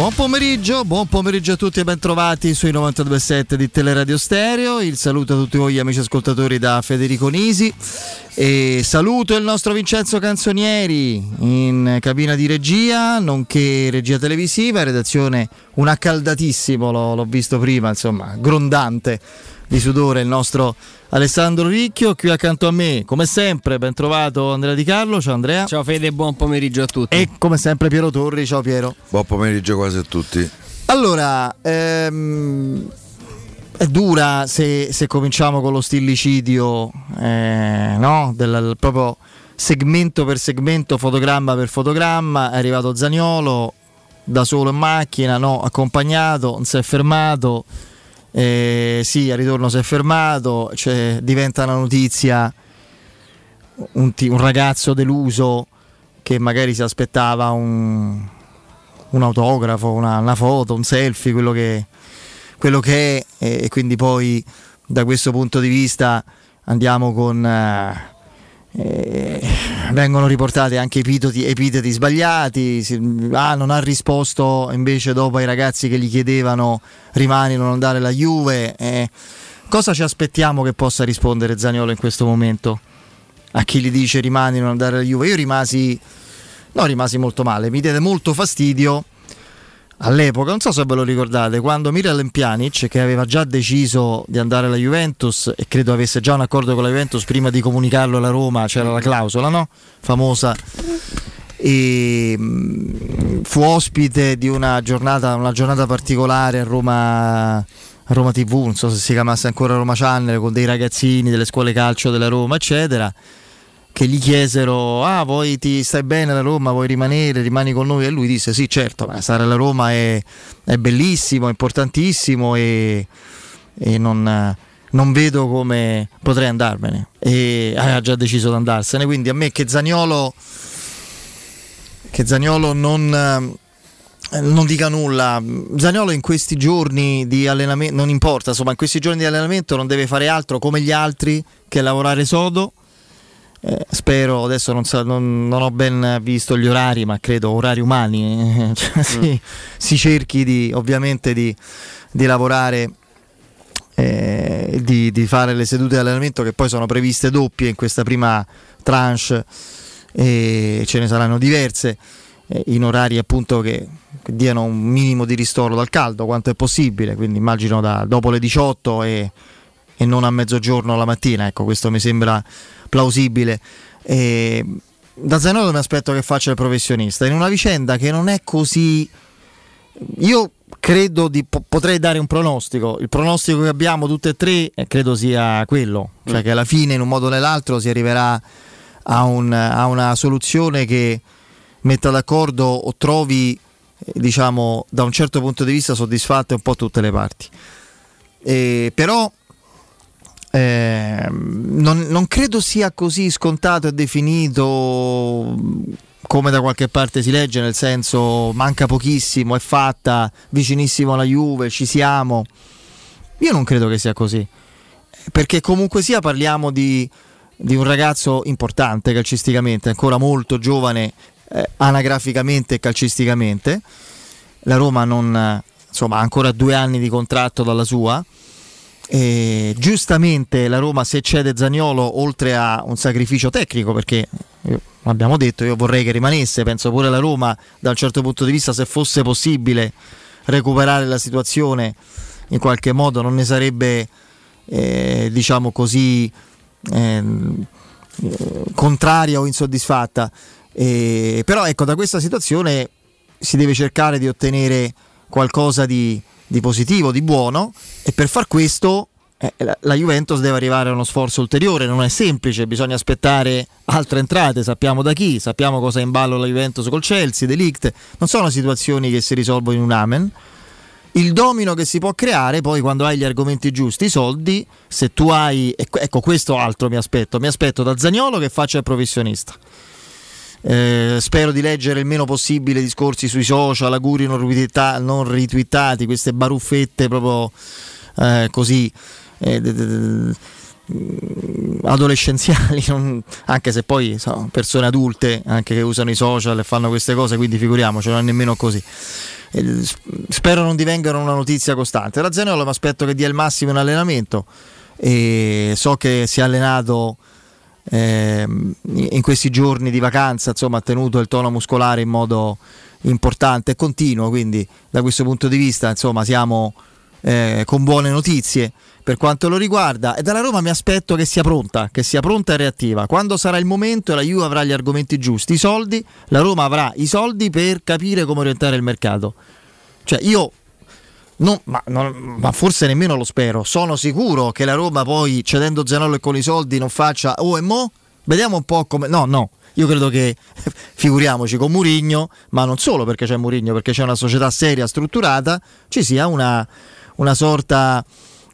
Buon pomeriggio, buon pomeriggio a tutti e bentrovati sui 92.7 di Teleradio Stereo. Il saluto a tutti voi amici ascoltatori da Federico Nisi. E saluto il nostro Vincenzo Canzonieri in cabina di regia, nonché regia televisiva, redazione un accaldatissimo, l'ho, l'ho visto prima, insomma, grondante di sudore il nostro Alessandro Ricchio, qui accanto a me, come sempre, ben trovato Andrea Di Carlo, ciao Andrea. Ciao Fede, buon pomeriggio a tutti. E come sempre Piero Torri, ciao Piero. Buon pomeriggio quasi a tutti. Allora, ehm, è dura se, se, cominciamo con lo stillicidio, eh, no? Del, proprio segmento per segmento, fotogramma per fotogramma, è arrivato Zagnolo da solo in macchina, no? accompagnato, non si è fermato eh, sì, al ritorno si è fermato, cioè, diventa una notizia un, t- un, ragazzo deluso che magari si aspettava un, un autografo, una, una, foto, un selfie, quello che, quello che è, e quindi poi da questo punto di vista andiamo con... Eh, eh, vengono riportati anche epiteti, epiteti sbagliati. Si, ah, non ha risposto invece dopo ai ragazzi che gli chiedevano rimani non andare alla Juve. Eh, cosa ci aspettiamo che possa rispondere Zaniolo in questo momento? A chi gli dice rimani non andare alla Juve? Io rimasi, no, rimasi molto male, mi diede molto fastidio all'epoca, non so se ve lo ricordate, quando Miralem Pjanic, che aveva già deciso di andare alla Juventus e credo avesse già un accordo con la Juventus prima di comunicarlo alla Roma, c'era la clausola, no? Famosa. E mm, fu ospite di una giornata, una giornata particolare a Roma, Roma TV, non so se si chiamasse ancora Roma Channel, con dei ragazzini delle scuole calcio della Roma, eccetera che gli chiesero ah vuoi ti stai bene alla Roma? Vuoi rimanere? Rimani con noi? E lui disse sì certo ma stare alla Roma è, è bellissimo è importantissimo e, e non, non, vedo come potrei andarmene. E ha già deciso di andarsene. Quindi a me che Zagnolo che Zagnolo non non dica nulla. Zagnolo in questi giorni di allenamento, non importa, insomma, in questi giorni di allenamento non deve fare altro come gli altri che lavorare sodo eh, spero, adesso non, so, non, non, ho ben visto gli orari, ma credo orari umani, cioè, mm. si, si, cerchi di, ovviamente di, di lavorare, eh, di, di, fare le sedute di allenamento che poi sono previste doppie in questa prima tranche e ce ne saranno diverse eh, in orari appunto che, che, diano un minimo di ristoro dal caldo quanto è possibile, quindi immagino da dopo le 18 e, e non a mezzogiorno la mattina, ecco questo mi sembra plausibile. E da Zanolo mi aspetto che faccia il professionista in una vicenda che non è così. Io credo di po- potrei dare un pronostico. Il pronostico che abbiamo tutte e tre eh, credo sia quello, cioè mm. che alla fine in un modo o nell'altro si arriverà a, un, a una soluzione che metta d'accordo o trovi, eh, diciamo, da un certo punto di vista soddisfatte un po' tutte le parti. E, però eh, non, non, credo sia così scontato e definito come da qualche parte si legge, nel senso manca pochissimo, è fatta, vicinissimo alla Juve, ci siamo. Io non credo che sia così, perché comunque sia parliamo di, di un ragazzo importante calcisticamente, ancora molto giovane eh, anagraficamente e calcisticamente. La Roma non, insomma, ha ancora due anni di contratto dalla sua e giustamente la Roma se cede Zagnolo oltre a un sacrificio tecnico perché abbiamo detto io vorrei che rimanesse, penso pure la Roma da un certo punto di vista se fosse possibile recuperare la situazione in qualche modo non ne sarebbe eh, diciamo così eh, contraria o insoddisfatta. Eh, però ecco da questa situazione si deve cercare di ottenere qualcosa di, di positivo, di buono e per far questo eh, la, la, Juventus deve arrivare a uno sforzo ulteriore, non è semplice, bisogna aspettare altre entrate, sappiamo da chi, sappiamo cosa è in ballo la Juventus col Chelsea, Delict, non sono situazioni che si risolvono in un amen. Il domino che si può creare poi quando hai gli argomenti giusti, i soldi, se tu hai, ecco questo altro mi aspetto, mi aspetto da Zagnolo che faccia il professionista eh, spero di leggere il meno possibile discorsi sui social, auguri non, ritwitta- non ritwittati, queste baruffette proprio eh, così eh, adolescenziali, non, anche se poi sono persone adulte anche che usano i social e fanno queste cose, quindi figuriamoci, non è nemmeno così. eh, spero non divengano una notizia costante. Zaniolo mi aspetto che dia il massimo in allenamento e so che si è allenato eh, in questi giorni di vacanza, insomma ha tenuto il tono muscolare in modo importante e continuo, quindi da questo punto di vista insomma siamo eh, con buone notizie per quanto lo riguarda e dalla Roma mi aspetto che sia pronta, che sia pronta e reattiva. Quando sarà il momento la Juve avrà gli argomenti giusti, i soldi, la Roma avrà i soldi per capire come orientare il mercato. Cioè io non, ma, non, ma, forse nemmeno lo spero. Sono sicuro che la Roma poi cedendo Zanollo e con i soldi non faccia oh e mo? Vediamo un po' come. No, no. Io credo che figuriamoci con Murigno, ma non solo perché c'è Murigno, perché c'è una società seria, strutturata, ci sia una, una sorta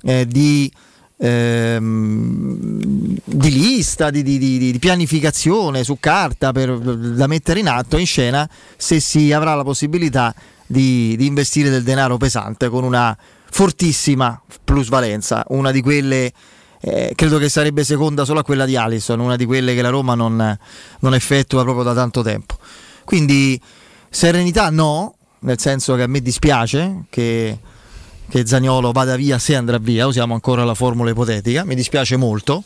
eh, di, ehm, di, lista, di, di, di, pianificazione su carta per, da mettere in atto, in scena, se si avrà la possibilità di, investire del denaro pesante con una fortissima plusvalenza, una di quelle... Eh, credo che sarebbe seconda solo a quella di Allison, una di quelle che la Roma non, non effettua proprio da tanto tempo. Quindi serenità no, nel senso che a me dispiace che che Zagnolo vada via se andrà via, usiamo ancora la formula ipotetica, mi dispiace molto.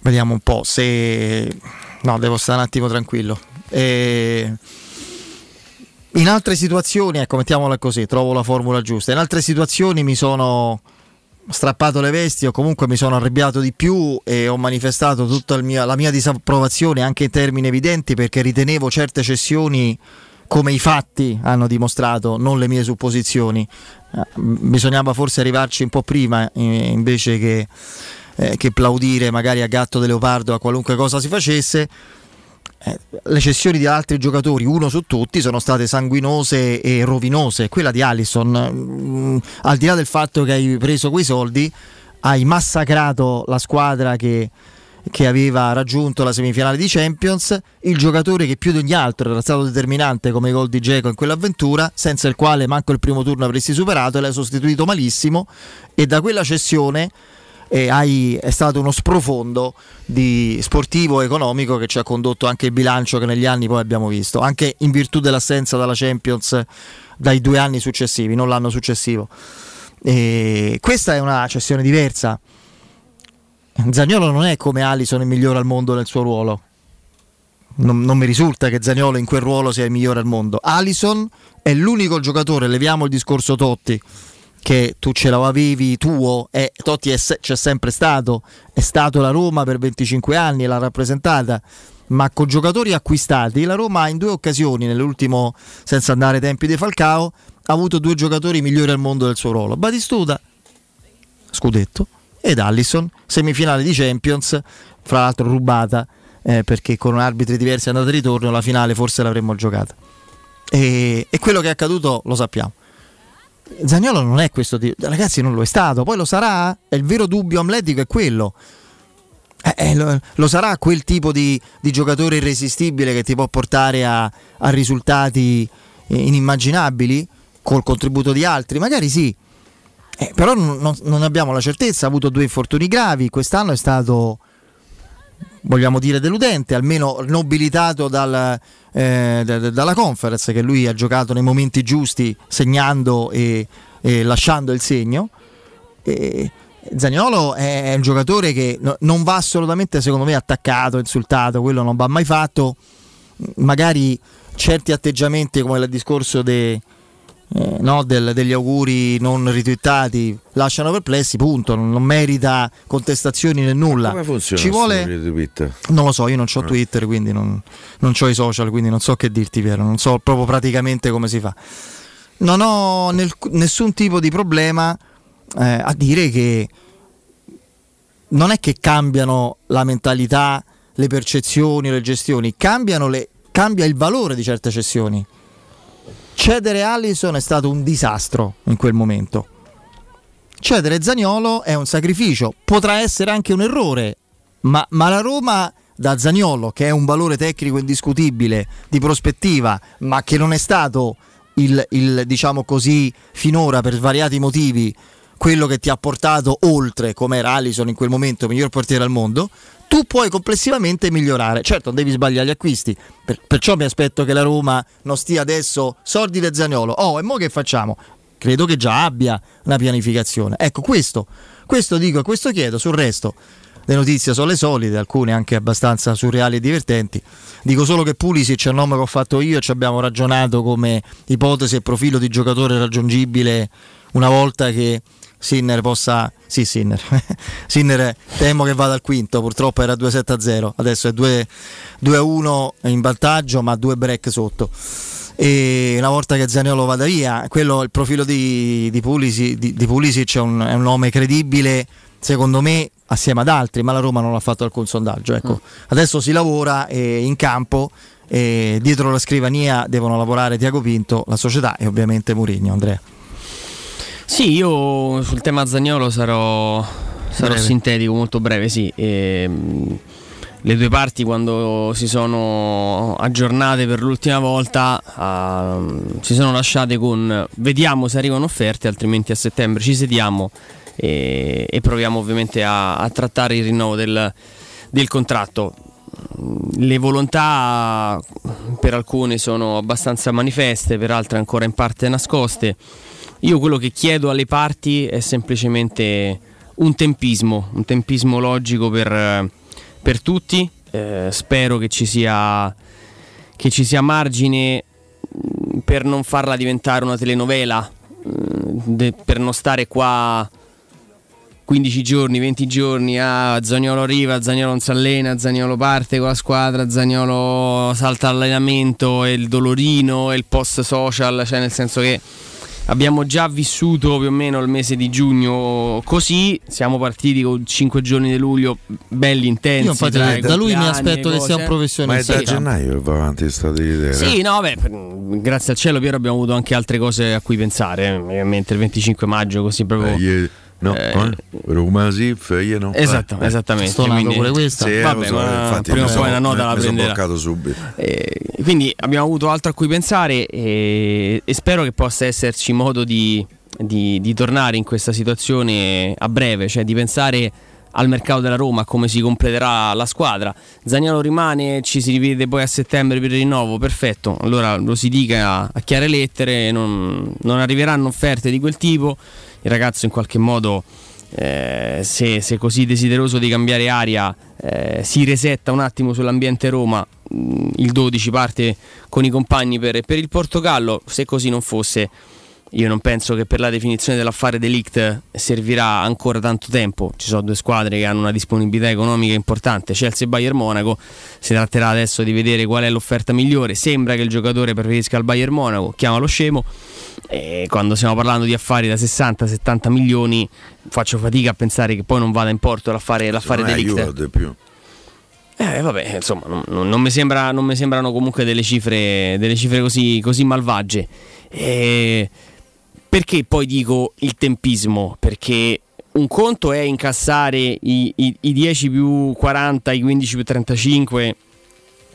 Vediamo un po' se... No, devo stare un attimo tranquillo. E... In altre situazioni, ecco, mettiamola così, trovo la formula giusta. In altre situazioni mi sono strappato le vesti o comunque mi sono arrabbiato di più e ho manifestato tutta mio, la mia disapprovazione anche in termini evidenti perché ritenevo certe cessioni come i fatti hanno dimostrato, non le mie supposizioni. Eh, bisognava forse arrivarci un po' prima eh, invece che, eh, che plaudire magari a gatto di leopardo a qualunque cosa si facesse. Eh, le cessioni di altri giocatori, uno su tutti, sono state sanguinose e rovinose. Quella di Allison, mh, mm, al di là del fatto che hai preso quei soldi, hai massacrato la squadra che che aveva raggiunto la semifinale di Champions, il giocatore che più di ogni altro era stato determinante come gol di Geco in quell'avventura, senza il quale manco il primo turno avresti superato l'hai sostituito malissimo e da quella cessione eh, hai, è stato uno sprofondo di sportivo e economico che ci ha condotto anche il bilancio che negli anni poi abbiamo visto, anche in virtù dell'assenza dalla Champions dai due anni successivi, non l'anno successivo. E questa è una cessione diversa Zagnolo non è come Alison il migliore al mondo nel suo ruolo. Non, non, mi risulta che Zagnolo in quel ruolo sia il migliore al mondo. Alison è l'unico giocatore, leviamo il discorso Totti, che tu ce l'avevi tuo, e Totti è, c'è sempre stato, è stato la Roma per 25 anni, l'ha rappresentata, ma con giocatori acquistati la Roma in due occasioni, nell'ultimo, senza andare ai tempi di Falcao, ha avuto due giocatori migliori al mondo del suo ruolo. Batistuta, scudetto, ed Allison, semifinale di Champions, fra l'altro rubata eh, perché con arbitri diversi andata e ritorno la finale forse l'avremmo giocata. E, e, quello che è accaduto lo sappiamo. Zagnolo non è questo tipo, ragazzi non lo è stato, poi lo sarà? È il vero dubbio amletico è quello. Eh, eh, lo, lo, sarà quel tipo di, di, giocatore irresistibile che ti può portare a, a risultati inimmaginabili col contributo di altri? Magari sì, eh, però non, non, abbiamo la certezza, ha avuto due infortuni gravi, quest'anno è stato, vogliamo dire, deludente, almeno nobilitato dal, eh, dalla conference che lui ha giocato nei momenti giusti, segnando e, e lasciando il segno. E, Zagnolo è un giocatore che no, non va assolutamente, secondo me, attaccato, insultato, quello non va mai fatto. Magari certi atteggiamenti come il discorso de, eh, no, del, degli auguri non ritwittati lasciano perplessi, punto. Non, non merita contestazioni né nulla. Come funziona? Ci vuole... Non lo so, io non ho ah. Twitter, quindi non, non ho i social, quindi non so che dirti, Piero. Non so proprio praticamente come si fa. Non ho nel, nessun tipo di problema eh, a dire che non è che cambiano la mentalità, le percezioni, le gestioni, cambiano le, cambia il valore di certe cessioni Cedere Allison è stato un disastro in quel momento. Cedere Zagnolo è un sacrificio, potrà essere anche un errore, ma, ma la Roma da Zagnolo, che è un valore tecnico indiscutibile di prospettiva, ma che non è stato il, il diciamo così, finora per svariati motivi quello che ti ha portato oltre, come era Allison in quel momento, miglior portiere al mondo, tu puoi complessivamente migliorare. Certo, non devi sbagliare gli acquisti, per, perciò mi aspetto che la Roma non stia adesso sordi del Zagnolo. Oh, e mo che facciamo? Credo che già abbia una pianificazione. Ecco, questo, questo dico e questo chiedo, sul resto le notizie sono le solite, alcune anche abbastanza surreali e divertenti. Dico solo che Pulisic è un nome che ho fatto io e ci abbiamo ragionato come ipotesi e profilo di giocatore raggiungibile una volta che Sinner possa... Sì, Sinner. Sinner temo che vada al quinto, purtroppo era 2-7-0, adesso è 2-1 in vantaggio ma due break sotto. E una volta che Zaniolo vada via, quello, il profilo di, di, Pulisic, di, di Pulisic è un, è un nome credibile, secondo me assieme ad altri, ma la Roma non l'ha fatto alcun sondaggio. Ecco. Mm. Adesso si lavora eh, in campo, eh, dietro la scrivania devono lavorare Tiago Pinto, la società e ovviamente Murigno, Andrea. Sì, io sul tema Zagnolo sarò, sarò sintetico, molto breve, sì. E, ehm, le due parti quando si sono aggiornate per l'ultima volta uh, si sono lasciate con vediamo se arrivano offerte altrimenti a settembre ci sediamo e, e proviamo ovviamente a, a, trattare il rinnovo del, del contratto. Le volontà per alcune sono abbastanza manifeste, per altre ancora in parte nascoste. Io quello che chiedo alle parti è semplicemente un tempismo, un tempismo logico per, per tutti. Eh, spero che ci, sia, che ci sia margine per non farla diventare una telenovela, de, per non stare qua 15 giorni, 20 giorni, ah, Zagnolo arriva, Zagnolo non si allena, Zagnolo parte con la squadra, Zagnolo salta all'allenamento e il dolorino e il post social, cioè nel senso che abbiamo già vissuto più o meno il mese di giugno così, siamo partiti con 5 giorni di luglio belli intensi. Io infatti da, da lui mi aspetto che sia un professionista. Ma è da gennaio che va avanti sta di idea. Sì, no, beh, grazie al cielo Piero abbiamo avuto anche altre cose a cui pensare, eh, mentre il 25 maggio così proprio... Eh, No, eh, Roma sì, Feie no. Esatto, eh. esattamente. Sto quindi, pure questa. Sì, Vabbè, so, ma infatti prima o poi una nota la prenderà. subito. Eh, quindi abbiamo avuto altro a cui pensare e, e spero che possa esserci modo di, di, di, tornare in questa situazione a breve, cioè di pensare al mercato della Roma, come si completerà la squadra. Zagnolo rimane, ci si rivede poi a settembre per il rinnovo, perfetto. Allora lo si dica a chiare lettere, non, non arriveranno offerte di quel tipo il ragazzo in qualche modo eh, se, se, così desideroso di cambiare aria eh, si resetta un attimo sull'ambiente Roma mm, il 12 parte con i compagni per, per, il Portogallo se così non fosse io non penso che per la definizione dell'affare delict servirà ancora tanto tempo ci sono due squadre che hanno una disponibilità economica importante Chelsea e Bayern Monaco si tratterà adesso di vedere qual è l'offerta migliore sembra che il giocatore preferisca il Bayern Monaco chiamalo scemo e quando stiamo parlando di affari da 60-70 milioni, faccio fatica a pensare che poi non vada in porto l'affare, l'affare delict. più. Eh, vabbè, insomma, non, non, mi sembra, non, mi sembrano comunque delle cifre, delle cifre così, così malvagie. E perché poi dico il tempismo? Perché un conto è incassare i, i, i 10 più 40, i 15 più 35,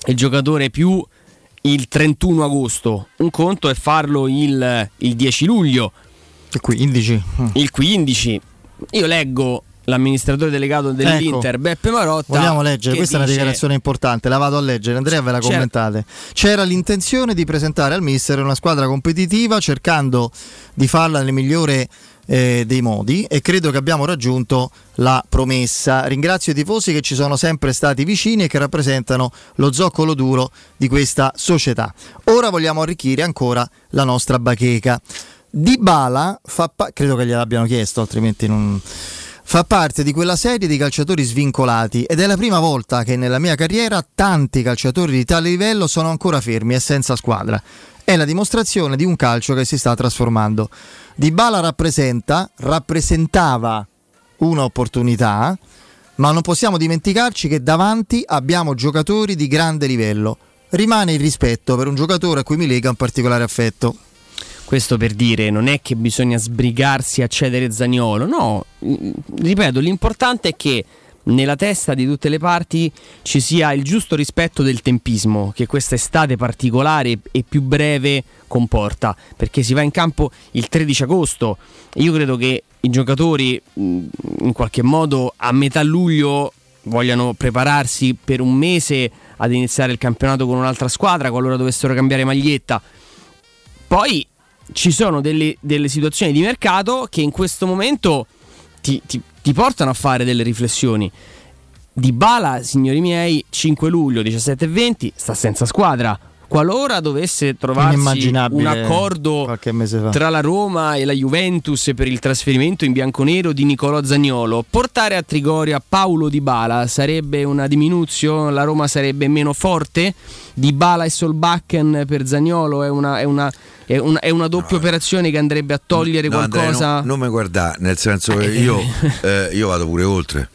il giocatore più il 31 agosto, un conto è farlo il, il 10 luglio. Il 15. Il 15. Io leggo l'amministratore delegato dell'Inter ecco, Beppe Marotta. Vogliamo leggere, questa dice... è una dichiarazione importante, la vado a leggere, Andrea ve la C'era... commentate. C'era l'intenzione di presentare al mister una squadra competitiva cercando di farla nel migliore eh, dei modi e credo che abbiamo raggiunto la promessa. Ringrazio i tifosi che ci sono sempre stati vicini e che rappresentano lo zoccolo duro di questa società. Ora vogliamo arricchire ancora la nostra bacheca. Di Bala fa pa- credo che gliel'abbiano chiesto, altrimenti non fa parte di quella serie di calciatori svincolati ed è la prima volta che nella mia carriera tanti calciatori di tale livello sono ancora fermi e senza squadra. È la dimostrazione di un calcio che si sta trasformando. Dybala rappresenta, rappresentava un'opportunità, ma non possiamo dimenticarci che davanti abbiamo giocatori di grande livello. Rimane il rispetto per un giocatore a cui mi lega un particolare affetto. Questo per dire, non è che bisogna sbrigarsi a cedere Zagnolo, no, ripeto, l'importante è che nella testa di tutte le parti ci sia il giusto rispetto del tempismo che questa estate particolare e più breve comporta, perché si va in campo il 13 agosto. Io credo che i giocatori in qualche modo a metà luglio vogliano prepararsi per un mese ad iniziare il campionato con un'altra squadra qualora dovessero cambiare maglietta. Poi ci sono delle, delle situazioni di mercato che in questo momento ti, ti, ti portano a fare delle riflessioni. Di Bala, signori miei, 5 luglio 17:20 sta senza squadra. Qualora dovesse trovarsi un accordo tra la Roma e la Juventus per il trasferimento in bianconero di Nicolò Zagnolo, portare a Trigoria Paolo Di Bala sarebbe una diminuzione? La Roma sarebbe meno forte? Di Bala e Solbakken per Zagnolo è una, è una, è una, è una doppia no, operazione che andrebbe a togliere no, qualcosa? Andrea, no, non mi guardare, nel senso che eh, io, eh, io vado pure oltre.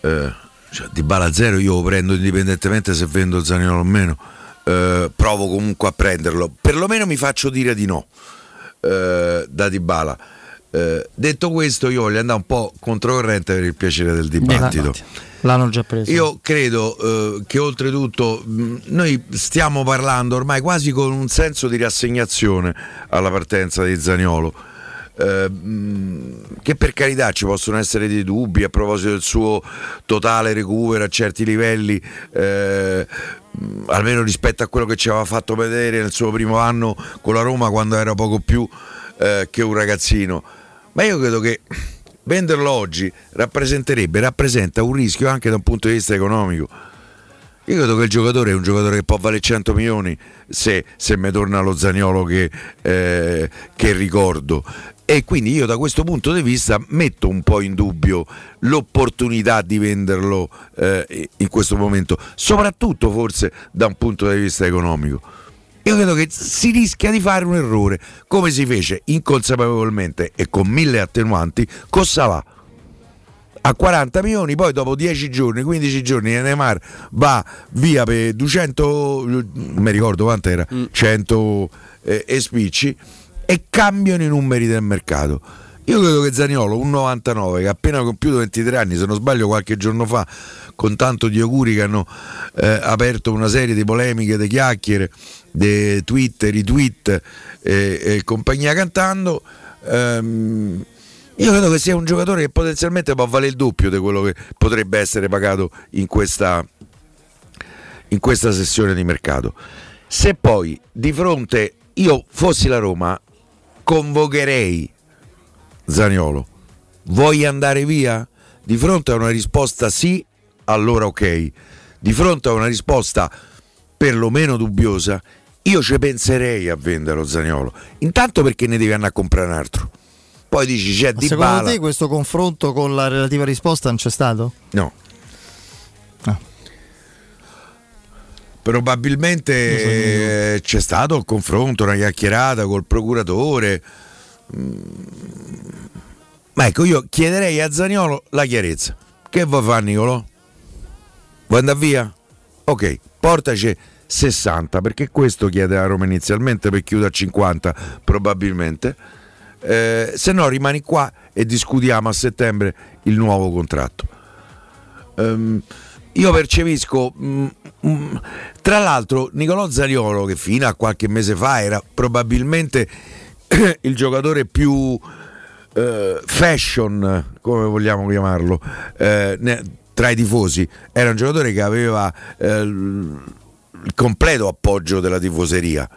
Eh, cioè, di Bala zero io lo prendo indipendentemente se vendo Zagnolo o meno eh, provo comunque a prenderlo. Perlomeno mi faccio dire di no eh, da Dybala. Eh, detto questo, io voglio andare un po' controcorrente per il piacere del dibattito. L'hanno già preso. Io credo eh, che oltretutto mh, noi stiamo parlando ormai quasi con un senso di rassegnazione alla partenza di Zaniolo. Eh, che per carità ci possono essere dei dubbi a proposito del suo totale recupero a certi livelli eh, almeno rispetto a quello che ci aveva fatto vedere nel suo primo anno con la Roma quando era poco più eh, che un ragazzino. Ma io credo che venderlo oggi rappresenterebbe, rappresenta un rischio anche da un punto di vista economico. Io credo che il giocatore è un giocatore che può valere 100 milioni se, se mi torna lo Zagnolo che, eh, che ricordo e quindi io da questo punto di vista metto un po' in dubbio l'opportunità di venderlo eh, in questo momento, soprattutto forse da un punto di vista economico. Io credo che si rischia di fare un errore, come si fece inconsapevolmente e con mille attenuanti con Salà a 40 milioni, poi dopo 10 giorni, 15 giorni Neymar va via per 200, non mi ricordo quant'era, 100 eh, e spicci e cambiano i numeri del mercato. Io credo che Zaniolo, un 99, che ha appena compiuto 23 anni, se non sbaglio qualche giorno fa, con tanto di auguri che hanno eh, aperto una serie di polemiche, di chiacchiere, di tweet, retweet e, e compagnia cantando, ehm, io credo che sia un giocatore che potenzialmente può valere il doppio di quello che potrebbe essere pagato in questa, in questa sessione di mercato. Se poi di fronte io fossi la Roma convocherei Zaniolo. Vuoi andare via? Di fronte a una risposta sì, allora ok. Di fronte a una risposta perlomeno dubbiosa, io ci penserei a venderlo Zaniolo. Intanto perché ne devi andare a comprare un altro. Poi dici c'è di Secondo bala. te questo confronto con la relativa risposta non c'è stato? No. Probabilmente c'è stato il confronto, una chiacchierata col procuratore. Mm. Ma ecco, io chiederei a Zaniolo la chiarezza. Che vuoi fare Nicolò? Vuoi andare via? Ok, portaci 60, perché questo chiede la Roma inizialmente per chiudere a 50 probabilmente. Eh, se no rimani qua e discutiamo a settembre il nuovo contratto. Um, io percepisco, mh, mm, tra l'altro, Nicolò Zaniolo, che fino a qualche mese fa era probabilmente il giocatore più eh, fashion, come vogliamo chiamarlo, eh, ne, tra i tifosi, era un giocatore che aveva eh, il completo appoggio della tifoseria.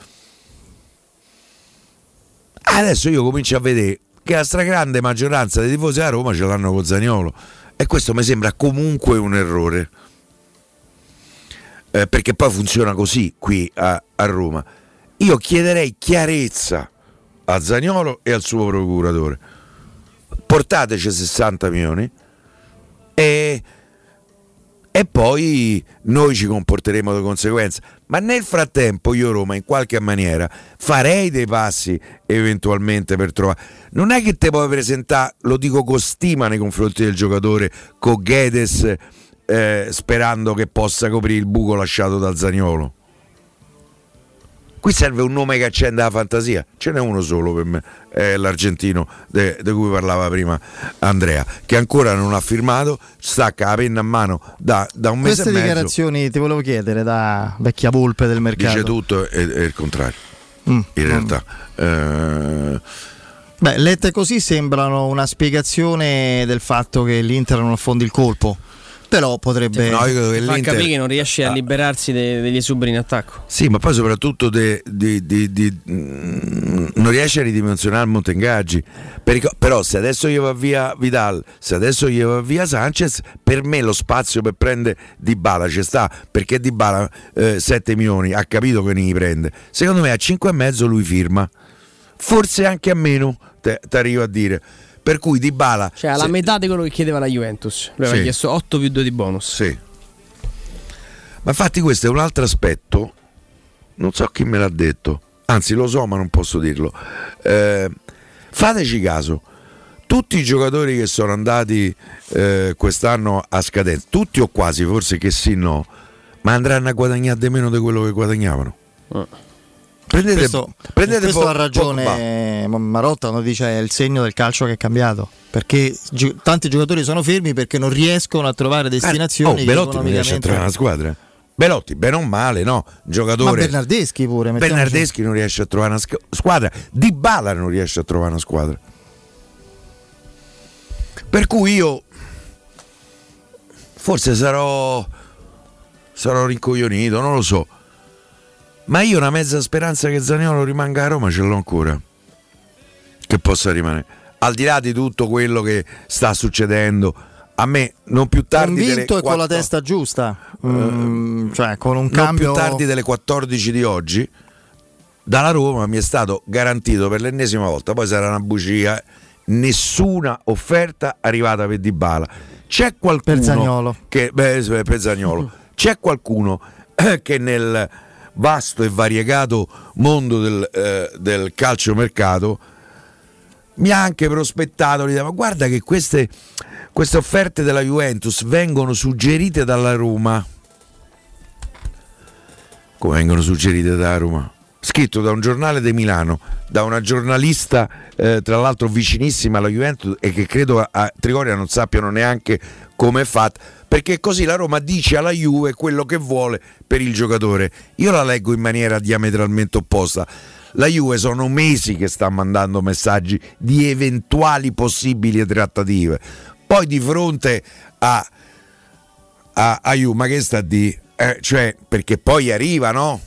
Adesso io comincio a vedere che la stragrande maggioranza dei tifosi a Roma ce l'hanno con Zaniolo. E questo mi sembra comunque un errore eh, perché poi funziona così qui a, a, Roma. Io chiederei chiarezza a Zagnolo e al suo procuratore. Portateci 60 milioni e, e poi noi ci comporteremo di conseguenza. Ma nel frattempo io Roma in qualche maniera farei dei passi eventualmente per trovare. Non è che te puoi presentare, lo dico con stima nei confronti del giocatore, con Gedes eh, sperando che possa coprire il buco lasciato da Zagnolo. Qui serve un nome che accenda la fantasia, ce n'è uno solo per me, è l'argentino di cui parlava prima Andrea, che ancora non ha firmato, stacca la penna a mano da, da un mese Queste dichiarazioni ti volevo chiedere da vecchia volpe del mercato. Dice tutto e, e il contrario, mm, in realtà. Mm. Eh, Beh, lette così sembrano una spiegazione del fatto che l'Inter non affondi il colpo però potrebbe no, io fa capire che non riesce a ah. liberarsi de- degli esuberi in attacco. Sì ma poi soprattutto de, de, de, mm, non riesce a ridimensionare il Montengaggi però se adesso gli va via Vidal se adesso gli va via Sanchez per me lo spazio per prendere Di Bala ci sta perché Di Bala eh, 7 milioni ha capito che ne li prende. Secondo me a 5,5 lui firma. Forse anche a meno ti arrivo a dire per cui Di Bala cioè alla se... metà di quello che chiedeva la Juventus. Lui aveva chiesto 8 più 2 di bonus. Sì. Ma infatti questo è un altro aspetto non so chi me l'ha detto anzi lo so ma non posso dirlo. Eh, fateci caso. Tutti i giocatori che sono andati eh, quest'anno a scadenza tutti o quasi forse che sì no ma andranno a guadagnare di meno di quello che guadagnavano. Uh. Prendete, questo, prendete questo po- ha ragione po- Marotta quando dice è il segno del calcio che è cambiato perché gi- tanti giocatori sono fermi perché non riescono a trovare destinazioni eh, oh, Belotti non riesce a trovare una squadra Belotti, bene o male, no? Giocatore. Ma Bernardeschi pure. Bernardeschi non riesce a trovare una squadra. Di Bala non riesce a trovare una squadra. Per cui io forse sarò sarò rincoglionito, non lo so. Ma io una mezza speranza che Zaniolo rimanga a Roma ce l'ho ancora. Che possa rimanere. Al di là di tutto quello che sta succedendo, a me non più tardi convinto e 4... con la testa giusta mm, cioè con un cambio non più tardi delle 14 di oggi dalla Roma mi è stato garantito per l'ennesima volta poi sarà una bugia nessuna offerta arrivata per Dybala c'è qualcuno per Zagnolo che, beh, per Zagnolo. c'è qualcuno che nel vasto e variegato mondo del, eh, del calciomercato mi ha anche prospettato l'idea, ma guarda che queste, queste offerte della Juventus vengono suggerite dalla Roma. Come vengono suggerite dalla Roma? Scritto da un giornale di Milano, da una giornalista eh, tra l'altro vicinissima alla Juventus e che credo a, a Trigoria non sappiano neanche come è fatta perché così la Roma dice alla Juve quello che vuole per il giocatore. Io la leggo in maniera diametralmente opposta. La Juve sono mesi che sta mandando messaggi di eventuali possibili trattative. Poi di fronte a, a, a Juve, ma che sta di? Eh, cioè, perché poi arriva, no?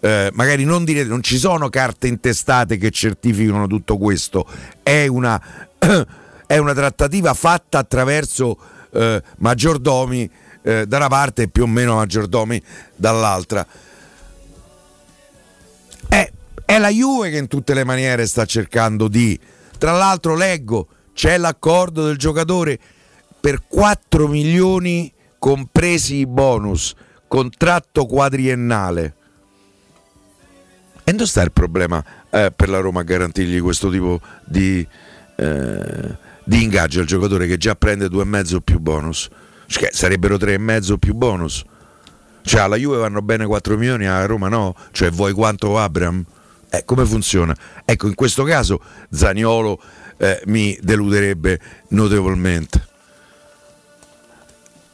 Eh, magari non direte, non ci sono carte intestate che certificano tutto questo, è una, è una trattativa fatta attraverso eh, maggiordomi eh, da una parte e più o meno maggiordomi dall'altra. È, è la Juve che in tutte le maniere sta cercando di... Tra l'altro leggo, c'è l'accordo del giocatore per 4 milioni compresi i bonus, contratto quadriennale. E non sta il problema eh, per la Roma a garantirgli questo tipo di, eh, di ingaggio al giocatore che già prende due e mezzo più bonus. Cioè, sarebbero tre e mezzo più bonus. Cioè alla Juve vanno bene 4 milioni, a Roma no? Cioè vuoi quanto Abram? Eh, come funziona? Ecco, in questo caso Zaniolo eh, mi deluderebbe notevolmente.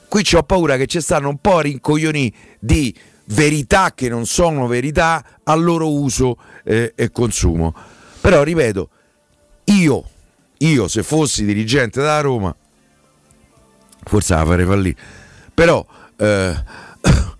Qui ho paura che ci stanno un po' rincoglioni di verità che non sono verità al loro uso eh, e consumo. Però ripeto, io io se fossi dirigente della Roma forse la farei fallire. Però eh,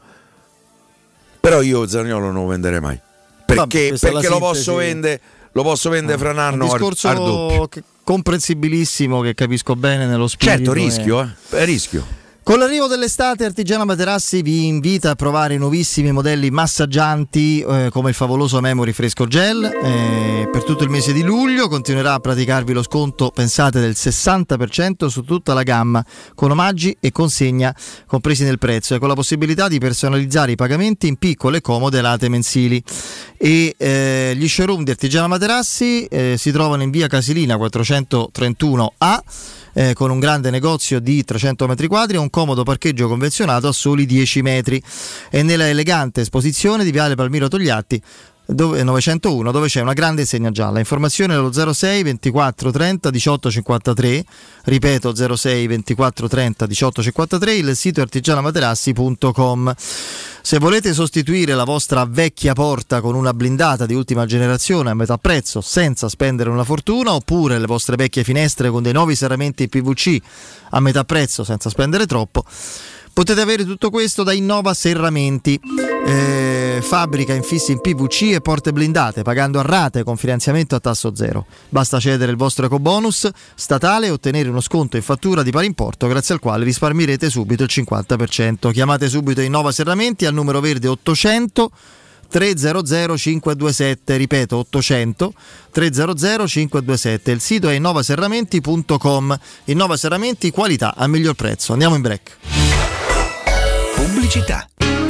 però io Zagnolo non lo venderei mai. Perché, Vabbè, perché lo posso vendere lo posso vendere fra un anno un discorso al, al comprensibilissimo che capisco bene nello spirito certo rischio, eh, rischio con l'arrivo dell'estate Artigiana Materassi vi invita a provare i nuovissimi modelli massaggianti eh, come il favoloso Memory Fresco Gel. Eh, per tutto il mese di luglio continuerà a praticarvi lo sconto, pensate, del 60% su tutta la gamma, con omaggi e consegna compresi nel prezzo e con la possibilità di personalizzare i pagamenti in piccole e comode rate mensili. E eh, gli showroom di Artigiana Materassi eh, si trovano in via Casilina 431A eh, con un grande negozio di 300 metri quadri e un comodo parcheggio convenzionato a soli 10 metri. E nella elegante esposizione di Viale Palmiro Togliatti dove, 901 dove c'è una grande insegna gialla. Informazioni allo 06 24 30 18 53, ripeto 06 24 30 18 53, il sito artigianamaterassi.com. Se volete sostituire la vostra vecchia porta con una blindata di ultima generazione a metà prezzo senza spendere una fortuna, oppure le vostre vecchie finestre con dei nuovi serramenti PVC a metà prezzo senza spendere troppo, potete avere tutto questo da Innova Serramenti. Eh, fabbrica infissi in PVC e porte blindate, pagando a rate con finanziamento a tasso zero. Basta cedere il vostro ecobonus statale e ottenere uno sconto in fattura di pari importo, grazie al quale risparmierete subito il 50%. Chiamate subito Innova Serramenti al numero verde 800 300 527, ripeto 800 300 527. Il sito è innovaserramenti.com. Innova Serramenti, qualità a miglior prezzo. Andiamo in break. Pubblicità.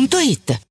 www.radioticino.it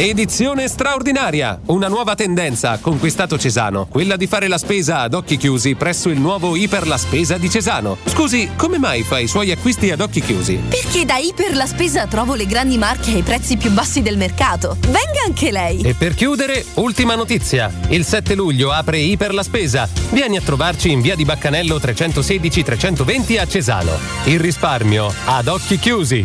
Edizione straordinaria! Una nuova tendenza ha conquistato Cesano, quella di fare la spesa ad occhi chiusi presso il nuovo Iper La Spesa di Cesano. Scusi, come mai fa i suoi acquisti ad occhi chiusi? Perché da Iper la Spesa trovo le grandi marche ai prezzi più bassi del mercato. Venga anche lei! E per chiudere, ultima notizia. Il 7 luglio apre Iper La Spesa. Vieni a trovarci in via di Baccanello 316-320 a Cesano. Il risparmio ad occhi chiusi.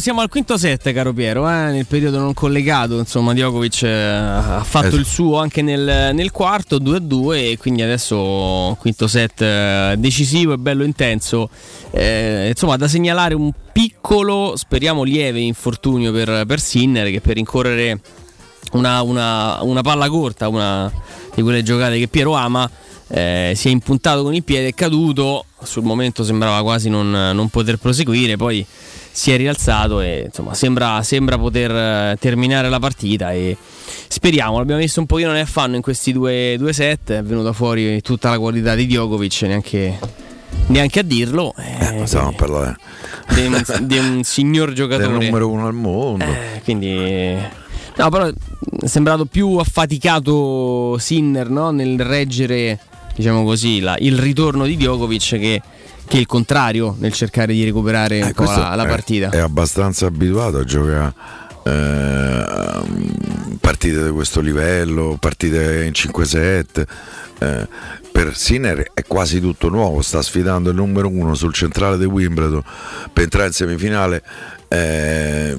siamo, al quinto set, caro Piero. eh, Nel periodo non collegato, insomma, Djokovic eh, ha fatto sì. il suo anche nel, nel quarto 2-2 e quindi adesso quinto set eh, decisivo e bello intenso. Eh, insomma, da segnalare un piccolo, speriamo lieve infortunio per, per Sinner che per rincorrere una, una- una palla corta, una di quelle giocate che Piero ama. eh, si è impuntato con il piede, è caduto. Sul momento sembrava quasi non, non poter proseguire. Poi si è rialzato e insomma sembra, sembra poter eh, terminare la partita. E speriamo. L'abbiamo messo un pochino nel fanno in questi due, due set. È venuta fuori tutta la qualità di Djokovic, neanche, neanche a dirlo. Eh, Stiamo a parlare di, un, di un signor giocatore. del numero uno al mondo. Eh, quindi no, però è sembrato più affaticato Sinner no? nel reggere, diciamo così, la- il ritorno di Djokovic che, che il contrario nel cercare di recuperare questo la, la è- partita. È, abbastanza abituato a giocare eh, partite di questo livello, partite in 5-7. eh, per Sinner è quasi tutto nuovo, sta sfidando il numero uno sul centrale di Wimbledon per entrare in semifinale. Eh,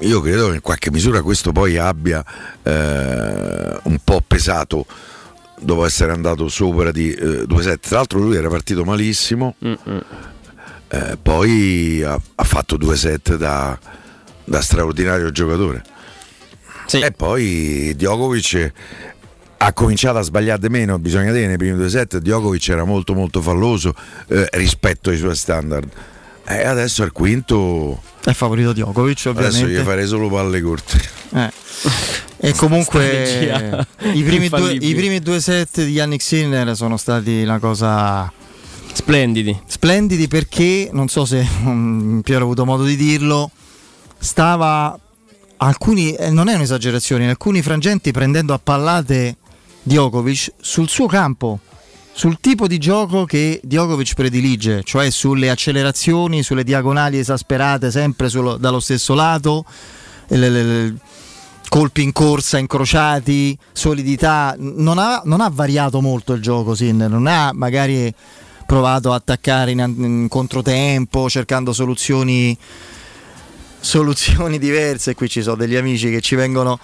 io credo che in qualche misura questo poi abbia eh, un po' pesato dopo essere andato sopra di eh, 2-7. Tra l'altro lui era partito malissimo. Eh, poi ha, ha fatto due set da, da straordinario giocatore. E poi Djokovic ha cominciato a sbagliare di meno, bisogna dire, nei primi due set Djokovic era molto molto falloso eh, rispetto ai suoi standard. E adesso al quinto È favorito Djokovic, adesso ovviamente. gli farei solo palle corte. Eh. E comunque i primi, due, i primi due set di Yannick Sinner sono stati una cosa splendidi. Splendidi perché, non so se mm, Piero ha avuto modo di dirlo, stava alcuni, eh, non è un'esagerazione, in alcuni frangenti prendendo a pallate Djokovic sul suo campo, sul tipo di gioco che Djokovic predilige, cioè sulle accelerazioni, sulle diagonali esasperate sempre sullo- dallo stesso lato, le- le- le- colpi in corsa incrociati, solidità, non ha, non ha variato molto il gioco Sinner, non ha magari provato a attaccare in, in controtempo cercando soluzioni soluzioni diverse. Qui ci sono degli amici che ci vengono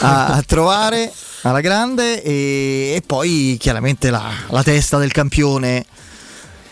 a, a trovare alla grande e, e poi chiaramente la, la testa del campione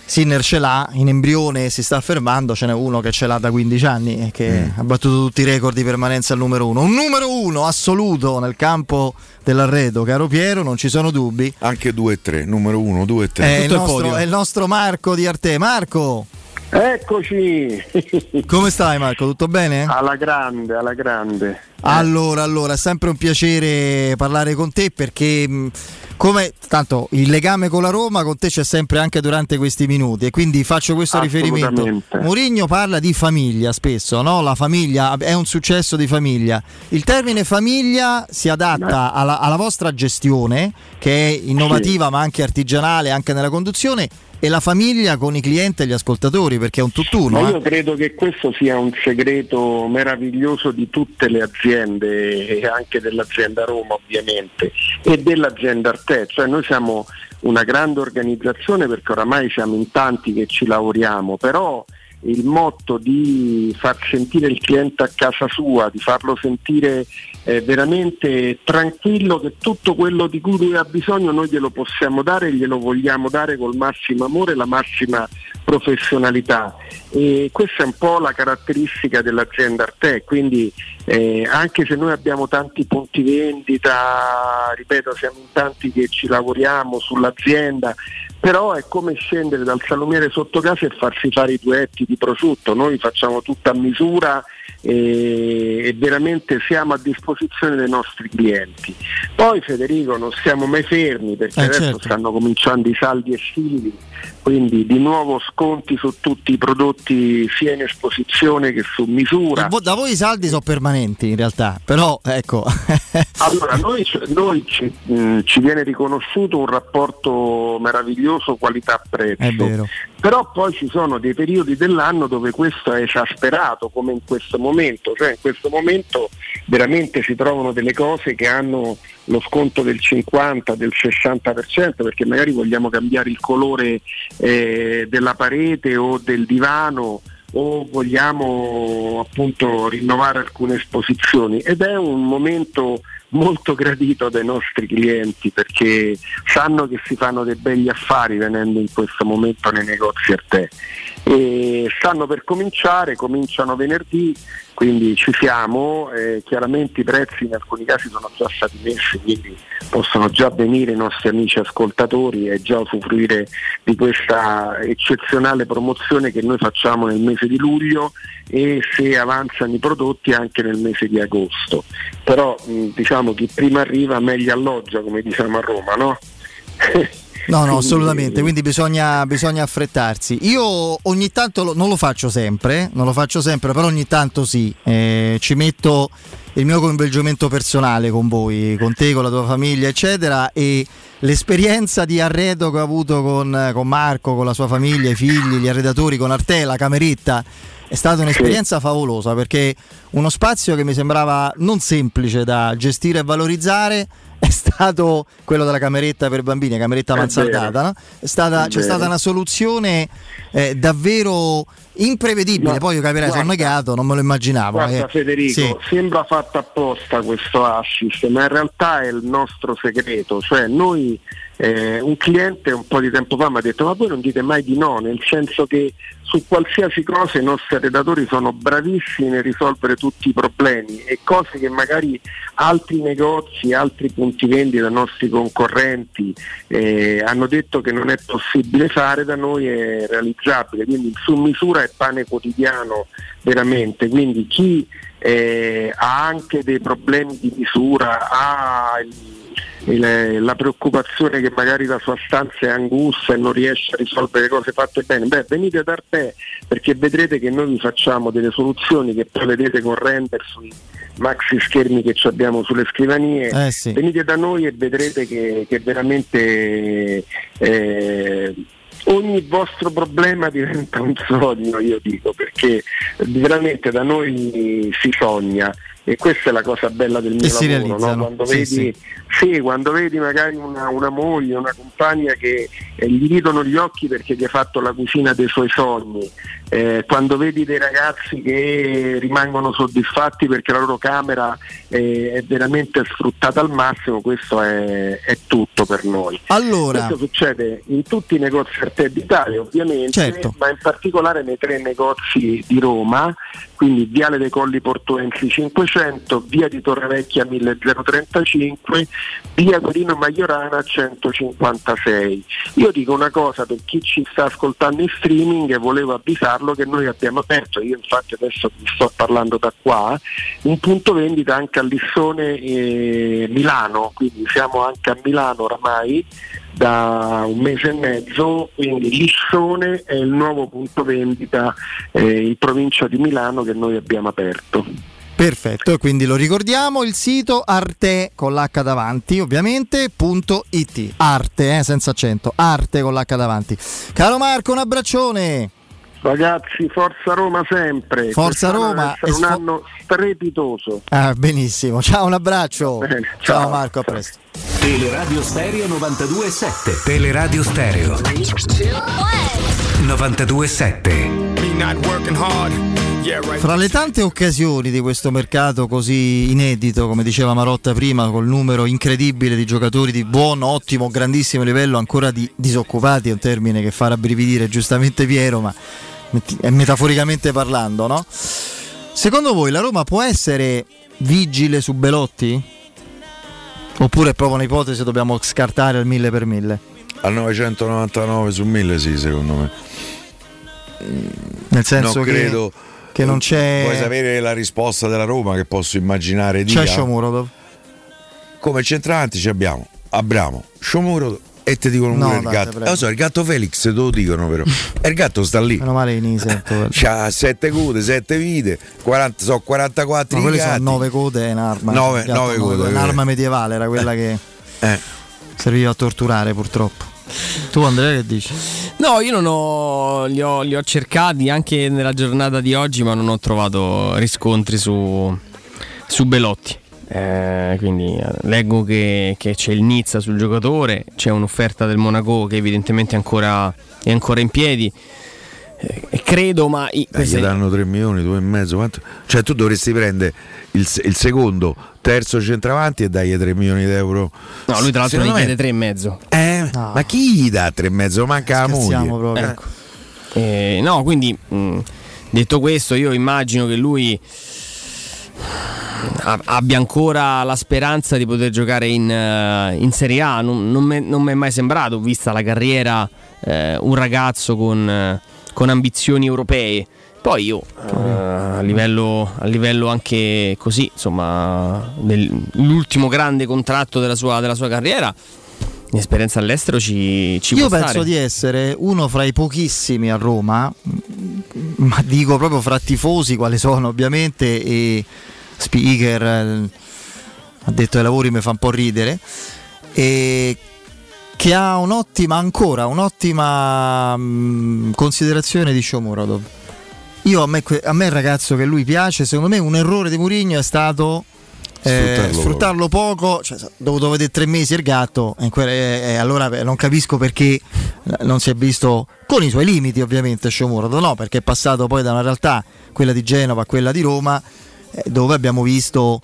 Sinner ce l'ha in embrione si sta affermando ce n'è uno che ce l'ha da 15 anni e che ha battuto tutti i record di permanenza al numero uno. Un numero uno assoluto nel campo dell'arredo caro Piero non ci sono dubbi. Anche 2 e 3, numero 1, 2 e 3. è il, nostro, è il nostro Marco di Arte. Marco Eccoci! come stai Marco tutto bene? Alla grande, alla grande. Allora, allora, è sempre un piacere parlare con te perché mh, come tanto il legame con la Roma con te c'è sempre anche durante questi minuti e quindi faccio questo riferimento. Mourinho parla di famiglia spesso, no? La famiglia è un successo di famiglia. Il termine famiglia si adatta alla, alla vostra gestione che è innovativa ma anche artigianale anche nella conduzione e la famiglia con i clienti e gli ascoltatori perché è un tutt'uno. Ma eh. io credo che questo sia un segreto meraviglioso di tutte le aziende e anche dell'azienda Roma ovviamente e dell'azienda Arte, cioè noi siamo una grande organizzazione perché oramai siamo in tanti che ci lavoriamo, però il motto di far sentire il cliente a casa sua, di farlo sentire eh, veramente tranquillo che tutto quello di cui lui ha bisogno noi glielo possiamo dare e glielo vogliamo dare col massimo amore e la massima professionalità. E questa è un po' la caratteristica dell'azienda Arte, quindi eh, anche se noi abbiamo tanti punti vendita, ripeto, siamo in tanti che ci lavoriamo sull'azienda, però è come scendere dal salumiere sotto casa e farsi fare i duetti di prosciutto, noi facciamo tutto a misura e, veramente siamo a disposizione dei nostri clienti. Poi Federico non siamo mai fermi perché Eh, adesso certo. stanno cominciando i saldi estivi, quindi di nuovo sconti su tutti i prodotti sia in esposizione che su misura. Da voi i saldi sono permanenti in realtà, però ecco. Allora, noi, noi ci, mh, ci viene riconosciuto un rapporto meraviglioso qualità-prezzo, però poi ci sono dei periodi dell'anno dove questo è esasperato, come in questo momento, cioè in questo momento veramente si trovano delle cose che hanno lo sconto del 50, del 60%, perché magari vogliamo cambiare il colore eh, della parete o del divano o vogliamo appunto rinnovare alcune esposizioni. Ed è un momento molto gradito dai nostri clienti perché sanno che si fanno dei begli affari venendo in questo momento nei negozi a te e stanno per cominciare, cominciano venerdì quindi ci siamo, eh, chiaramente i prezzi in alcuni casi sono già stati messi, quindi possono già venire i nostri amici ascoltatori e già usufruire di questa eccezionale promozione che noi facciamo nel mese di luglio e se avanzano i prodotti anche nel mese di agosto. Però mh, diciamo chi prima arriva meglio alloggia, come diciamo a Roma, no? No, no, assolutamente, quindi bisogna, bisogna affrettarsi. Io ogni tanto lo- non lo faccio sempre, non lo faccio sempre, però ogni tanto sì, eh, ci metto il mio coinvolgimento personale con voi, con te, con la tua famiglia, eccetera, e l'esperienza di arredo che ho avuto con, con Marco, con la sua famiglia, i figli, gli arredatori, con Arte, la cameretta, è stata un'esperienza favolosa perché uno spazio che mi sembrava non semplice da gestire e valorizzare è stato quello della cameretta per bambini, cameretta mansardata. no? È stata- È c'è vero. stata una soluzione eh, davvero imprevedibile. Ma- Poi io capirai, sono guarda- negato, non me lo immaginavo. Guarda eh. Federico, Sì. sembra fatto apposta questo assist, ma in realtà è il nostro segreto, cioè noi eh, un cliente un po' di tempo fa mi ha detto ma voi non dite mai di no, nel senso che su qualsiasi cosa i nostri redattori sono bravissimi nel risolvere tutti i problemi e cose che magari altri negozi, altri punti vendita, nostri concorrenti eh, hanno detto che non è possibile fare, da noi è realizzabile, quindi su misura è pane quotidiano veramente, quindi chi eh, ha anche dei problemi di misura, ha il il- la preoccupazione che magari la sua stanza è angusta e non riesce a risolvere le cose fatte bene, beh venite da te perché vedrete che noi vi facciamo delle soluzioni che poi vedete con render sui maxi schermi che abbiamo sulle scrivanie, Eh, sì. venite da noi e vedrete che, che veramente eh, ogni vostro problema diventa un sogno, io dico, perché veramente da noi si sogna e questa è la cosa bella del mio E lavoro, no? quando, sì, vedi, sì, quando vedi magari una, una moglie, una compagna che eh, gli ridono gli occhi perché gli ha fatto la cucina dei suoi sogni, eh, quando vedi dei ragazzi che rimangono soddisfatti perché la loro camera eh, è veramente sfruttata al massimo, questo è, è tutto per noi. Allora. Questo succede in tutti i negozi Arte d'Italia ovviamente, Certo. ma in particolare nei tre negozi di Roma, quindi Viale dei Colli Portuensi 500, Via di Torrevecchia 1035, Via Torino Maiorana 156. Io dico una cosa per chi ci sta ascoltando in streaming e volevo avvisarlo che noi abbiamo aperto, io infatti adesso sto parlando da qua, un punto vendita anche a Lissone e Milano, quindi siamo anche a Milano oramai da un mese e mezzo, quindi Lissone è il nuovo punto vendita eh, in provincia di Milano che noi abbiamo aperto. Perfetto, quindi lo ricordiamo, il sito arte con l'H davanti, ovviamente, punto it. Arte, eh, senza accento, arte con l'H davanti. Caro Marco, un abbraccione. Ragazzi, forza Roma sempre. Forza Roma e un sfo- anno strepitoso. Ah, benissimo, ciao, un abbraccio. ciao. ciao. Marco, a presto. Teleradio Stereo 92.7 Teleradio Stereo 92.7 Fra le tante occasioni di questo mercato così inedito, come diceva Marotta prima, col numero incredibile di giocatori di buon, ottimo, grandissimo livello, ancora di disoccupati, è un termine che fa rabbrividire giustamente Piero, ma è metaforicamente parlando, no? Secondo voi la Roma può essere vigile su Belotti? Oppure è proprio un'ipotesi dobbiamo scartare al mille per mille? Al 999 su 1000 sì, secondo me. Nel senso non che, credo. che non c'è... Vuoi sapere la risposta della Roma che posso immaginare di C'è Shomurodov? Come centravanti ci abbiamo Abramo, Shomurodov e ti dicono No, pure il gatto. prego. Lo so, il gatto Felix te lo dicono però. e il gatto sta lì. Meno male in sento. C'ha sette code, sette vite, 40, so 44 Ma quelle sono gatti. nove code e un'arma. Nove- Il gatto nove ha code, Un'arma vero. medievale era quella che Eh. serviva a torturare purtroppo. Tu Andrea che dici? No, io non ho li, ho. li ho cercati anche nella giornata di oggi, ma non ho trovato riscontri su, su Belotti. Eh, quindi eh, leggo che, che c'è il Nizza sul giocatore, c'è un'offerta del Monaco che evidentemente è ancora, è ancora in piedi. Eh, e credo, ma i- Dai, gli danno 3 milioni, 2 e mezzo. Quanto? Cioè, tu dovresti prendere il, il secondo, terzo centravanti e dagli 3 milioni d'euro. No, lui tra l'altro ne chiede tre e mezzo. Eh, Ma chi gli dà 3 e mezzo? Manca la moglie. Proprio. Ecco. Eh, no, quindi mh, detto questo, io immagino che lui abbia ancora la speranza di poter giocare in, eh, in Serie A. Non, non mi è mai sembrato, vista la carriera, eh, un ragazzo con, eh, con ambizioni europee. Poi io, eh, a, livello, a livello anche così, insomma, l'ultimo grande contratto della sua, della sua carriera, l'esperienza all'estero ci, ci Io penso stare. di essere uno fra i pochissimi a Roma, ma dico proprio fra tifosi quali sono ovviamente e speaker, eh, ha detto ai lavori mi fa un po' ridere, e che ha un'ottima, ancora un'ottima mm, considerazione di Shomurodov. Io a me, a me il ragazzo che lui piace, secondo me un errore di Mourinho è stato eh, Sfruttarlo sfruttarlo poco, cioè, dovuto vedere tre mesi il gatto, e eh, eh, allora non capisco perché non si è visto con i suoi limiti ovviamente Shomurodov, no, perché è passato poi da una realtà, quella di Genova a quella di Roma, eh, dove abbiamo visto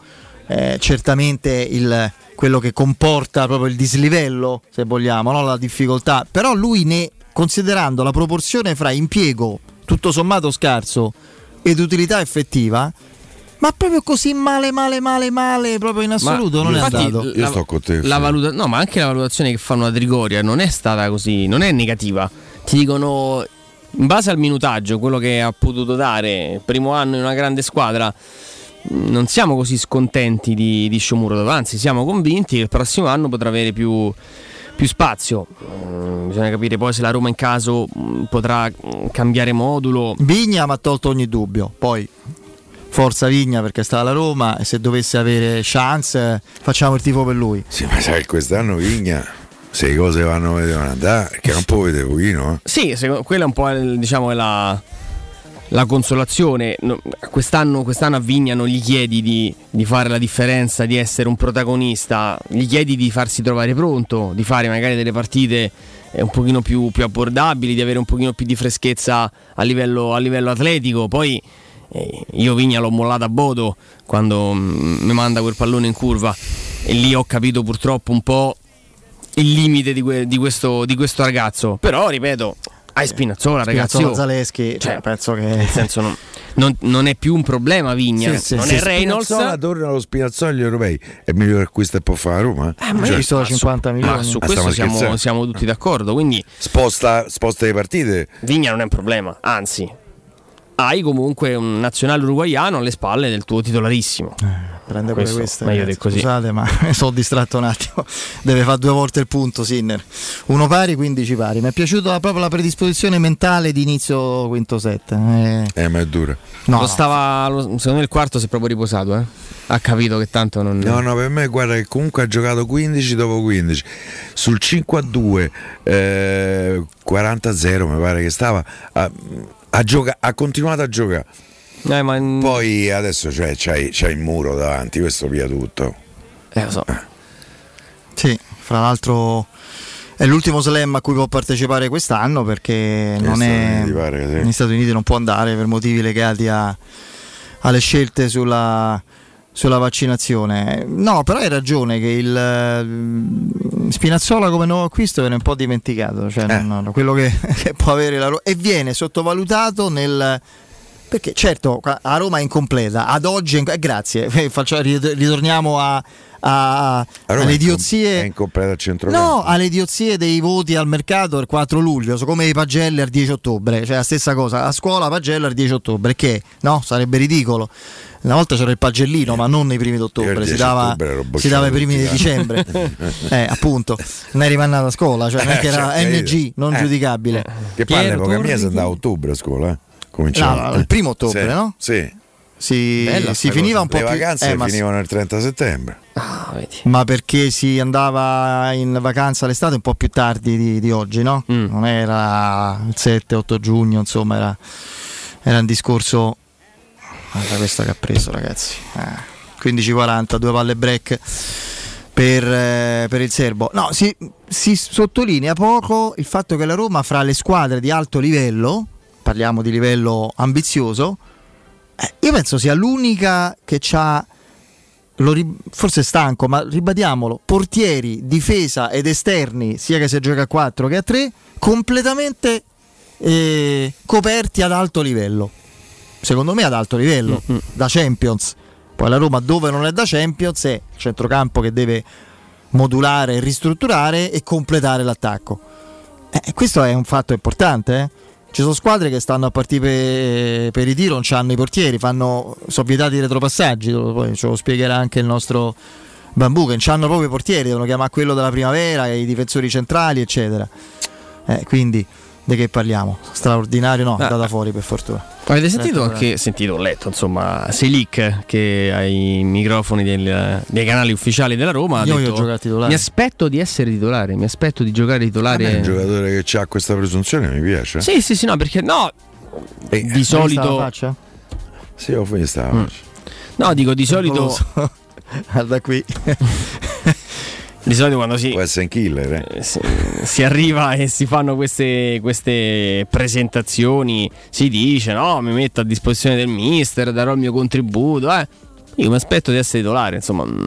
eh, certamente il, quello che comporta proprio il dislivello, se vogliamo, no? la difficoltà. Però lui ne, considerando la proporzione fra impiego tutto sommato scarso ed utilità effettiva, ma proprio così male, male, male, male, proprio in assoluto Ma non è infatti andato. Io sto con te. La valuta- no, ma anche la valutazione che fanno a Trigoria non è stata così, non è negativa. Ti dicono in base al minutaggio, quello che ha potuto dare il primo anno in una grande squadra. Non siamo così scontenti di, di Shomurodov, anzi siamo convinti che il prossimo anno potrà avere più, più spazio. Mm, bisogna capire poi se la Roma in caso mh, potrà mh, cambiare modulo. Vigna mi ha tolto ogni dubbio, poi forza Vigna perché sta alla Roma e se dovesse avere chance facciamo il tifo per lui. Sì, ma sai che quest'anno Vigna, se le cose vanno come devono andare, che non può vedere pochino, eh. Sì, secondo- quella è un po' il- diciamo, la, la consolazione. No, quest'anno, quest'anno a Vigna non gli chiedi di, di fare la differenza, di essere un protagonista, gli chiedi di farsi trovare pronto, di fare magari delle partite eh, un pochino più, più abbordabili, di avere un pochino più di freschezza a livello, a livello atletico. Poi io Vigna l'ho mollata a Bodo quando mm, mi manda quel pallone in curva e lì ho capito purtroppo un po' il limite di, que- di questo, di questo ragazzo. Però, ripeto, hai Spinazzola, ragazzi. Spinazzola. Zaleschi, cioè, penso che Nel senso, non, non- non è più un problema Vigna, Sì, sì, non sì, è Reynolds. Spinazzola torna allo Spinazzola agli europei, è il miglior acquisto che può fare a Roma. Eh, ma Cioè, io sto da 50 milioni. Ma su Ah, questo siamo, siamo tutti d'accordo. Quindi sposta, sposta le partite. Vigna non è un problema, anzi, hai comunque un nazionale uruguaiano alle spalle del tuo titolarissimo. Prende pure Questo, queste. meglio di così. Scusate, ma mi sono distratto un attimo. Deve fare due volte il punto, Sinner. Uno pari, 15 pari. Mi è piaciuta proprio la predisposizione mentale di inizio quinto set. Eh, Eh, ma è dura. No, Lo stava, lo- secondo me il quarto si è proprio riposato, eh. Ha capito che tanto non. No, no, per me guarda che comunque ha giocato 15 dopo 15. Sul 5 a 2, eh, 40 a 0 mi pare che stava. Ha, ha gioca- ha continuato a giocare. Eh, ma Poi adesso cioè, c'hai, c'hai il muro davanti, questo via tutto. Eh, lo so. Sì, fra l'altro è l'ultimo slam a cui può partecipare quest'anno perché Negli non Stati è, Uniti pare sì. negli Stati Uniti non può andare per motivi legati a- alle scelte sulla, sulla vaccinazione. No, però hai ragione che il eh, Spinazzola come nuovo acquisto viene un po' dimenticato, cioè Eh. non- quello che, che può avere la Roma e viene sottovalutato nel perché certo a Roma è incompleta, ad oggi è inc- eh, grazie, rit- ritorniamo a, a- alle è idiozie È No, alle idiozie dei voti al mercato il 4 luglio, so come i pagelle al 10 ottobre, cioè la stessa cosa, a scuola pagelle al 10 ottobre, che no, sarebbe ridicolo. Una volta c'era il pagellino, ma non nei primi d'ottobre, il si 10 dava, si dava i primi di dicembre. eh, appunto, non eri mandato a scuola, cioè non è che era Eh, certo, NG, non eh. giudicabile. Che poi all'epoca mia si andava a ottobre a scuola. Eh? Cominciava. No, no, il primo ottobre, Sì, no? Sì. Si, si finiva cosa. un po' Le più vacanze eh, ma- finivano il 30 settembre. Ma perché si andava in vacanza l'estate un po' più tardi di, di oggi, no? Mm. Non era il 7-8 giugno, insomma, era, era un discorso. Guarda questa che ha preso, ragazzi. Eh, 15-40, due palle break per, eh, per il serbo. No, si, si sottolinea poco il fatto che la Roma, fra le squadre di alto livello, parliamo di livello ambizioso, eh, io penso sia l'unica che ha lo ri- forse stanco, ma ribadiamolo, portieri, difesa ed esterni, sia che si gioca a 4 che a 3, completamente eh, coperti ad alto livello. Secondo me ad alto livello, da Champions. Poi la Roma dove non è da Champions è il centrocampo che deve modulare, ristrutturare e completare l'attacco. Eh, questo è un fatto importante, eh. Ci sono squadre che stanno a partire per, per i tiro, non hanno i portieri, fanno, sono vietati i retropassaggi, poi ce lo spiegherà anche il nostro Bambù, che non hanno proprio i portieri, devono chiamare quello della primavera, i difensori centrali, eccetera. Eh, quindi di che parliamo? Straordinario no, è Ah. andata fuori per fortuna. Avete sentito anche, sentito, ho letto, insomma, Selic che ai microfoni del- dei canali ufficiali della Roma ha Io voglio detto, giocare titolare." mi aspetto di essere titolare, mi aspetto di giocare titolare. un giocatore che ha questa presunzione mi piace. Sì, sì, sì, no, perché no, Eh, di la solito faccia? Sì, ho finito stava. Mm. No, dico di solito so. Guarda qui. di solito quando si Può essere un killer, eh. si, si arriva e si fanno queste, queste presentazioni, si dice no, mi metto a disposizione del mister, darò il mio contributo. Eh. Io mi aspetto di essere titolare, insomma. mm.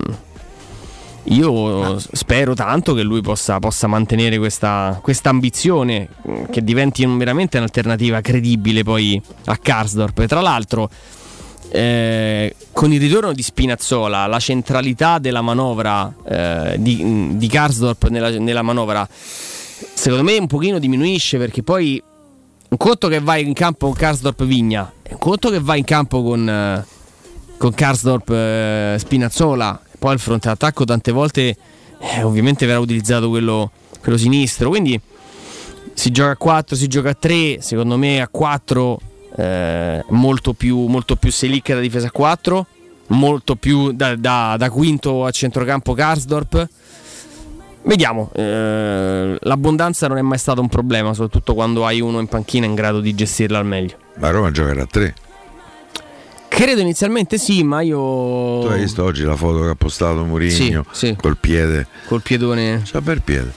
io spero tanto che lui possa, possa mantenere questa, ambizione, che diventi veramente un'alternativa credibile poi a Karsdorp. E tra l'altro, eh, con il ritorno di Spinazzola, la centralità della manovra eh, di, di Karsdorp nella, nella manovra, secondo me un pochino diminuisce perché poi un conto che vai in campo con Karsdorp Vigna, un conto che vai in campo con, eh, con Karsdorp eh, Spinazzola, poi il fronte attacco tante volte eh, ovviamente verrà utilizzato quello, quello sinistro, quindi si gioca a 4, si gioca a 3, secondo me a 4 eh, molto più, molto più Selic da difesa a 4, molto più da, da- da quinto a centrocampo Karsdorp. Vediamo, eh, l'abbondanza non è mai stato un problema, soprattutto quando hai uno in panchina in grado di gestirla al meglio. Ma Roma giocherà a tre. Credo inizialmente sì, ma io... Tu hai visto oggi la foto che ha postato Mourinho. Sì, sì. col piede. Col piedone. C'ha bel piede.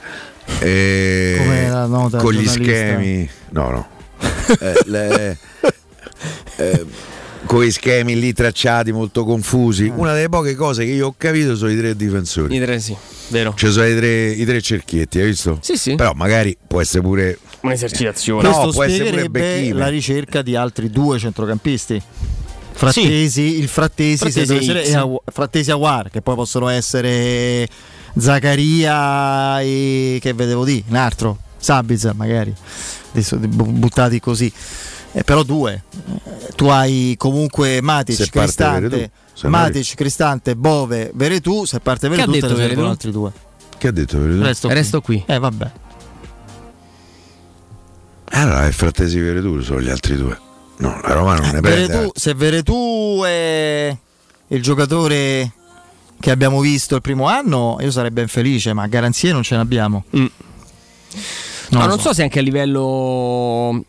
E Come la nota con gli schemi. No, no. Eh, le- eh, con schemi lì tracciati molto confusi. Una delle poche cose che io ho capito sono i tre difensori. I tre sì, vero. Ci sono i tre, i tre cerchietti, hai visto? Sì, sì. Però magari può essere pure. Un'esercitazione. Questo No, può essere pure Becchino. la ricerca di altri due centrocampisti. Frattesi, il Frattesi, Frattesi e Agu- Frattesi Aguar, che poi possono essere Zaccaria e che vedevo di, un altro, Sabitzer magari, adesso bu- buttati così. Eh, però due. Eh, Tu hai comunque Matic, Cristante, Matic, Cristante, Bove, Veretù, se parte Veretù te ne servono altri due. Che ha detto? Veretù? Resto, Resto qui. Eh vabbè. Allora è Frattesi Veretù sono gli altri due. No, la Roma non ne prende. Veretù, se Veretù è il giocatore che abbiamo visto il primo anno, io sarei ben felice, ma garanzie non ce ne abbiamo. Mm. Non Ma lo non so se anche a livello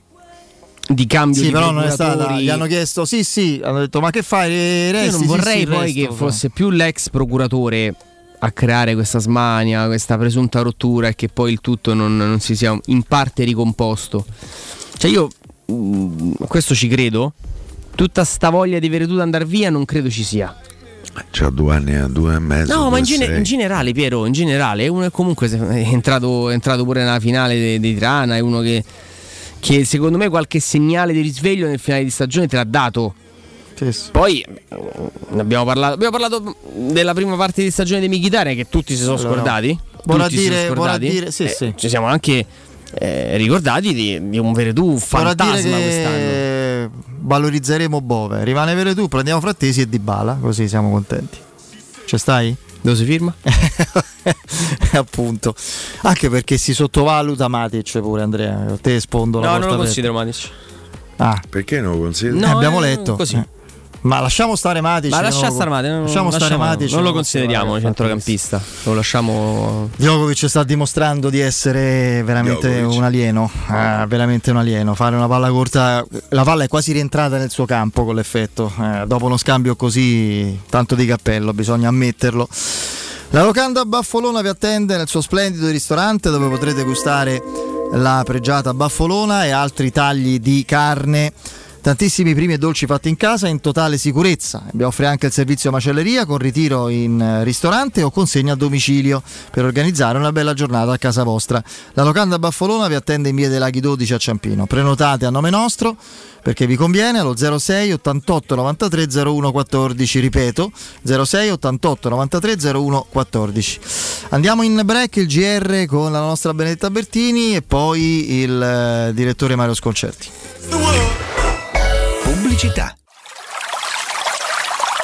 di cambio Sì, di però non è stata. Gli hanno chiesto: sì, sì. Hanno detto: Ma che fai? Resti, Io non Sì, vorrei sì, poi resto. che fosse più l'ex procuratore a creare questa smania, questa presunta rottura e che poi il tutto non, non si sia in parte ricomposto. Cioè io mm, questo ci credo. Tutta sta voglia di Veretù andare via non credo ci sia. C'ha due anni due e mezzo. No, ma in, gene- in generale, Piero, in generale, è uno che comunque è entrato, è entrato pure nella finale di Tirana, è uno che, che secondo me qualche segnale di risveglio nel finale di stagione te l'ha dato. Poi ne abbiamo parlato, abbiamo parlato della prima parte di stagione di Michitare che tutti si sono Allora, scordati. vorrà Tutti si sono dire- scordati. dire- sì, Eh, sì. Ci siamo anche eh, ricordati di, di un Veretù fantasma dire quest'anno. valorizzeremo Bove. Rimane Veretù, prendiamo Frattesi e Dybala, così siamo contenti. Ci stai? Dove si firma? Appunto. Anche perché si sottovaluta Matic pure Andrea. Te spondo la No, porta non lo aperta. considero Matic. Ah, Perché non lo consideri? eh, abbiamo letto. così. Eh. Ma lasciamo stare Matic. Ma lascia non lo- stare Matic, non, Lasciamo stare lasciamo- Matic. non lo non consideriamo possiamo centrocampista. Lo lasciamo Djokovic sta dimostrando di essere veramente Djokovic. un alieno, ah, veramente un alieno. Fare una palla corta, la palla è quasi rientrata nel suo campo con l'effetto. Eh, dopo uno scambio così, tanto di cappello, bisogna ammetterlo. La locanda Baffolona vi attende nel suo splendido ristorante dove potrete gustare la pregiata Baffolona e altri tagli di carne. Tantissimi primi e dolci fatti in casa in totale sicurezza. Vi offre anche il servizio macelleria con ritiro in eh, ristorante o consegna a domicilio per organizzare una bella giornata a casa vostra. La locanda Baffolona vi attende in via dei Laghi 12 a Ciampino. Prenotate a nome nostro perché vi conviene allo 06 88 93 01 14. Ripeto 06 88 93 01 14. Andiamo in break il GR con la nostra Benedetta Bertini e poi il eh, direttore Mario Sconcerti. Pubblicità.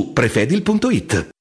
prefedil.it.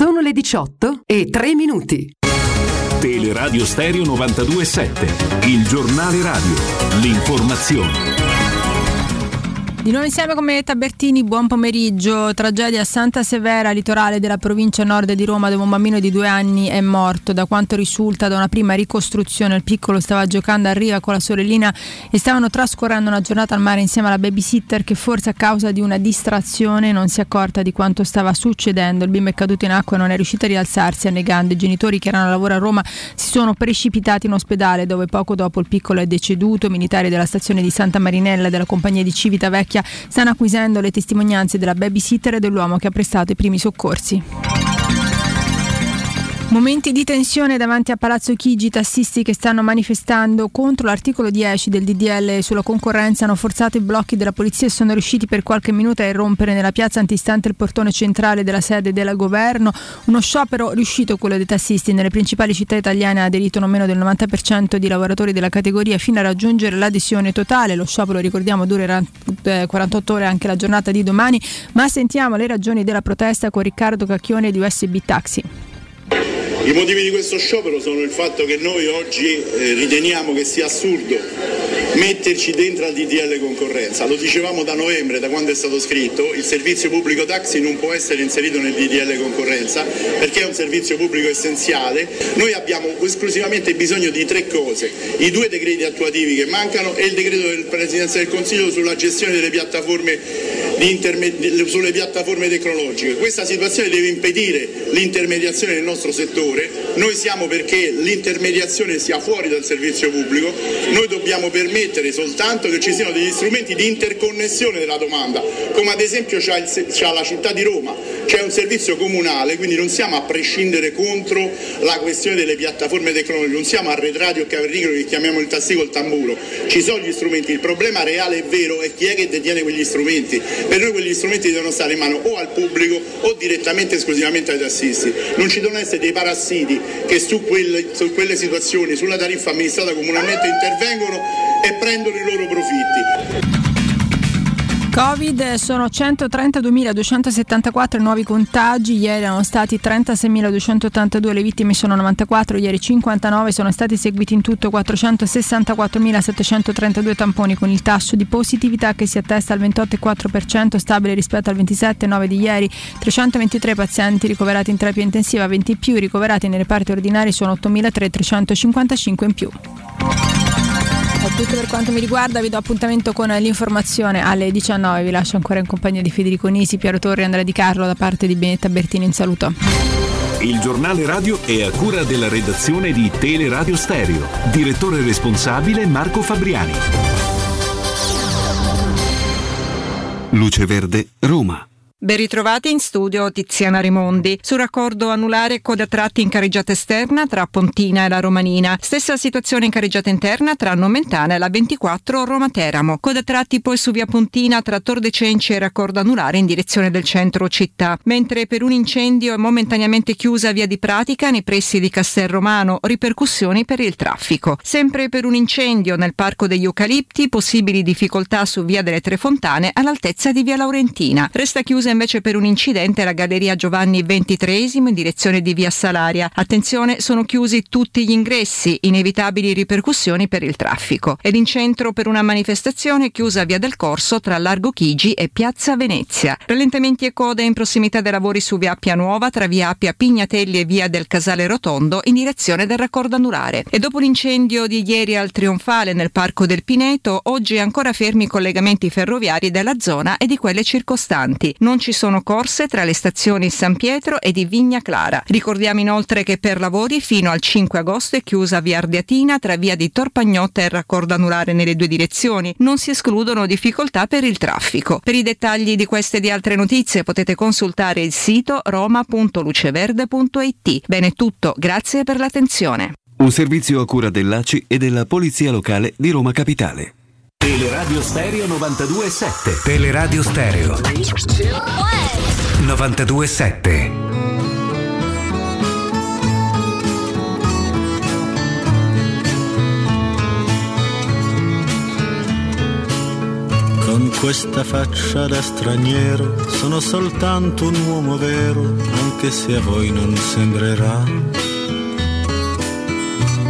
Sono le 18 e 3 minuti. Teleradio Stereo 92.7, il giornale radio, l'informazione. Di nuovo insieme con me Tabertini, buon pomeriggio. Tragedia a Santa Severa, litorale della provincia nord di Roma, dove un bambino di due anni è morto. Da quanto risulta da una prima ricostruzione, il piccolo stava giocando a riva con la sorellina e stavano trascorrendo una giornata al mare insieme alla babysitter che forse a causa di una distrazione non si è accorta di quanto stava succedendo. Il bimbo è caduto in acqua e non è riuscito a rialzarsi, annegando. I genitori che erano a lavoro a Roma si sono precipitati in ospedale dove poco dopo il piccolo è deceduto. I militari della stazione di Santa Marinella della compagnia di Civita Vecchia stanno acquisendo le testimonianze della babysitter e dell'uomo che ha prestato i primi soccorsi. Momenti di tensione davanti a Palazzo Chigi, tassisti che stanno manifestando contro l'articolo 10 del DDL sulla concorrenza hanno forzato i blocchi della polizia e sono riusciti per qualche minuto a irrompere nella piazza antistante il portone centrale della sede del governo. Uno sciopero riuscito quello dei tassisti. Nelle principali città italiane non meno del 90% di lavoratori della categoria fino a raggiungere l'adesione totale. Lo sciopero, ricordiamo, durerà 48 ore anche la giornata di domani, ma sentiamo le ragioni della protesta con Riccardo Cacchione di USB Taxi. I motivi di questo sciopero sono il fatto che noi oggi eh, riteniamo che sia assurdo metterci dentro al DDL concorrenza. Lo dicevamo da novembre, da quando è stato scritto, il servizio pubblico taxi non può essere inserito nel DDL concorrenza perché è un servizio pubblico essenziale. Noi abbiamo esclusivamente bisogno di tre cose, i due decreti attuativi che mancano e il decreto del Presidenza del Consiglio sulla gestione delle piattaforme, sulle piattaforme tecnologiche. Questa situazione deve impedire l'intermediazione nel nostro settore, noi siamo perché l'intermediazione sia fuori dal servizio pubblico, noi dobbiamo permettere soltanto che ci siano degli strumenti di interconnessione della domanda, come ad esempio c'ha, il, c'ha la città di Roma, c'è un servizio comunale, quindi non siamo a prescindere contro la questione delle piattaforme tecnologiche, non siamo arretrati o cavernicoli che chiamiamo il tassì col tamburo, ci sono gli strumenti, il problema reale e vero è chi è che detiene quegli strumenti, per noi quegli strumenti devono stare in mano o al pubblico o direttamente esclusivamente ai tassisti, non ci devono essere dei parassiti che su quelle, su quelle situazioni, sulla tariffa amministrata comunalmente intervengono e prendono i loro profitti. Covid sono 132.274 nuovi contagi, ieri erano stati 36.282, le vittime sono 94, ieri 59, sono stati seguiti in tutto 464.732 tamponi con il tasso di positività che si attesta al 28,4% stabile rispetto al 27,9 di ieri, 323 pazienti ricoverati in terapia intensiva, 20 più, ricoverati nei reparti ordinari sono 8.355 in più. È tutto per quanto mi riguarda, vi do appuntamento con l'informazione alle 19, vi lascio ancora in compagnia di Federico Nisi, Piero Torri e Andrea Di Carlo da parte di Benetta Bertini, un saluto. Il giornale radio è a cura della redazione di Teleradio Stereo, direttore responsabile Marco Fabriani. Luce Verde, Roma. Ben ritrovati in studio Tiziana Rimondi. Sul raccordo anulare coda tratti in carreggiata esterna tra Pontina e la Romanina. Stessa situazione in carreggiata interna tra Nomentana e la 24 Roma Teramo. Coda tratti poi su via Pontina tra Tor de Cenci e raccordo anulare in direzione del centro città. Mentre per un incendio è momentaneamente chiusa via di pratica nei pressi di Castel Romano. Ripercussioni per il traffico. Sempre per un incendio nel parco degli Eucalipti, possibili difficoltà su via delle Tre Fontane all'altezza di via Laurentina. Resta chiusa invece per un incidente la Galleria Giovanni XXIII in direzione di Via Salaria. Attenzione, sono chiusi tutti gli ingressi, inevitabili ripercussioni per il traffico. Ed in centro per una manifestazione chiusa Via del Corso tra Largo Chigi e Piazza Venezia. Rallentamenti e code in prossimità dei lavori su Via Appia Nuova tra Via Appia Pignatelli e Via del Casale Rotondo in direzione del raccordo anulare. E dopo l'incendio di ieri al Trionfale nel Parco del Pineto, oggi ancora fermi i collegamenti ferroviari della zona e di quelle circostanti. Non ci sono corse tra le stazioni San Pietro e di Vigna Clara. Ricordiamo inoltre che per lavori fino al 5 agosto è chiusa via Ardiatina tra via di Torpagnotta e il raccordo anulare nelle due direzioni. Non si escludono difficoltà per il traffico. Per i dettagli di queste e di altre notizie potete consultare il sito roma.luceverde.it. Bene tutto, grazie per l'attenzione. Un servizio a cura dell'ACI e della Polizia Locale di Roma Capitale. Teleradio Stereo 92.7 Teleradio Stereo. 92.7 Con questa faccia da straniero sono soltanto un uomo vero, anche se a voi non sembrerà.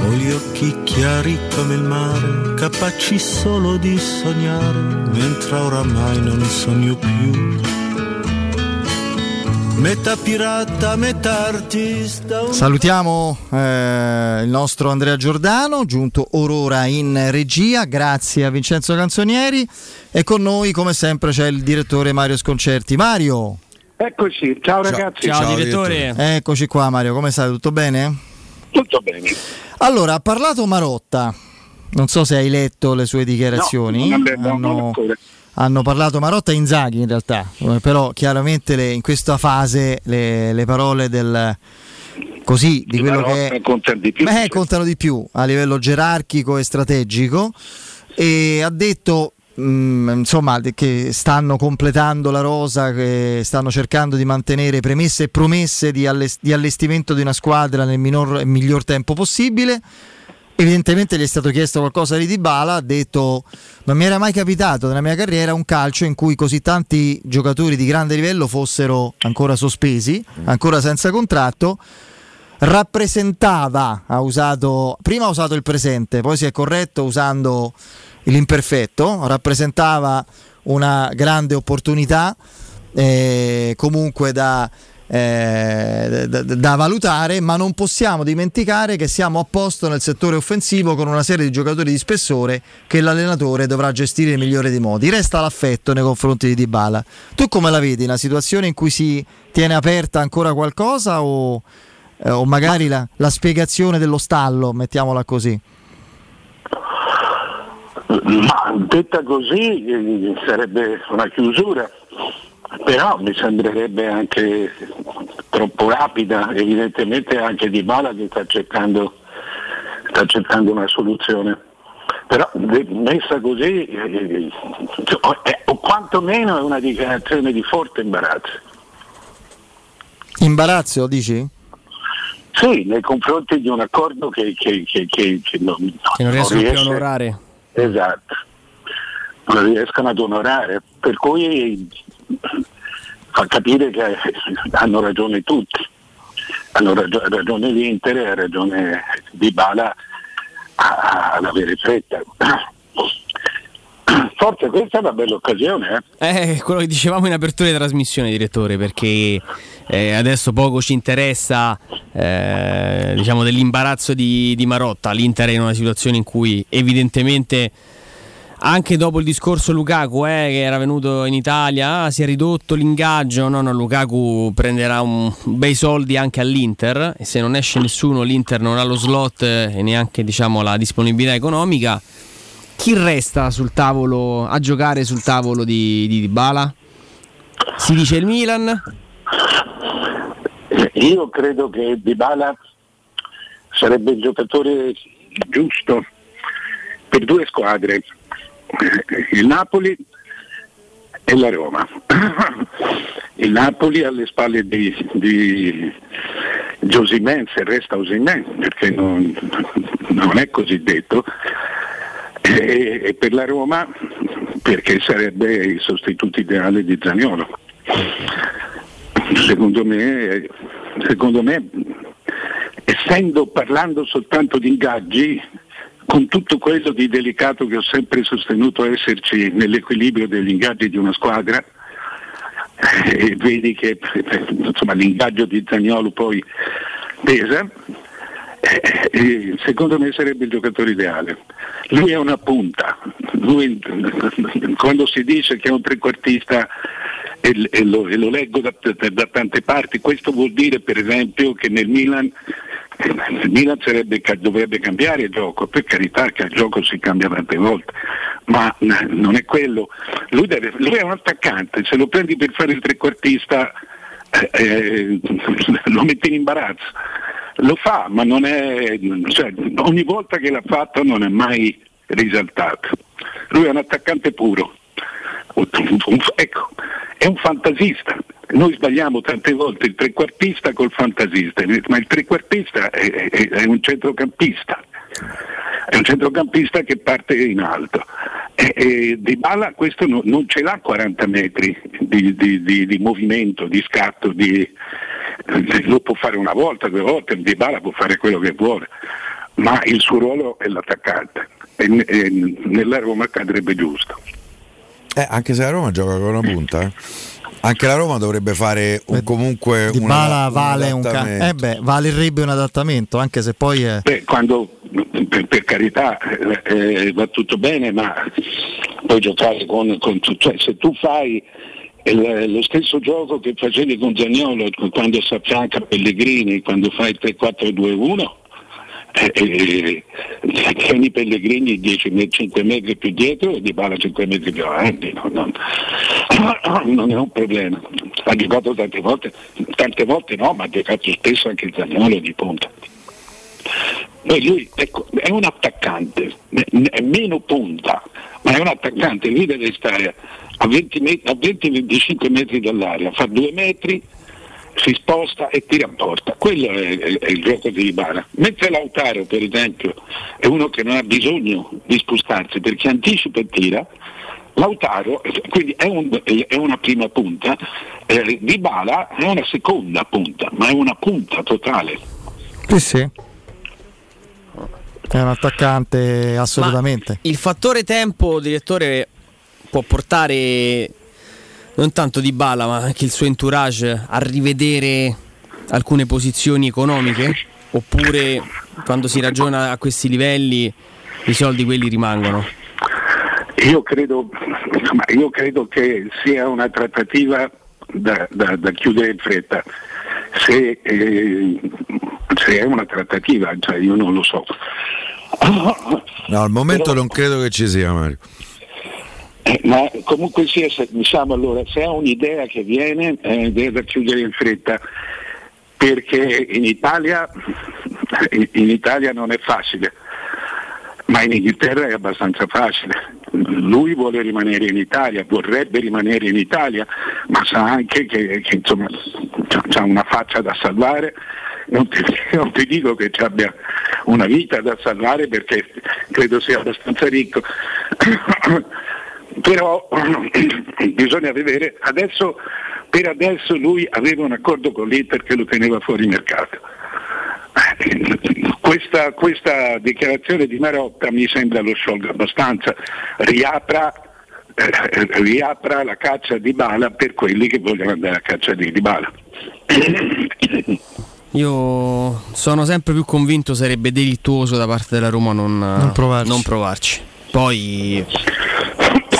Ho gli occhi chiari come il mare, capaci solo di sognare, mentre oramai non sogno più. Metà pirata, metà artista. Salutiamo eh, il nostro Andrea Giordano, giunto orora in regia, grazie a Vincenzo Canzonieri e con noi come sempre c'è il direttore Mario Sconcerti. Mario! Eccoci, ciao ragazzi. Ciao, ciao direttore. Eccoci qua Mario, come stai? Tutto bene? Tutto bene. Allora, ha parlato Marotta, non so se hai letto le sue dichiarazioni. No, abbiamo, hanno, hanno parlato Marotta e Inzaghi in realtà, eh, però chiaramente le, in questa fase le, le parole del così di quello che è, contano di più, beh, contano di più a livello gerarchico e strategico. E ha detto mh, insomma che stanno completando la rosa che stanno cercando di mantenere premesse e promesse di, allest- di allestimento di una squadra nel minor, miglior tempo possibile Evidentemente gli è stato chiesto qualcosa di Dybala, ha detto non mi era mai capitato nella mia carriera un calcio in cui così tanti giocatori di grande livello fossero ancora sospesi, ancora senza contratto. Rappresentava, ha usato, prima ha usato il presente, poi si è corretto usando l'imperfetto, rappresentava una grande opportunità eh, comunque da eh, da, da, valutare, ma non possiamo dimenticare che siamo a posto nel settore offensivo con una serie di giocatori di spessore che l'allenatore dovrà gestire nel migliore dei modi. Resta l'affetto nei confronti di Dybala. Tu come la vedi? Una situazione in cui si tiene aperta ancora qualcosa o, eh, o magari la, la spiegazione dello stallo, mettiamola così? Ma detta così eh, sarebbe una chiusura però mi sembrerebbe anche troppo rapida, evidentemente anche Di Bala che sta cercando, sta cercando una soluzione. Però messa così, eh, o quantomeno è una dichiarazione di forte imbarazzo. Imbarazzo, dici? Sì, nei confronti di un accordo che, che, che, che non, che non riescono più a onorare. Esatto, non riescono ad onorare. Per cui fa capire che hanno ragione tutti, hanno ragione l'Inter e ragione Di Bala ad avere fretta. Forse questa è una bella occasione. Eh? eh, quello che dicevamo in apertura di trasmissione, direttore, perché eh, adesso poco ci interessa eh, diciamo dell'imbarazzo di, di Marotta. L'Inter è in una situazione in cui evidentemente anche dopo il discorso Lukaku eh, che era venuto in Italia, ah, si è ridotto l'ingaggio, no, no, Lukaku prenderà un bei soldi anche all'Inter e se non esce nessuno l'Inter non ha lo slot e neanche diciamo, la disponibilità economica. Chi resta sul tavolo a giocare sul tavolo di, di Bala? Si dice il Milan? Io credo che Dybala sarebbe il giocatore giusto per due squadre il Napoli e la Roma. Il Napoli alle spalle di, di Josimen, se resta Osimen, perché non, non, è così detto, e, per la Roma perché sarebbe il sostituto ideale di Zaniolo. Secondo me, secondo me essendo parlando soltanto di ingaggi, con tutto quello di delicato che ho sempre sostenuto esserci nell'equilibrio degli ingaggi di una squadra, eh, e vedi che insomma, l'ingaggio di Zagnolo poi pesa, eh, secondo me sarebbe il giocatore ideale. Lui è una punta, lui, quando si dice che è un trequartista e, e, lo, e lo, leggo da, da, tante parti, questo vuol dire per esempio che nel Milan il Milan sarebbe, dovrebbe cambiare il gioco, per carità che il gioco si cambia tante volte, ma non è quello. Lui, deve, lui è un attaccante, se lo prendi per fare il trequartista eh, eh, lo metti in imbarazzo. Lo fa, ma non è, cioè, ogni volta che l'ha fatto non è mai risaltato. Lui è un attaccante puro. Ecco, è un fantasista, noi sbagliamo tante volte il trequartista col fantasista, ma il trequartista è, è, è un centrocampista, è un centrocampista che parte in alto. E, e Di Bala questo no, non ce l'ha 40 metri di, di, di, di movimento, di scatto, lo può fare una volta, due volte, Di Bala può fare quello che vuole ma il suo ruolo è l'attaccante e, e nella Roma cadrebbe giusto. Eh, anche se la Roma gioca con una punta, eh. Anche la Roma dovrebbe fare un, comunque Di un, Bala un vale un ca- adattamento. eh beh, valerebbe un adattamento, anche se poi è Beh, quando per, per carità eh, eh, va tutto bene, ma puoi giocare con, con tu- cioè, se tu fai il- lo stesso gioco che facevi con Zagnolo quando si affianca Pellegrini, quando fai 3-4-2-1, eh, eh, tieni Pellegrini 10 me- 5 metri più dietro e Di Bala 5 metri più avanti, no, no. non è un problema. Ha giocato tante volte, tante volte no, ma ha giocato spesso anche Zagnolo di punta. Poi lui ecco, è un attaccante, è meno punta, ma è un attaccante, lui deve stare a 20 met- 20-25 metri dall'aria, fa due metri, si sposta e tira in porta. Quello è, è- è il gioco di Ibara. Mentre Lautaro, per esempio, è uno che non ha bisogno di spostarsi perché anticipa e tira, Lautaro quindi è, un- è una prima punta, eh, Dybala è una seconda punta, ma è una punta totale. Sì, sì. È un attaccante assolutamente. Il fattore tempo, direttore, può portare non tanto di Bala, ma anche il suo entourage a rivedere alcune posizioni economiche? Oppure quando si ragiona a questi livelli i soldi quelli rimangono? Io credo, ma io credo che sia una trattativa da, da- da chiudere in fretta. Se, eh, se è una trattativa, cioè io non lo so. No, al momento non credo che ci sia Mario. Eh, ma comunque sia, se, diciamo allora, se ha un'idea che viene, eh, deve chiudere in fretta, perché in Italia, in, Italia non è facile, ma in Inghilterra è abbastanza facile. Lui vuole rimanere in Italia, vorrebbe rimanere in Italia, ma sa anche che, che, insomma ha una faccia da salvare. Non ti, non ti dico che ci abbia una vita da salvare perché credo sia abbastanza ricco, però bisogna vedere, adesso, per adesso lui aveva un accordo con l'Inter che lo teneva fuori mercato. Questa, questa dichiarazione di Marotta mi sembra lo sciolga abbastanza, riapra, eh, riapra la caccia di Bala per quelli che vogliono andare a caccia di, di Bala. Io sono sempre più convinto sarebbe delittuoso da parte della Roma non, non provarci. provarci. Poi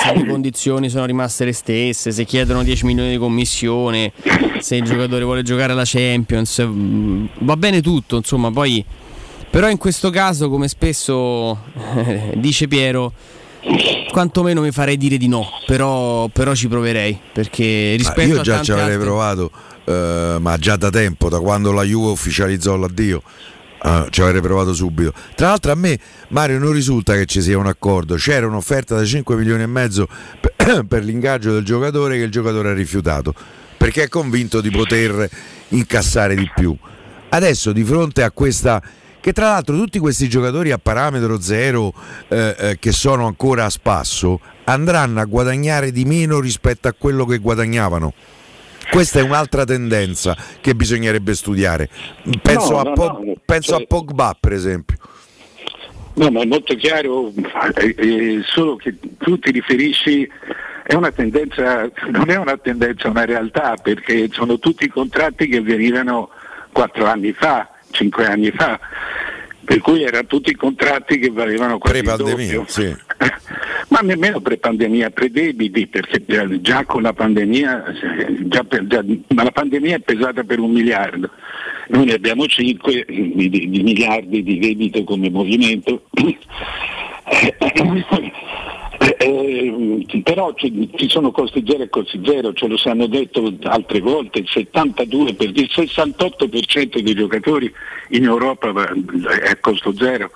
se le condizioni sono rimaste le stesse, se chiedono 10 milioni di commissione, se il giocatore vuole giocare alla Champions, mm, va bene tutto, insomma, poi però in questo caso, come spesso eh, dice Piero, quantomeno mi farei dire di no, però, però ci proverei, perché Ah, rispetto io a già ci avrei altre- provato, eh, ma già da tempo, da quando la Juve ufficializzò l'addio. Eh, ci avrei provato subito. Tra l'altro a me Mario non risulta che ci sia un accordo, c'era un'offerta da 5 milioni e mezzo per, per l'ingaggio del giocatore che il giocatore ha rifiutato, perché è convinto di poter incassare di più. Adesso di fronte a questa che tra l'altro tutti questi giocatori a parametro zero eh, eh, che sono ancora a spasso andranno a guadagnare di meno rispetto a quello che guadagnavano. Questa è un'altra tendenza che bisognerebbe studiare. Penso, No, a, no, Pog- no, penso cioè- a Pogba, per esempio. No, ma è molto chiaro, eh, eh, solo che tu ti riferisci, è una tendenza, non è una tendenza, è una realtà, perché sono tutti contratti che venivano quattro anni fa, cinque anni fa, per cui erano tutti contratti che valevano quasi Pre-pandemia, doppio. sì. Ma nemmeno pre-pandemia, pre-debiti, perché già- con la pandemia, eh, già per- già- ma la pandemia è pesata per un miliardo. Noi ne abbiamo 5 di, di- di miliardi di debito come movimento. Eh, eh, però ci, ci sono costi zero e costi zero, ce lo sanno detto altre volte, il 72 per, il 68% dei giocatori in Europa è a costo zero.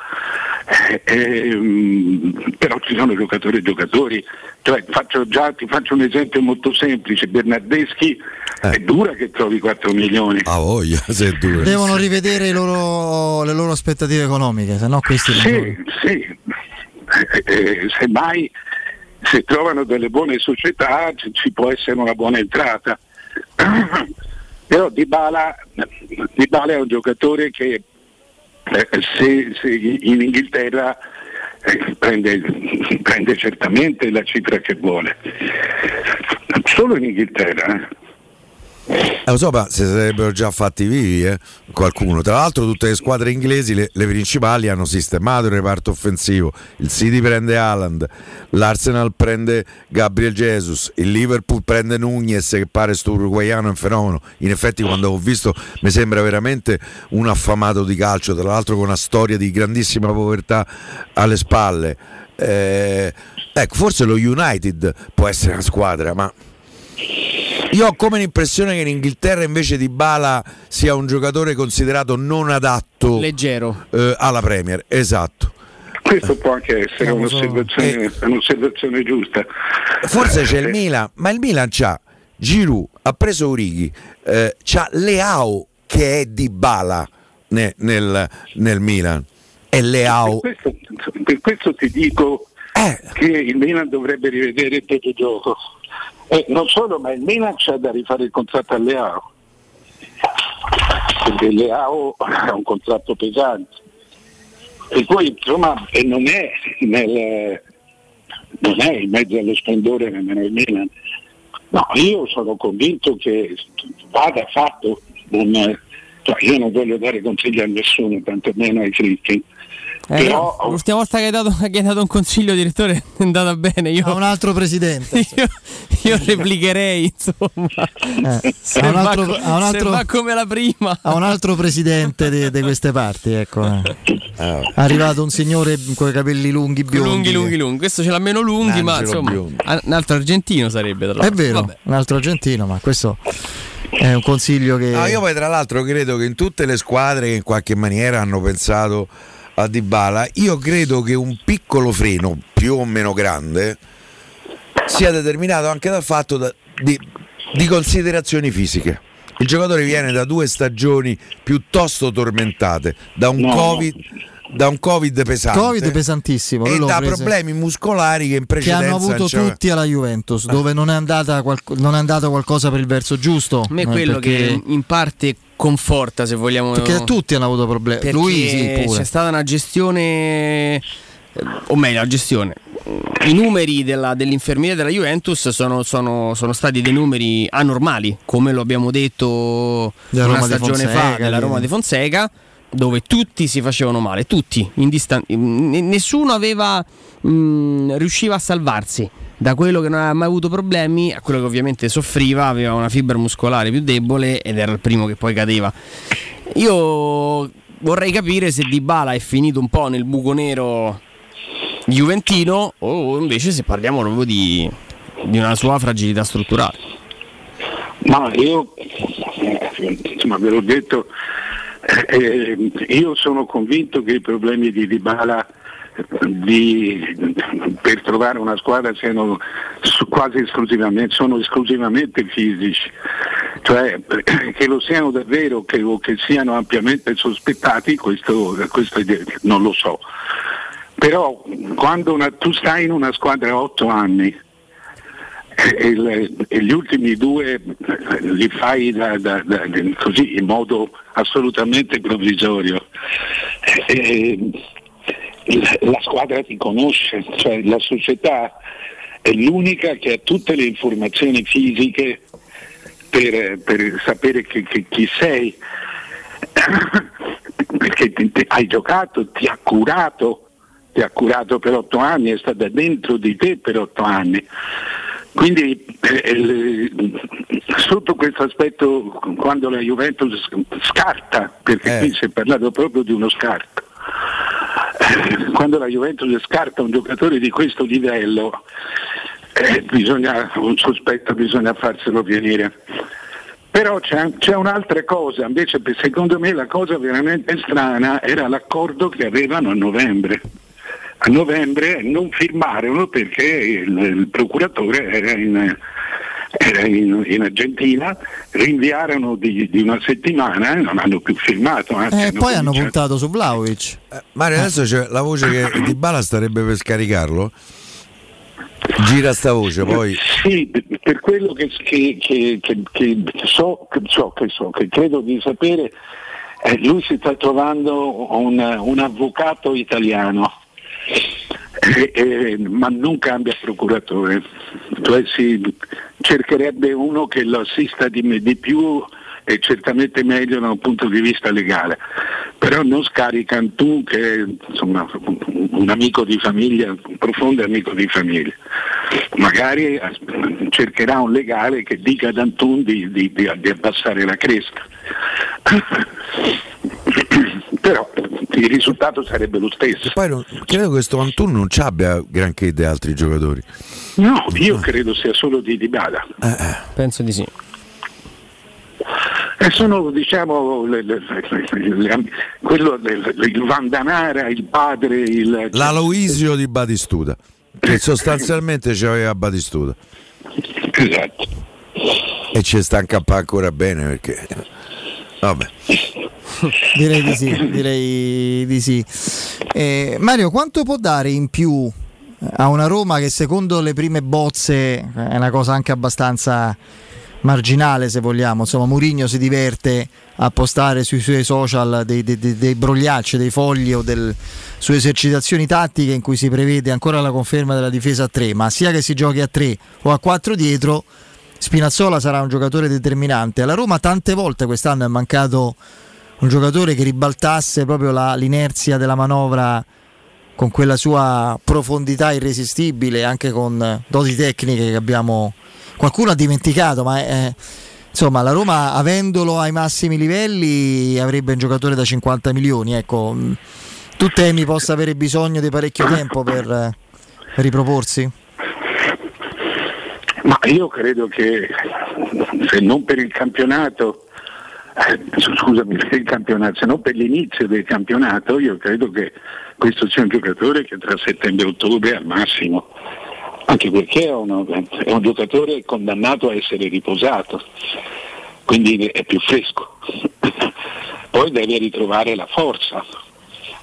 Eh, ehm, però ci sono giocatori e giocatori, cioè, faccio già, ti faccio un esempio molto semplice, Bernardeschi è dura che trovi 4 milioni. Ah voglia, se è dura. Devono rivedere loro- le loro aspettative economiche, se no questi Sì, sì. Eh, eh, semmai se trovano delle buone società ci, può essere una buona entrata. Però Dybala, Dybala è un giocatore che eh, se, se in Inghilterra eh, prende, prende certamente la cifra che vuole. Solo in Inghilterra. eh. Eh, lo so, ma si sarebbero già fatti vivi eh, qualcuno. Tra l'altro, tutte le squadre inglesi, le, le principali, hanno sistemato il reparto offensivo. Il City prende Haaland, l'Arsenal prende Gabriel Jesus, il Liverpool prende Nunez, che pare sto uruguaiano in fenomeno. In effetti, quando ho visto, mi sembra veramente un affamato di calcio. Tra l'altro, con una storia di grandissima povertà alle spalle. Eh, ecco, forse lo United può essere una squadra, ma. Io ho come l'impressione che in Inghilterra invece di Bala sia un giocatore considerato non adatto leggero eh, alla Premier, esatto. Questo può anche essere un'osservazione, un'osservazione giusta. Forse c'è il Eh, Milan, ma il Milan c'ha Giroud, ha preso Urighi, eh, c'ha Leao che è di Bala ne- nel, nel Milan. E Leao Per questo, per questo ti dico che il Milan dovrebbe rivedere il proprio gioco. E non solo, ma il Milan c'ha da rifare il contratto a Leao. Perché Leao ha un contratto pesante. E poi insomma non è nel, non è in mezzo allo splendore nemmeno il Milan. No, io sono convinto che vada fatto un. cioè, io non voglio dare consigli a nessuno, tantomeno ai critici. Eh, Però l'ultima volta che hai, dato, che hai dato un consiglio, direttore, è andata bene. Io, A un altro presidente. io, io replicherei, insomma. Eh, se, a un va altro- co- a un altro- va come la prima. A un altro presidente di, di queste parti, ecco. eh. È arrivato un signore con i capelli lunghi, biondi. Lunghi, lunghi, lunghi. Questo ce l'ha meno lunghi, ma insomma, un altro argentino sarebbe. Tra È vero, Vabbè. un altro argentino, ma questo è un consiglio che... No, io poi tra l'altro credo che in tutte le squadre che in qualche maniera hanno pensato a Dybala, io credo che un piccolo freno più o meno grande sia determinato anche dal fatto da- di, di considerazioni fisiche. Il giocatore viene da due stagioni piuttosto tormentate, da un, No. COVID, da un Covid pesante. Covid pesantissimo. e da preso- problemi muscolari che in che precedenza hanno avuto tutti alla Juventus, dove non è, andata qualco- non è andato qualcosa per il verso giusto. A me è eh, quello perché, che in parte conforta, se vogliamo. perché tutti hanno avuto problemi. Lui sì, pure. c'è stata una gestione, eh, o meglio, la gestione. I numeri della- dell'infermiere della Juventus sono, sono- sono stati dei numeri anormali, come lo abbiamo detto Della una Roma stagione fa Fonseca, della di- Roma di Fonseca, dove tutti si facevano male, tutti, indistan- n- nessuno aveva, mh, riusciva a salvarsi da quello che non aveva mai avuto problemi a quello che ovviamente soffriva, aveva una fibra muscolare più debole ed era il primo che poi cadeva. Io vorrei capire se Dybala è finito un po' nel buco nero juventino o invece se parliamo proprio di, di una sua fragilità strutturale. Ma io, insomma, ve l'ho detto, eh, eh, io sono convinto che i problemi di Dybala di- per trovare una squadra siano quasi esclusivamente, sono esclusivamente fisici, cioè eh, che lo siano davvero che, o che siano ampiamente sospettati, questo, questo non lo so. Però quando una- tu stai in una squadra a otto anni e, il- e gli ultimi due eh, li fai da- da- da- così in modo assolutamente provvisorio. E- e la squadra ti conosce, cioè la società è l'unica che ha tutte le informazioni fisiche per, per sapere che- che- chi sei, perché ti- ti- hai giocato, ti ha curato, ti ha curato per otto anni, è stata dentro di te per otto anni. Quindi eh, sotto questo aspetto quando la Juventus scarta, perché qui si è parlato proprio di uno scarto, eh, quando la Juventus scarta un giocatore di questo livello, eh, bisogna, un sospetto bisogna farselo venire. Però c'è, c'è un'altra cosa, invece secondo me la cosa veramente strana era l'accordo che avevano a novembre. A novembre non firmarono perché il, il procuratore era in, in- in Argentina, rinviarono di, di una settimana e non hanno più firmato. anzi, Eh, poi hanno cominciato- puntato su Vlaovic. Mario, adesso c'è la voce che Di Bala starebbe per scaricarlo. Gira sta voce, poi. Sì, per quello che, che- che- che- che so, che so, che so, che credo di sapere, Eh, lui si sta trovando un, un avvocato italiano, eh, eh, ma non cambia procuratore, cioè si cercherebbe uno che lo assista di, di più e certamente meglio da un punto di vista legale, però non scarica Antù che è un amico di famiglia, un profondo amico di famiglia. Magari eh, cercherà un legale che dica ad Antun di, di, di, di abbassare la cresta. però il risultato sarebbe lo stesso. Poi non- credo che questo Antun non ci abbia granché di altri giocatori. No, io credo sia solo di Dybala. Penso di sì. E sono diciamo le- le- le- le- quello del- il Vandanara, il padre, il L'Aloisio di Batistuta, che sostanzialmente c'aveva Batistuta. Esatto. E ci sta ancora bene perché... Vabbè. Direi di sì, direi di sì. Eh, Mario, quanto può dare in più a una Roma che secondo le prime bozze è una cosa anche abbastanza marginale se vogliamo, insomma Mourinho si diverte a postare sui suoi social dei, dei, dei- dei brogliacci, dei fogli o del, su esercitazioni tattiche in cui si prevede ancora la conferma della difesa a 3, ma sia che si giochi a 3 o a 4 dietro, Spinazzola sarà un giocatore determinante. Alla Roma tante volte quest'anno è mancato un giocatore che ribaltasse proprio la- l'inerzia della manovra con quella sua profondità irresistibile, anche con doti tecniche che abbiamo qualcuno ha dimenticato, ma è- insomma la Roma avendolo ai massimi livelli avrebbe un giocatore da 50 milioni. Ecco, tu temi possa avere bisogno di parecchio tempo per eh, riproporsi? Ma io credo che se non per il campionato, eh, scusami, per il campionato, se non per l'inizio del campionato, io credo che questo sia un giocatore che tra settembre e ottobre al massimo, anche perché è, uno- è un giocatore condannato a essere riposato, quindi è più fresco. Poi deve ritrovare la forza,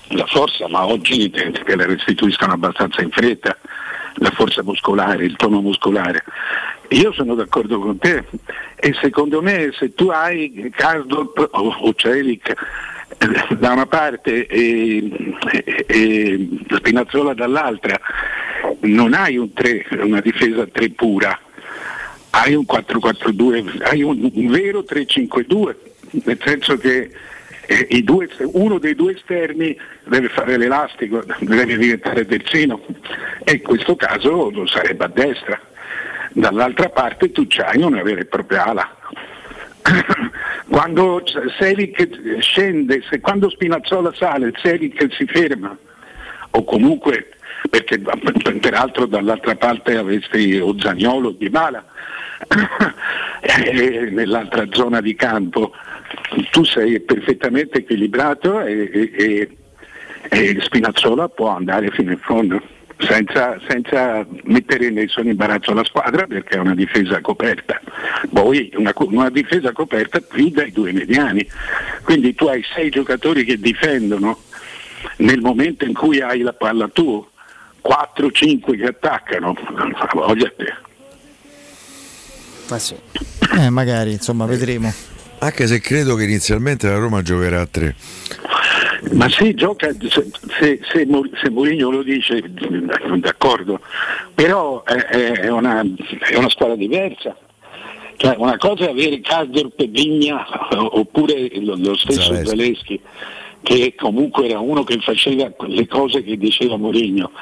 la forza, ma oggi te la restituiscono abbastanza in fretta, la forza muscolare, il tono muscolare. Io sono d'accordo con te. E secondo me se tu hai Karsdorp o, o Celic eh, da una parte e, e- e Spinazzola dall'altra, non hai un 3, una difesa 3 pura, hai un 4-4-2, hai un, un vero 3-5-2, nel senso che eh, due- uno dei due esterni deve fare l'elastico, deve diventare terzino e in questo caso lo sarebbe a destra. Dall'altra parte tu c'hai una vera e propria ala. quando Selic scende, se quando Spinazzola sale, Selic si ferma o comunque perché peraltro dall'altra parte avresti o Zagnolo o Di Bala eh, nell'altra zona di campo tu sei perfettamente equilibrato e- e- e Spinazzola può andare fino in fondo senza, senza mettere in nessun imbarazzo la squadra perché è una difesa coperta. Poi una, una difesa coperta più dai due mediani. Quindi tu hai sei giocatori che difendono nel momento in cui hai la palla tu. 4-5 che attaccano. Voglia te. Ma sì. Eh, magari, insomma, vedremo. Anche se credo che inizialmente la Roma giocherà a 3. Ma se gioca, se, se, se, se Mourinho lo dice, d'accordo, però è, è- una, è una squadra diversa. Cioè, una cosa è avere Karsdorp e Vigna oppure lo, lo stesso Zaleschi. Che comunque era uno che faceva le cose che diceva Mourinho.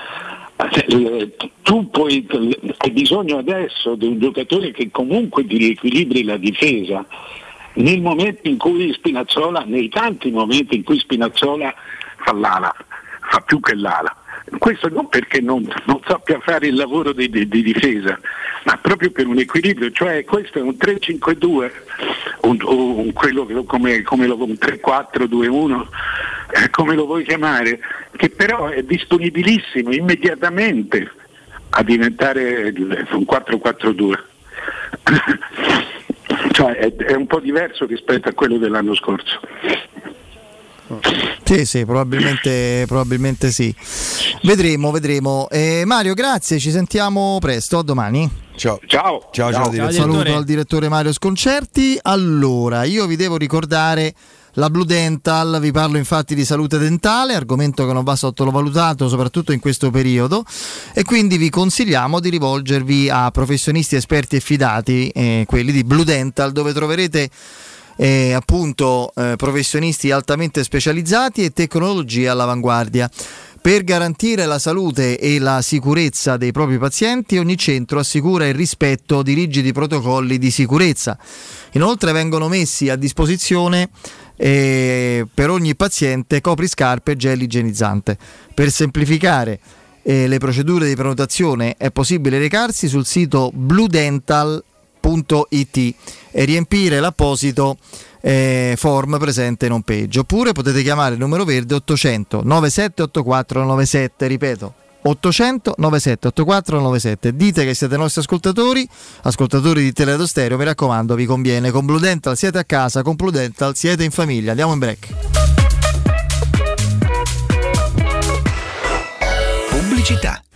Tu puoi, hai bisogno adesso di un giocatore che comunque ti riequilibri la difesa nel momento in cui Spinazzola, nei tanti momenti in cui Spinazzola fa l'ala, fa più che l'ala. Questo non perché non, non sappia fare il lavoro di, di- di difesa, ma proprio per un equilibrio, cioè questo è un 3-5-2, un, un- quello che come, come lo, un 3-4-2-1, eh, come lo vuoi chiamare, che però è disponibilissimo immediatamente a diventare un 4-4-2. Cioè è, è un po' diverso rispetto a quello dell'anno scorso. Sì, sì, probabilmente, probabilmente sì. Vedremo, vedremo. Eh, Mario, grazie, ci sentiamo presto, a domani. Ciao. Ciao. Ciao, ciao, direttore. Saluto al direttore Mario Sconcerti. Allora, io vi devo ricordare la Blue Dental, vi parlo infatti di salute dentale, argomento che non va sottovalutato soprattutto in questo periodo e quindi vi consigliamo di rivolgervi a professionisti esperti e fidati, eh, quelli di Blue Dental, dove troverete eh, appunto eh, professionisti altamente specializzati e tecnologie all'avanguardia. Per garantire la salute e la sicurezza dei propri pazienti, ogni centro assicura il rispetto di rigidi protocolli di sicurezza. Inoltre vengono messi a disposizione eh, per ogni paziente copriscarpe e gel igienizzante. Per semplificare eh, le procedure di prenotazione è possibile recarsi sul sito bluedental.it e riempire l'apposito eh, form presente in home page oppure potete chiamare il numero verde 800 9784 97 ripeto 800 9784 97 dite che siete nostri ascoltatori ascoltatori di Teleradio Stereo mi raccomando vi conviene. Con Blue Dental siete a casa con Blue Dental siete in famiglia. Andiamo in break. Pubblicità.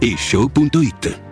whatishow.it.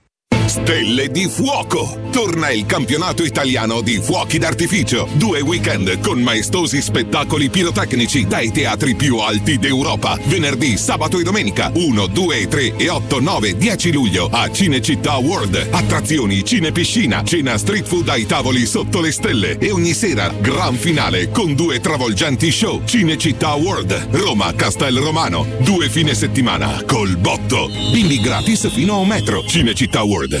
Stelle di Fuoco! Torna il campionato italiano di fuochi d'artificio. Due weekend con maestosi spettacoli pirotecnici dai teatri più alti d'Europa. Venerdì, sabato e domenica 1, 2, 3 e 8, 9, 10 luglio a Cinecittà World. Attrazioni, cinepiscina, cena street food ai tavoli sotto le stelle e ogni sera gran finale con due travolgenti show. Cinecittà World, Roma, Castel Romano. Due fine settimana col botto. Bimbi gratis fino a un metro. Cinecittà World.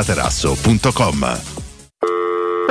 materasso.com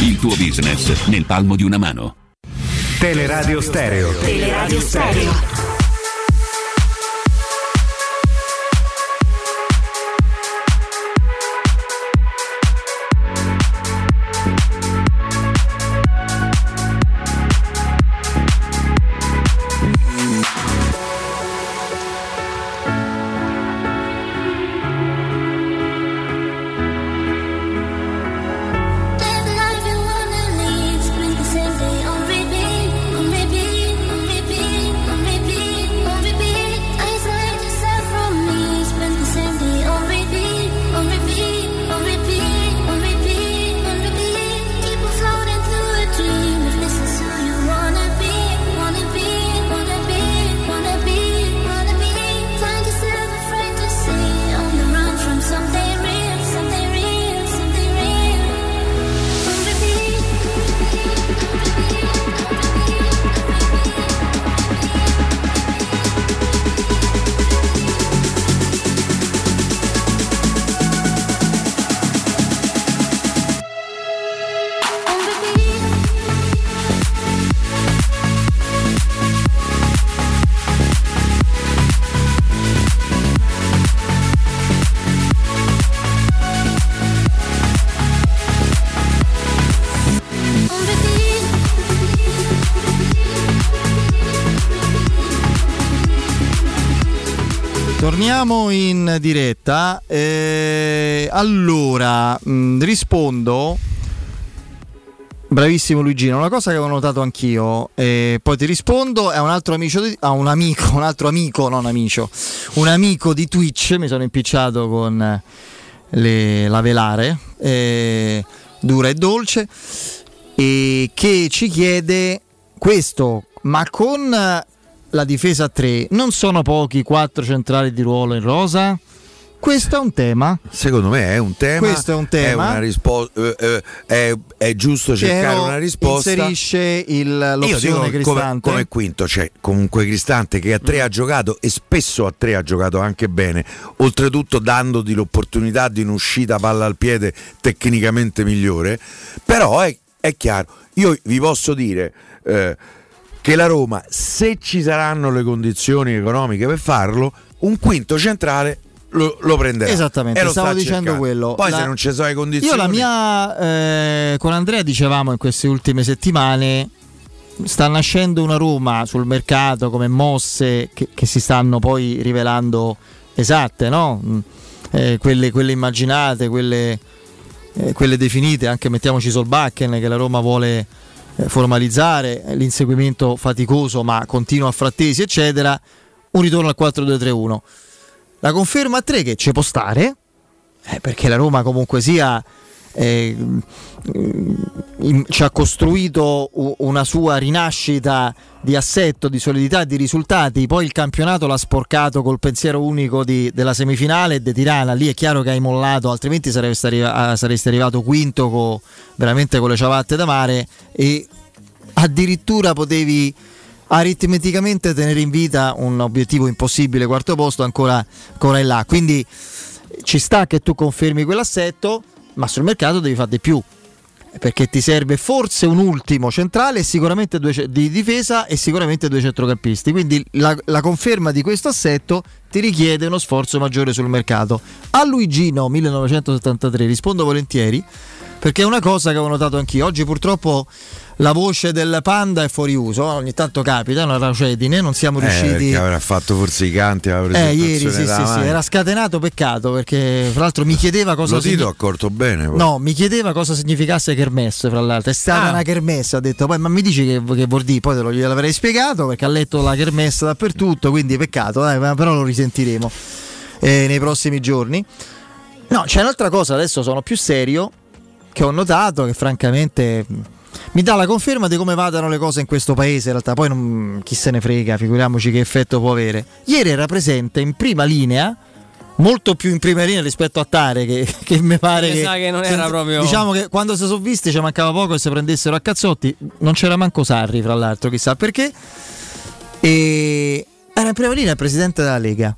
il tuo business nel palmo di una mano. Teleradio Stereo. Teleradio Stereo. Diretta. Eh, allora, mh, rispondo. Bravissimo Luigino, una cosa che avevo notato anch'io, eh, poi ti rispondo, è un altro amico, di, ah, un amico, un altro amico, non amico, un amico di Twitch, mi sono impicciato con le, la velare, eh, dura e dolce, e che ci chiede questo, ma con la difesa a 3 non sono pochi quattro centrali di ruolo in rosa? Questo è un tema. Secondo me è un tema. Questo è un tema. È, una rispo- eh, eh, è, è giusto cercare Piero una risposta. Inserisce il, Io l'opzione dico come, come quinto c'è comunque Cristante che a tre ha giocato e spesso a tre ha giocato anche bene, oltretutto dandoti l'opportunità di un'uscita palla al piede tecnicamente migliore. Però è, è chiaro, io vi posso dire eh, che la Roma, se ci saranno le condizioni economiche per farlo, un quinto centrale lo, lo prenderà. Esattamente, lo stavo sta dicendo cercando. quello. Poi La- se non ci sono le condizioni... Io la mia eh, con Andrea dicevamo in queste ultime settimane sta nascendo una Roma sul mercato come mosse che, che si stanno poi rivelando esatte, no? Mm, eh, quelle, quelle immaginate, quelle, eh, quelle definite, anche mettiamoci Solbakken che la Roma vuole eh, formalizzare, l'inseguimento faticoso ma continuo a frattesi, eccetera, un ritorno al 4-2-3-1. La conferma a 3 che ci può stare, eh, perché la Roma comunque sia eh, in- ci ha costruito una sua rinascita di assetto, di solidità di risultati. Poi il campionato l'ha sporcato col pensiero unico di- della semifinale e di Tirana. Lì è chiaro che hai mollato, altrimenti saresti, arriva- ah, saresti arrivato quinto co- veramente con le ciabatte da mare e addirittura potevi aritmeticamente tenere in vita un obiettivo impossibile, quarto posto, ancora, ancora in là. Quindi ci sta che tu confermi quell'assetto, ma sul mercato devi fare di più. perché ti serve forse un ultimo centrale, sicuramente due, di difesa e sicuramente due centrocampisti. Quindi la, la, conferma di questo assetto ti richiede uno sforzo maggiore sul mercato. A Luigino 1973 rispondo volentieri perché è una cosa che ho notato anch'io. Oggi purtroppo la voce del panda è fuori uso, ogni tanto capita, è una racedine, non siamo riusciti... Eh, avrà fatto forse i canti, eh, ieri sì, sì, sì, era scatenato peccato perché fra l'altro mi chiedeva cosa... Lo Tito ha accorto bene. Poi. No, mi chiedeva cosa significasse kermesse, fra l'altro, è stata ah. una kermesse, ha detto, poi ma mi dici che, che vuol dire, poi te lo gliel'avrei spiegato perché ha letto la kermesse dappertutto, quindi peccato, dai, però lo risentiremo eh, nei prossimi giorni. No, c'è un'altra cosa, adesso sono più serio, che ho notato che francamente mi dà la conferma di come vadano le cose in questo paese. In realtà, poi non, chi se ne frega, figuriamoci che effetto può avere. Ieri era presente in prima linea. Molto più in prima linea rispetto a Tare, che, che mi pare che, che non era proprio. Diciamo che quando si sono visti ci mancava poco e si prendessero a cazzotti. Non c'era manco Sarri, fra l'altro, chissà perché. E era in prima linea il presidente della Lega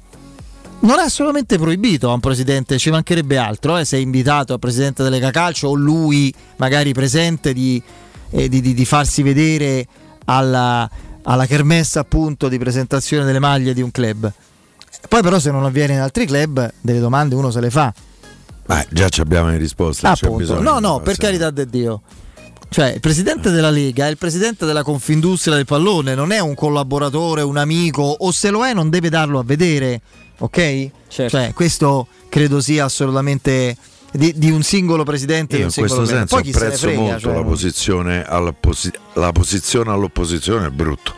non è assolutamente proibito a un presidente, ci mancherebbe altro, eh, se è invitato al presidente della Lega Calcio o lui magari presente di, eh, di, di, di farsi vedere alla, alla kermessa appunto di presentazione delle maglie di un club. Poi però se non avviene in altri club, delle domande uno se le fa. Ma già abbiamo le risposte. Appunto. No, no, per carità di Dio. Cioè, il presidente della Lega è il presidente della Confindustria del pallone, non è un collaboratore, un amico, o se lo è non deve darlo a vedere ok? Certo. Cioè, questo credo sia assolutamente di, di un singolo presidente. Io in questo senso apprezzo frega, molto cioè... la, posizione la, posizione all'opposizione, è brutto.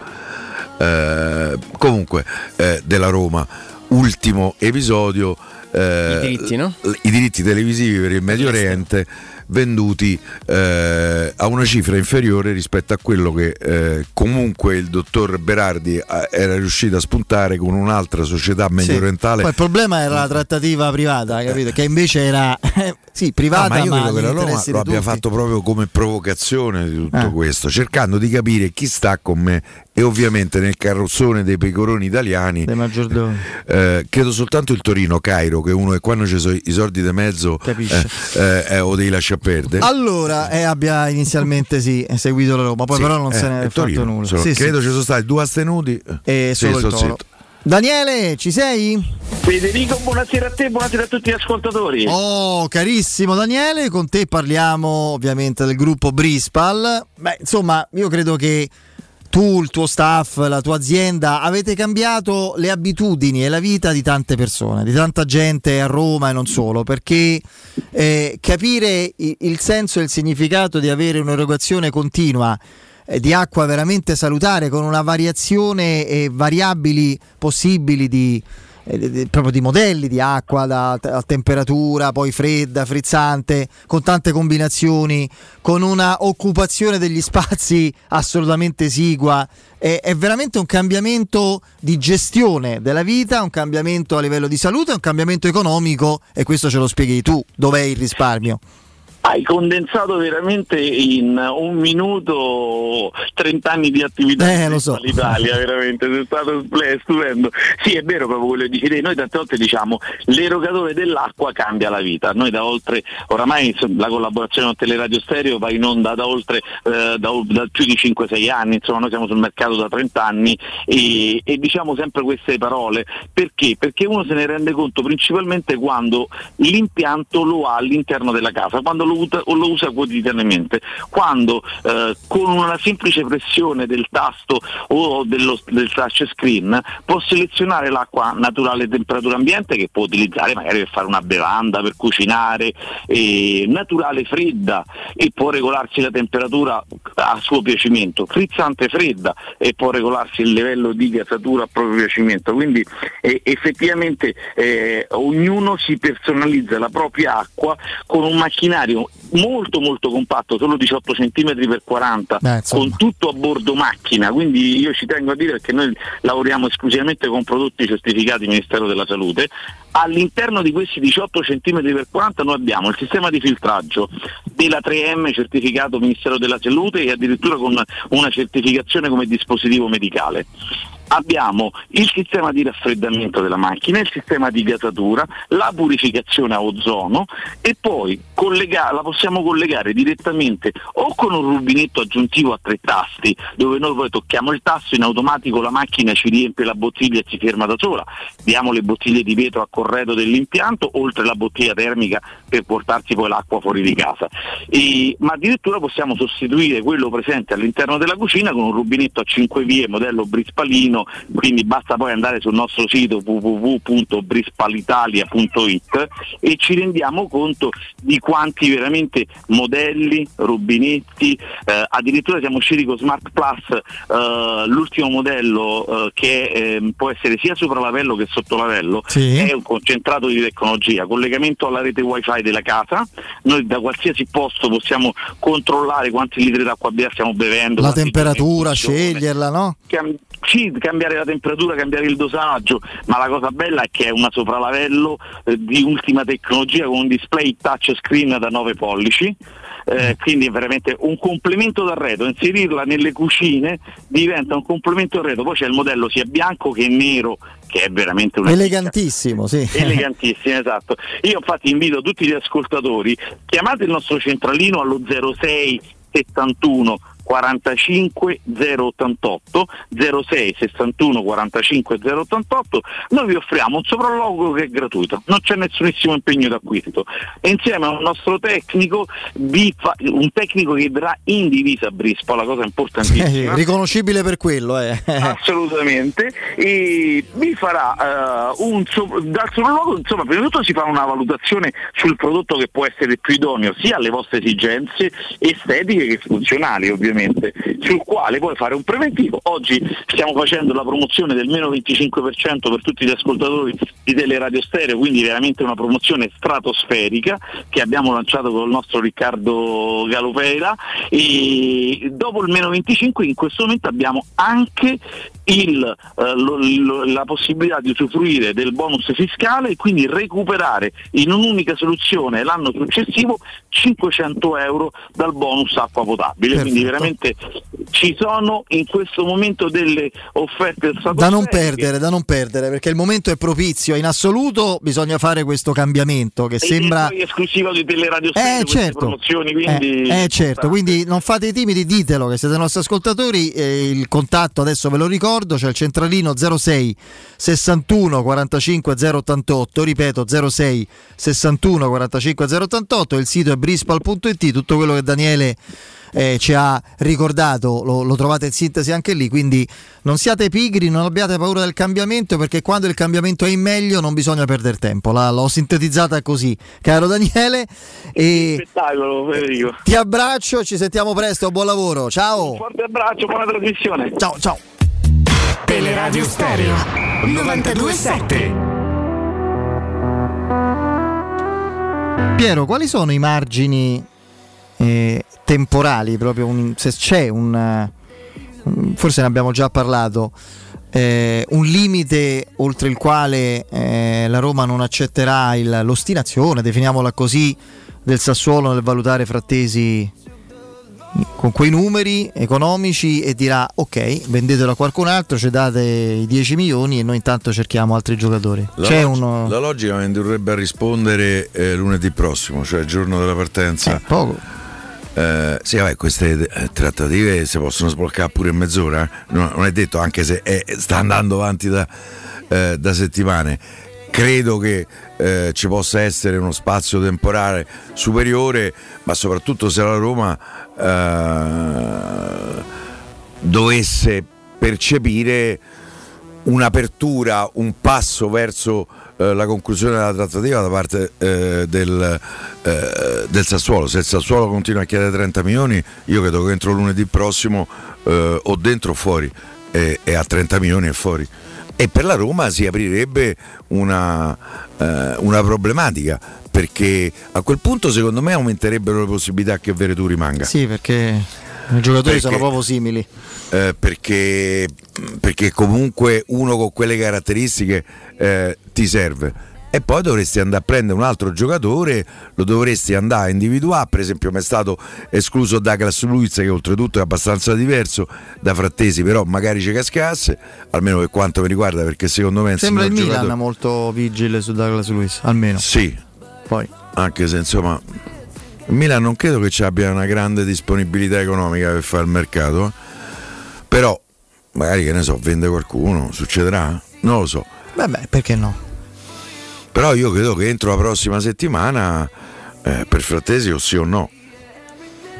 Eh, comunque, eh, della Roma, ultimo episodio. Eh, I, diritti, no? I diritti televisivi per il Medio Oriente venduti eh, a una cifra inferiore rispetto a quello che eh, comunque il dottor Berardi eh, era riuscito a spuntare con un'altra società medio orientale. Poi il problema era la trattativa privata, capito? Che invece era sì, privata, no, ma io credo che la Roma lo abbia fatto proprio come provocazione di tutto eh. questo, cercando di capire chi sta con me e ovviamente nel carrozzone dei pecoroni italiani eh, credo soltanto il Torino Cairo che uno è quando ci sono i soldi di mezzo eh, eh, eh, o dei lascia perdere allora eh, abbia inizialmente sì seguito la Roma poi sì, però non se ne è Torino, fatto nulla solo, sì, credo sì. ci sono stati due astenuti e solo il toro Daniele, ci sei? Federico, buonasera a te, buonasera a tutti gli ascoltatori. Oh, carissimo Daniele, con te parliamo ovviamente del gruppo Brispal. Beh, insomma, io credo che tu, il tuo staff, la tua azienda avete cambiato le abitudini e la vita di tante persone, di tanta gente a Roma e non solo, perché eh, capire il senso e il significato di avere un'erogazione continua eh, di acqua veramente salutare con una variazione e variabili possibili di eh, proprio di modelli di acqua da, a temperatura, poi fredda, frizzante, con tante combinazioni, con una occupazione degli spazi assolutamente esigua. È, è veramente un cambiamento di gestione della vita, un cambiamento a livello di salute, un cambiamento economico e questo ce lo spieghi tu, dov'è il risparmio? Hai condensato veramente in un minuto 30 anni di attività eh, lo so. all'Italia, veramente, è stato stupendo. Sì, è vero proprio quello che dici Noi tante volte diciamo l'erogatore dell'acqua cambia la vita. Noi da oltre, oramai la collaborazione con Teleradio Stereo va in onda da oltre eh, da, da, più di 5-6 anni, insomma noi siamo sul mercato da 30 anni e, e diciamo sempre queste parole. Perché? Perché uno se ne rende conto principalmente quando l'impianto lo ha all'interno della casa, quando lo usa, lo usa quotidianamente, quando eh, con una semplice pressione del tasto o dello, del touch screen può selezionare l'acqua naturale temperatura ambiente che può utilizzare magari per fare una bevanda, per cucinare, eh, naturale fredda e può regolarsi la temperatura a suo piacimento, frizzante fredda e può regolarsi il livello di gasatura a proprio piacimento. Quindi eh, effettivamente ognuno si personalizza la propria acqua con un macchinario molto molto compatto, solo 18 cm per 40, Beh, con tutto a bordo macchina, quindi io ci tengo a dire che noi lavoriamo esclusivamente con prodotti certificati Ministero della Salute. All'interno di questi 18 cm per 40 noi abbiamo il sistema di filtraggio della 3M certificato Ministero della Salute e addirittura con una certificazione come dispositivo medicale abbiamo il sistema di raffreddamento della macchina, il sistema di gasatura, la purificazione a ozono e poi collega- la possiamo collegare direttamente o con un rubinetto aggiuntivo a tre tasti dove noi poi tocchiamo il tasto in automatico la macchina ci riempie la bottiglia e si ferma da sola, diamo le bottiglie di vetro a corredo dell'impianto oltre la bottiglia termica per portarsi poi l'acqua fuori di casa, E- ma addirittura possiamo sostituire quello presente all'interno della cucina con un rubinetto a 5 vie modello Brispalino, quindi basta poi andare sul nostro sito www.brispalitalia.it e ci rendiamo conto di quanti veramente modelli, rubinetti, eh, addirittura siamo usciti con Smart Plus, eh, l'ultimo modello eh, che eh, può essere sia sopralavello che sottolavello, Sì. è un concentrato di tecnologia, collegamento alla rete wifi della casa, noi da qualsiasi posto possiamo controllare quanti litri d'acqua bea stiamo bevendo, La temperatura, sceglierla, no? cam- sì, cambiare la temperatura, cambiare il dosaggio, ma la cosa bella è che è una sopralavello eh, di ultima tecnologia con un display touchscreen da 9 pollici. eh, quindi è veramente un complemento d'arredo, inserirla nelle cucine diventa un complemento d'arredo, poi c'è il modello sia bianco che nero che è veramente una Elegantissimo, sì. Elegantissimo, esatto. Io infatti invito tutti gli ascoltatori, chiamate il nostro centralino allo 06 71 45 088 06 61 45 088 noi vi offriamo un sopralluogo che è gratuito non c'è nessunissimo impegno d'acquisto. E insieme a un nostro tecnico vi fa- un tecnico che verrà in divisa a Brispa la cosa Eh, importantissima riconoscibile per quello, eh. assolutamente. E vi farà eh, un so- dal sopralluogo insomma prima di tutto si fa una valutazione sul prodotto che può essere più idoneo sia alle vostre esigenze estetiche che funzionali ovviamente sul quale puoi fare un preventivo. Oggi stiamo facendo la promozione del meno 25% per tutti gli ascoltatori di Teleradio Stereo quindi veramente una promozione stratosferica che abbiamo lanciato con il nostro Riccardo Galopera. E dopo il meno 25 in questo momento abbiamo anche il, eh, lo- lo- la possibilità di usufruire del bonus fiscale e quindi recuperare in un'unica soluzione l'anno successivo 500 euro dal bonus acqua potabile. Quindi veramente ci sono in questo momento delle offerte Da non perdere, da non perdere, perché il momento è propizio. In assoluto bisogna fare questo cambiamento che sembra. poi esclusiva di Teleradio Stereo Eh queste certo, promozioni, quindi eh, eh, certo, quindi non fate i timidi, ditelo che siete nostri ascoltatori, eh, il contatto adesso ve lo ricordo, c'è il centralino 06 61 45 088, ripeto 06 61 45 088, il sito è brispal.it, tutto quello che Daniele eh, ci ha ricordato lo, lo trovate in sintesi anche lì, quindi non siate pigri, non abbiate paura del cambiamento perché quando il cambiamento è in meglio non bisogna perdere tempo, La- l'ho sintetizzata così, caro Daniele. E spettacolo Federico. ti abbraccio, ci sentiamo presto, buon lavoro, ciao. Forte abbraccio, buona trasmissione. Ciao, ciao. Teleradio Stereo 927 Piero, quali sono i margini eh, temporali, proprio un- se c'è un, eh, forse ne abbiamo già parlato, eh, un limite oltre il quale eh, la Roma non accetterà il- l'ostinazione, definiamola così, del Sassuolo nel valutare Frattesi con quei numeri economici e dirà ok, vendetelo a qualcun altro, ci date i 10 milioni e noi intanto cerchiamo altri giocatori. La, C'è log- uno... la logica mi indurrebbe a rispondere eh, lunedì prossimo, cioè il giorno della partenza. poco. Eh, sì, vabbè, queste eh, trattative si possono sbloccare pure in mezz'ora. eh. No, non è detto, anche se è- sta andando avanti da, eh, da settimane. Credo che eh, ci possa essere uno spazio temporale superiore, ma soprattutto se la Roma eh, dovesse percepire un'apertura, un passo verso eh, la conclusione della trattativa da parte eh, del, eh, del Sassuolo. Se il Sassuolo continua a chiedere 30 milioni, io credo che entro lunedì prossimo eh, o dentro o fuori e, e a 30 milioni è fuori. E per la Roma si aprirebbe una, eh, una problematica perché a quel punto secondo me aumenterebbero le possibilità che Veretù rimanga. Sì, perché i giocatori Perché- sono proprio simili. Eh, perché, perché comunque uno con quelle caratteristiche eh, ti serve. E poi dovresti andare a prendere un altro giocatore, lo dovresti andare a individuare, per esempio mi è stato escluso Douglas Luiz che oltretutto è abbastanza diverso da Frattesi, però magari ci cascasse, almeno per quanto mi riguarda, perché secondo me... Sembra il Milan giocatore- molto vigile su Douglas Luiz, almeno. Sì, Poi. anche se insomma il Milan non credo che ci abbia una grande disponibilità economica per fare il mercato, eh. però magari che ne so, vende qualcuno, succederà? Non lo so. Vabbè, perché no? Però io credo che entro la prossima settimana eh, per Frattesi o sì o no.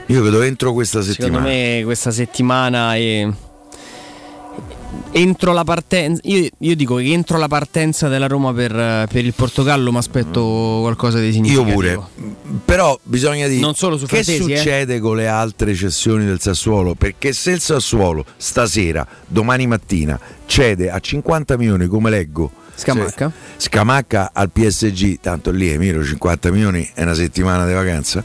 Io credo entro questa Secondo settimana. me questa settimana è... Entro la partenza, io, io dico che entro la partenza della Roma per, per il Portogallo mi aspetto qualcosa di Io significativo. pure. Però bisogna dire Non solo su che Frattesi, eh. succede con le altre cessioni del Sassuolo? Perché se il Sassuolo stasera, domani mattina, cede a 50 milioni come leggo Scamacca. se- Scamacca al PSG, tanto lì Emilio 50 milioni è una settimana di vacanza.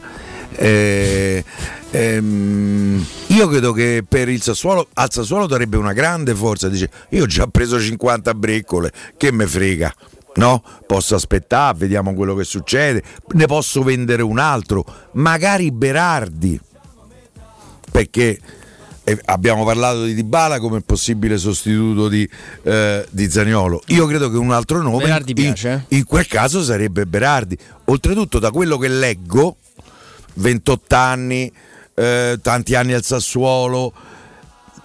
eh, ehm, io credo che per il Sassuolo al Sassuolo darebbe una grande forza. Dice: Io ho già preso 50 briccole, che me frega. No, posso aspettare, vediamo quello che succede. Ne posso vendere un altro, magari Berardi, perché abbiamo parlato di Dybala come possibile sostituto di, eh, di Zaniolo. Io credo che un altro nome Berardi in, piace, eh? in quel caso sarebbe Berardi. Oltretutto, da quello che leggo, 28 anni, eh, tanti anni al Sassuolo.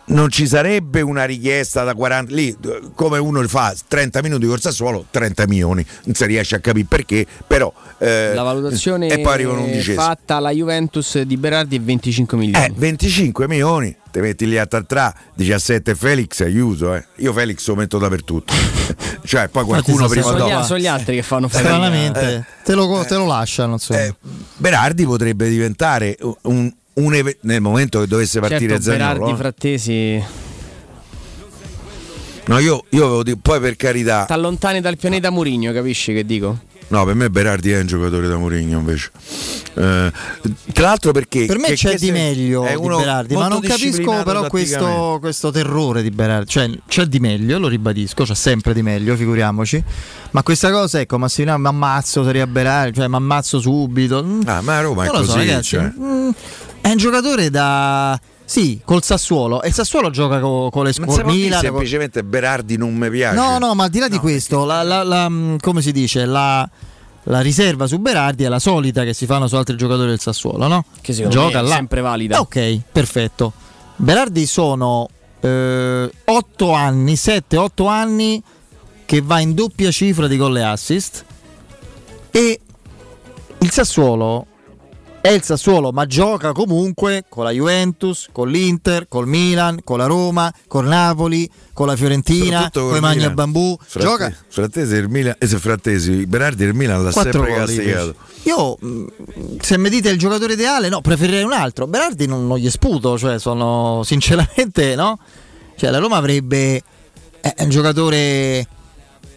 Non ci sarebbe una richiesta da 40 lì, eh, come uno fa 30 minuti col Sassuolo, 30 milioni, non si riesce a capire perché, però eh, La valutazione e poi arrivano undicesimi. fatta alla Juventus di Berardi è 25 milioni. Eh, 25 milioni, te metti lì a Tartrà, 17 Felix aiuto, eh. Io Felix lo metto dappertto. cioè, poi qualcuno prima o sono, gli, dopo. sono gli altri che fanno fatica. Stranamente, te, lo, te lo lasciano. Insomma. Eh, Berardi potrebbe diventare un, un nel momento che dovesse partire certo, Zaniolo. Berardi eh. Frattesi No, io, io avevo detto, poi per carità, t'allontani dal pianeta Murigno, capisci che dico? no, per me Berardi è un giocatore da Mourinho invece. Eh, tra l'altro perché Per me che- c'è che di se- meglio è di uno Berardi, ma non capisco però questo, questo terrore di Berardi. Cioè, c'è di meglio, lo ribadisco, c'è sempre di meglio, figuriamoci. Ma questa cosa, ecco, Massimiliano mi ammazzo seria Berardi, cioè mi ammazzo subito. Mm, Ah, ma a Roma è lo so, così, ragazzi. cioè. Mm, è un giocatore da. Sì, col Sassuolo. E il Sassuolo gioca co- con le non Milan. co- semplicemente Berardi non mi piace. No, no, ma al di là di questo, la, la- la- mh, come si dice, la, la riserva su Berardi è la solita che si fanno su altri giocatori del Sassuolo, no? Che secondo Gioca me è là. sempre valida. Ok, perfetto. Berardi sono 8 anni, 7-8 anni che va in doppia cifra di gol e assist e il Sassuolo è il Sassuolo, ma gioca comunque con la Juventus, con l'Inter, col Milan, con la Roma, col Napoli, con la Fiorentina, con i Magna. Bambù. Fratte- Gioca Frattesi il Milan, eh, se Frattesi, Berardi il Milan l'ha quattro sempre castigato. Io, mh, se mi dite il giocatore ideale, no, preferirei un altro. Berardi non, non gli sputo, cioè sono sinceramente, no? Cioè la Roma avrebbe è un giocatore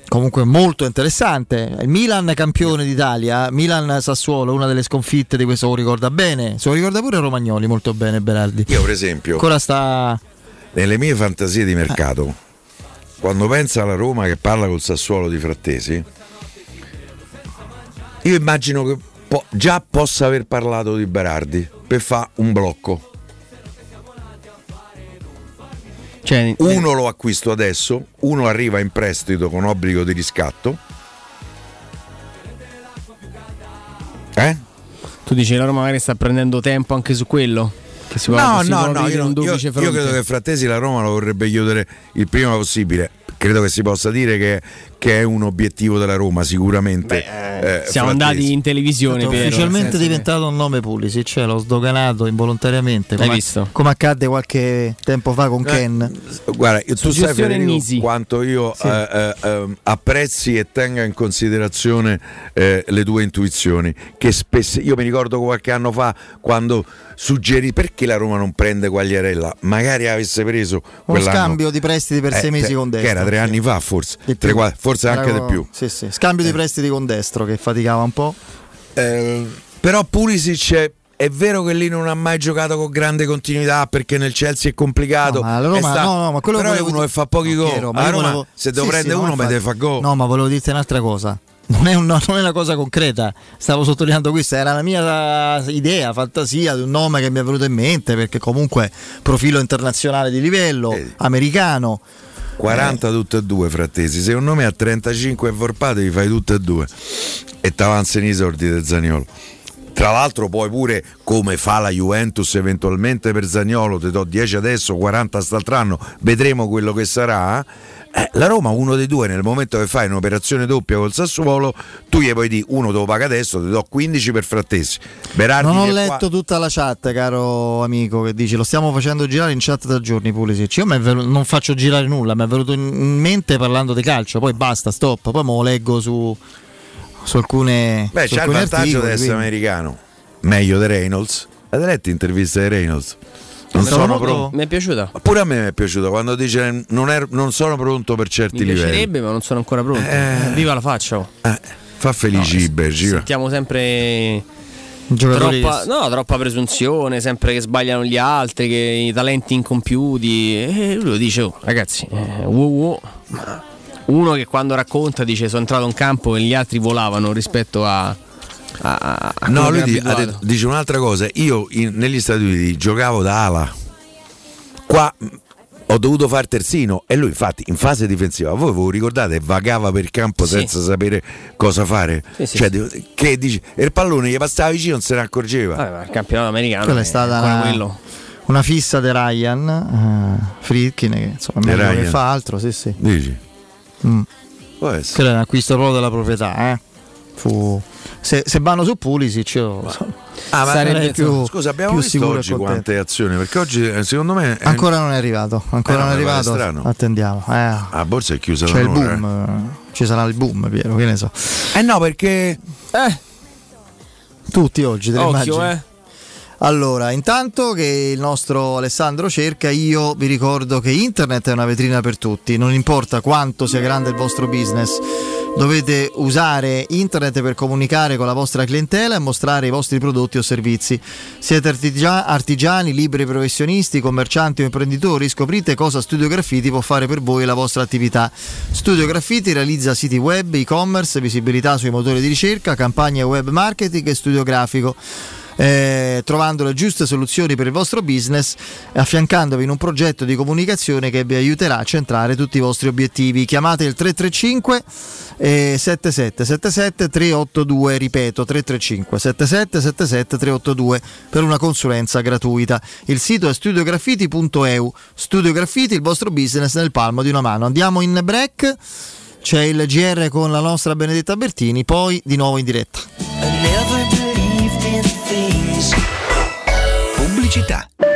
comunque molto interessante. Il Milan campione d'Italia, Milan Sassuolo, una delle sconfitte di questo lo ricorda bene. Se lo ricorda pure Romagnoli molto bene Berardi. Io per esempio, Ancora sta nelle mie fantasie di mercato, quando pensa alla Roma che parla col Sassuolo di Frattesi, io immagino che po- già possa aver parlato di Berardi per fare un blocco. Cioè, Uno lo acquisto adesso, uno arriva in prestito con obbligo di riscatto. Eh? tu dici la Roma magari sta prendendo tempo anche su quello? Che si No, si no, no, io, un io- io credo che Frattesi la Roma lo vorrebbe chiudere il prima possibile. Credo che si possa dire che, che è un obiettivo della Roma, sicuramente. eh, Siamo Frattesi. andati in televisione È per ufficialmente diventato un nome Pulisic, cioè l'ho sdoganato involontariamente, Hai come, visto? come accadde qualche tempo fa con Eh, Ken. Guarda, tu sai Federico, quanto io Sì. eh, eh, ehm, apprezzi e tenga in considerazione eh, le tue intuizioni. Che spesso io mi ricordo qualche anno fa quando suggerì perché la Roma non prende Quagliarella, magari avesse preso Uno scambio di prestiti per Eh, sei mesi te- con Che destra. era tre sì. anni fa, forse, Tre, più. Forse anche Era- di più. Sì, sì. Scambio di prestiti con destro che faticava un po'. Eh, però Pulisic è, vero che lì non ha mai giocato con grande continuità perché nel Chelsea è complicato. No, ma Roma- sta- no, no, ma quello però è uno dire- che fa pochi gol. Io Roma, volevo- se devo Sì, prendere sì, no, uno, infatti. deve fare gol. No, ma volevo dirti un'altra cosa. non è, una, non è una cosa concreta. Stavo sottolineando questa, era la mia idea, fantasia di un nome che mi è venuto in mente perché comunque profilo internazionale di livello, americano. 40 tutte e due frattesi. Secondo me a 35 forpate vi fai tutte e due. E t'avanzano i sordi del Zaniolo. Tra l'altro poi pure come fa la Juventus eventualmente per Zagnolo, ti do 10 adesso, 40 st'altro anno, vedremo quello che sarà. Eh, la Roma, uno dei due, nel momento che fai un'operazione doppia col Sassuolo, tu gli puoi dire uno te lo paga adesso, ti do 15 per frattesi. Berardi non ho letto qua- tutta la chat, caro amico, che dice lo stiamo facendo girare in chat da giorni Pulisic. Io mi è venu- non faccio girare nulla, mi è venuto in mente parlando di calcio, poi basta, stop, poi me lo leggo su, su alcune Beh, su c'ha il vantaggio di essere americano. Meglio di Reynolds. Avete letto interviste di Reynolds? Non Mi è sono molto- pronto. Mi è piaciuta. Pure a me mi è piaciuto quando dice non, er- non sono pronto per certi Mi livelli. piacerebbe, ma non sono ancora pronto. Eh. Viva la faccia. oh. Fa felici i Bergi. va. Sentiamo sempre Giocatori troppa, no, troppa presunzione, sempre che sbagliano gli altri, che i talenti incompiuti. E lui lo dice, oh, ragazzi, eh, wow, wow. Ma uno che quando racconta dice sono entrato in campo e gli altri volavano rispetto a... a- a- a No, lui che è di- ha abituato. detto- dice un'altra cosa. Io in- negli Stati Uniti giocavo da ala. Qua mh, ho dovuto fare terzino e lui infatti in fase difensiva, voi ve lo ricordate, vagava per il campo Sì. senza sapere cosa fare? Sì, sì, cioè, che dici, e il pallone gli passava vicino non se ne accorgeva. Vabbè, ma il campionato americano Quella è è stata ancora una, quello. una fissa di Ryan eh, Friedkin, che insomma Di meglio che Ryan. fa altro, sì sì. Dici? Mm. Può essere. Quello è un acquisto proprio della proprietà, eh. Fu- Se, se vanno su Pulisic io Ah, sarei più, scusa, abbiamo più visto oggi quante azioni? Perché oggi eh, secondo me è- Ancora non è arrivato, ancora Eh, no, non è arrivato. strano. Attendiamo. Eh. la Ah, borsa è chiusa C'è il boom, eh. ci sarà il boom, Piero, che ne so. Eh no, perché Eh, Tutti oggi, te occhio, eh. Allora, intanto che il nostro Alessandro cerca, io vi ricordo che internet è una vetrina per tutti, non importa quanto sia grande il vostro business, dovete usare internet per comunicare con la vostra clientela e mostrare i vostri prodotti o servizi. Siete artigia- artigiani, liberi professionisti, commercianti o imprenditori, scoprite cosa Studio Graffiti può fare per voi e la vostra attività. Studio Graffiti realizza siti web, e-commerce, visibilità sui motori di ricerca, campagne web marketing e studio grafico eh, trovando le giuste soluzioni per il vostro business e affiancandovi in un progetto di comunicazione che vi aiuterà a centrare tutti i vostri obiettivi. Chiamate il 335 eh, 7777 382, ripeto 335 7777 382 per una consulenza gratuita. Il sito è studiograffiti.eu. Studio Graffiti, il vostro business nel palmo di una mano. Andiamo in break. C'è il GR con la nostra Benedetta Bertini, poi di nuovo in diretta. Pubblicità.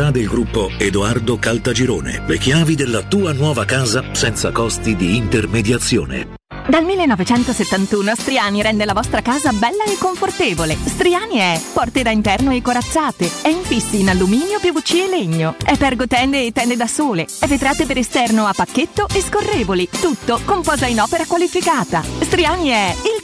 del gruppo Edoardo Caltagirone. Le chiavi della tua nuova casa senza costi di intermediazione. Dal 1971 Striani rende la vostra casa bella e confortevole. Striani è porte da interno e corazzate, è infissi in alluminio, PVC e legno, è pergotende e tende da sole, è vetrate per esterno a pacchetto e scorrevoli, tutto con posa in opera qualificata. Striani è il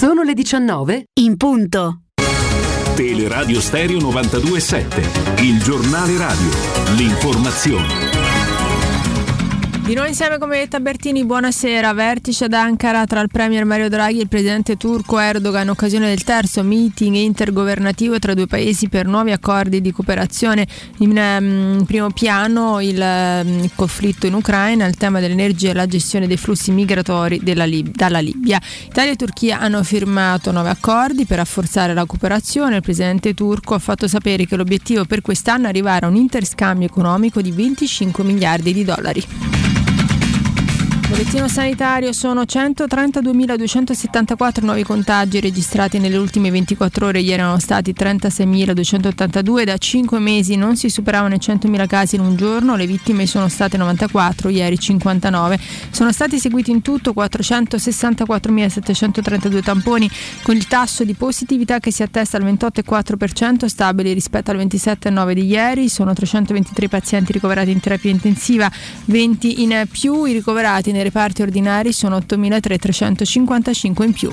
Sono le 19 in punto. Teleradio Stereo 927, il giornale radio, l'informazione. Di noi insieme come detta Bertini, buonasera. Vertice ad Ankara tra il Premier Mario Draghi e il Presidente turco Erdogan in occasione del terzo meeting intergovernativo tra due paesi per nuovi accordi di cooperazione. In um, primo piano il, um, conflitto in Ucraina, il tema dell'energia e la gestione dei flussi migratori Lib- dalla Libia. Italia e Turchia hanno firmato nuovi accordi per rafforzare la cooperazione. Il Presidente turco ha fatto sapere che l'obiettivo per quest'anno è arrivare a un interscambio economico di 25 miliardi di dollari. Bollettino sanitario sono 132.274 nuovi contagi registrati nelle ultime 24 ore, ieri erano stati 36.282, da 5 mesi non si superavano i 100.000 casi in un giorno, le vittime sono state 94, ieri 59, sono stati eseguiti in tutto 464.732 tamponi con il tasso di positività che si attesta al 28,4% stabile rispetto al 27,9 di ieri, sono 323 pazienti ricoverati in terapia intensiva, 20 in più, i ricoverati nei reparti ordinari sono 8.355 in più.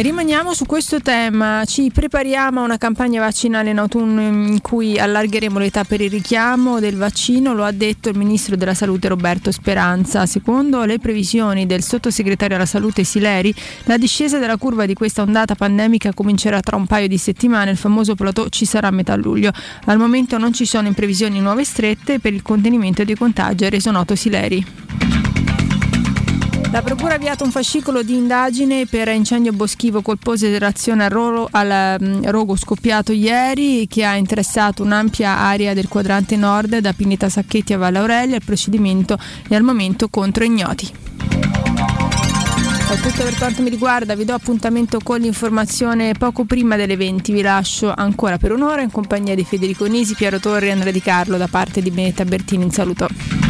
Rimaniamo su questo tema, ci prepariamo a una campagna vaccinale in autunno in cui allargheremo l'età per il richiamo del vaccino, lo ha detto il ministro della salute Roberto Speranza. Secondo le previsioni del sottosegretario alla salute Sileri, la discesa della curva di questa ondata pandemica comincerà tra un paio di settimane, il famoso plateau ci sarà a metà luglio. Al momento non ci sono in previsioni nuove strette per il contenimento dei contagi, ha reso noto Sileri. La Procura ha avviato un fascicolo di indagine per incendio boschivo colposo in relazione al, rolo, al um, rogo scoppiato ieri che ha interessato un'ampia area del quadrante nord da Pineta Sacchetti a Valle Aurelia. Il procedimento è al momento contro ignoti. È tutto per quanto mi riguarda, vi do appuntamento con l'informazione poco prima delle 20. Vi lascio ancora per un'ora in compagnia di Federico Nisi, Piero Torri e Andrea Di Carlo da parte di Benetta Bertini. In saluto.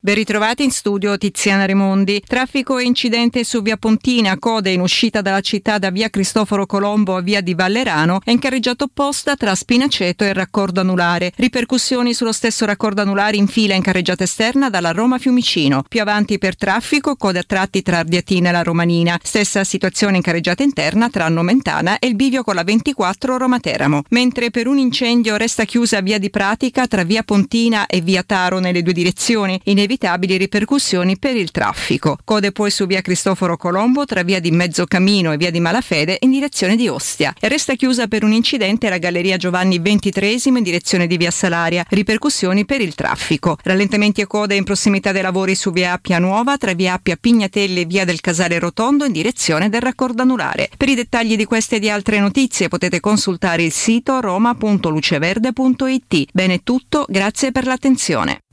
Ben ritrovati in studio Tiziana Remondi. Traffico e incidente su via Pontina, code in uscita dalla città da via Cristoforo Colombo a via di Vallerano e in carreggiata opposta tra Spinaceto e il raccordo anulare. Ripercussioni sullo stesso raccordo anulare in fila in carreggiata esterna dalla Roma Fiumicino. Più avanti per traffico, code a tratti tra Ardiatina e la Romanina. Stessa situazione in carreggiata interna tra Nomentana e il bivio con la 24 Roma Teramo. Mentre per un incendio resta chiusa via di pratica tra via Pontina e via Taro nelle due direzioni. Inevitabili ripercussioni per il traffico. Code poi su via Cristoforo Colombo tra via di Mezzocamino e via di Malafede in direzione di Ostia. E resta chiusa per un incidente la galleria Giovanni XXIII in direzione di via Salaria. Ripercussioni per il traffico. Rallentamenti e code in prossimità dei lavori su via Appia Nuova tra via Appia Pignatelli e via del Casale Rotondo in direzione del raccordo anulare. Per i dettagli di queste e di altre notizie potete consultare il sito roma.luceverde.it. Bene tutto, grazie per l'attenzione.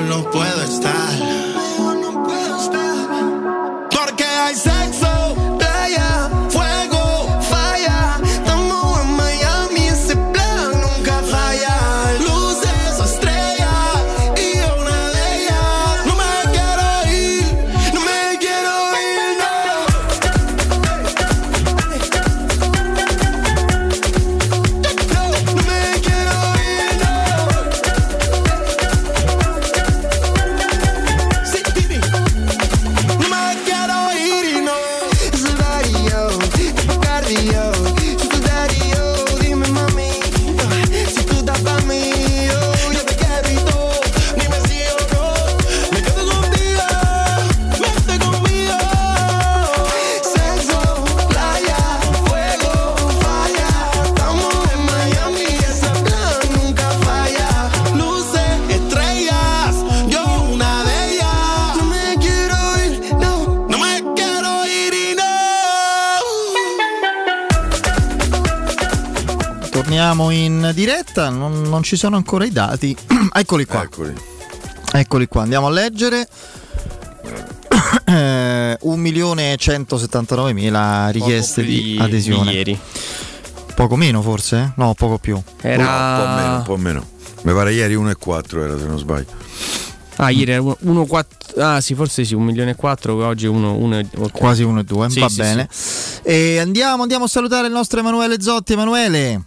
No puedo estar. Ci sono ancora i dati. Eccoli qua. Eccoli. qua, andiamo a leggere. Eh, 1.179.000 richieste Poco più di di- adesione. di ieri. Poco meno forse? eh? No, poco più. Era- un po' meno, un po' meno. Mi pare ieri 1,4 era se non sbaglio. Ah, ieri era 1,4. Ah, sì, forse sì, 1 milione e 4, oggi 1 Quasi 1,2, va bene. E andiamo, andiamo a salutare il nostro Emanuele Zotti. Emanuele,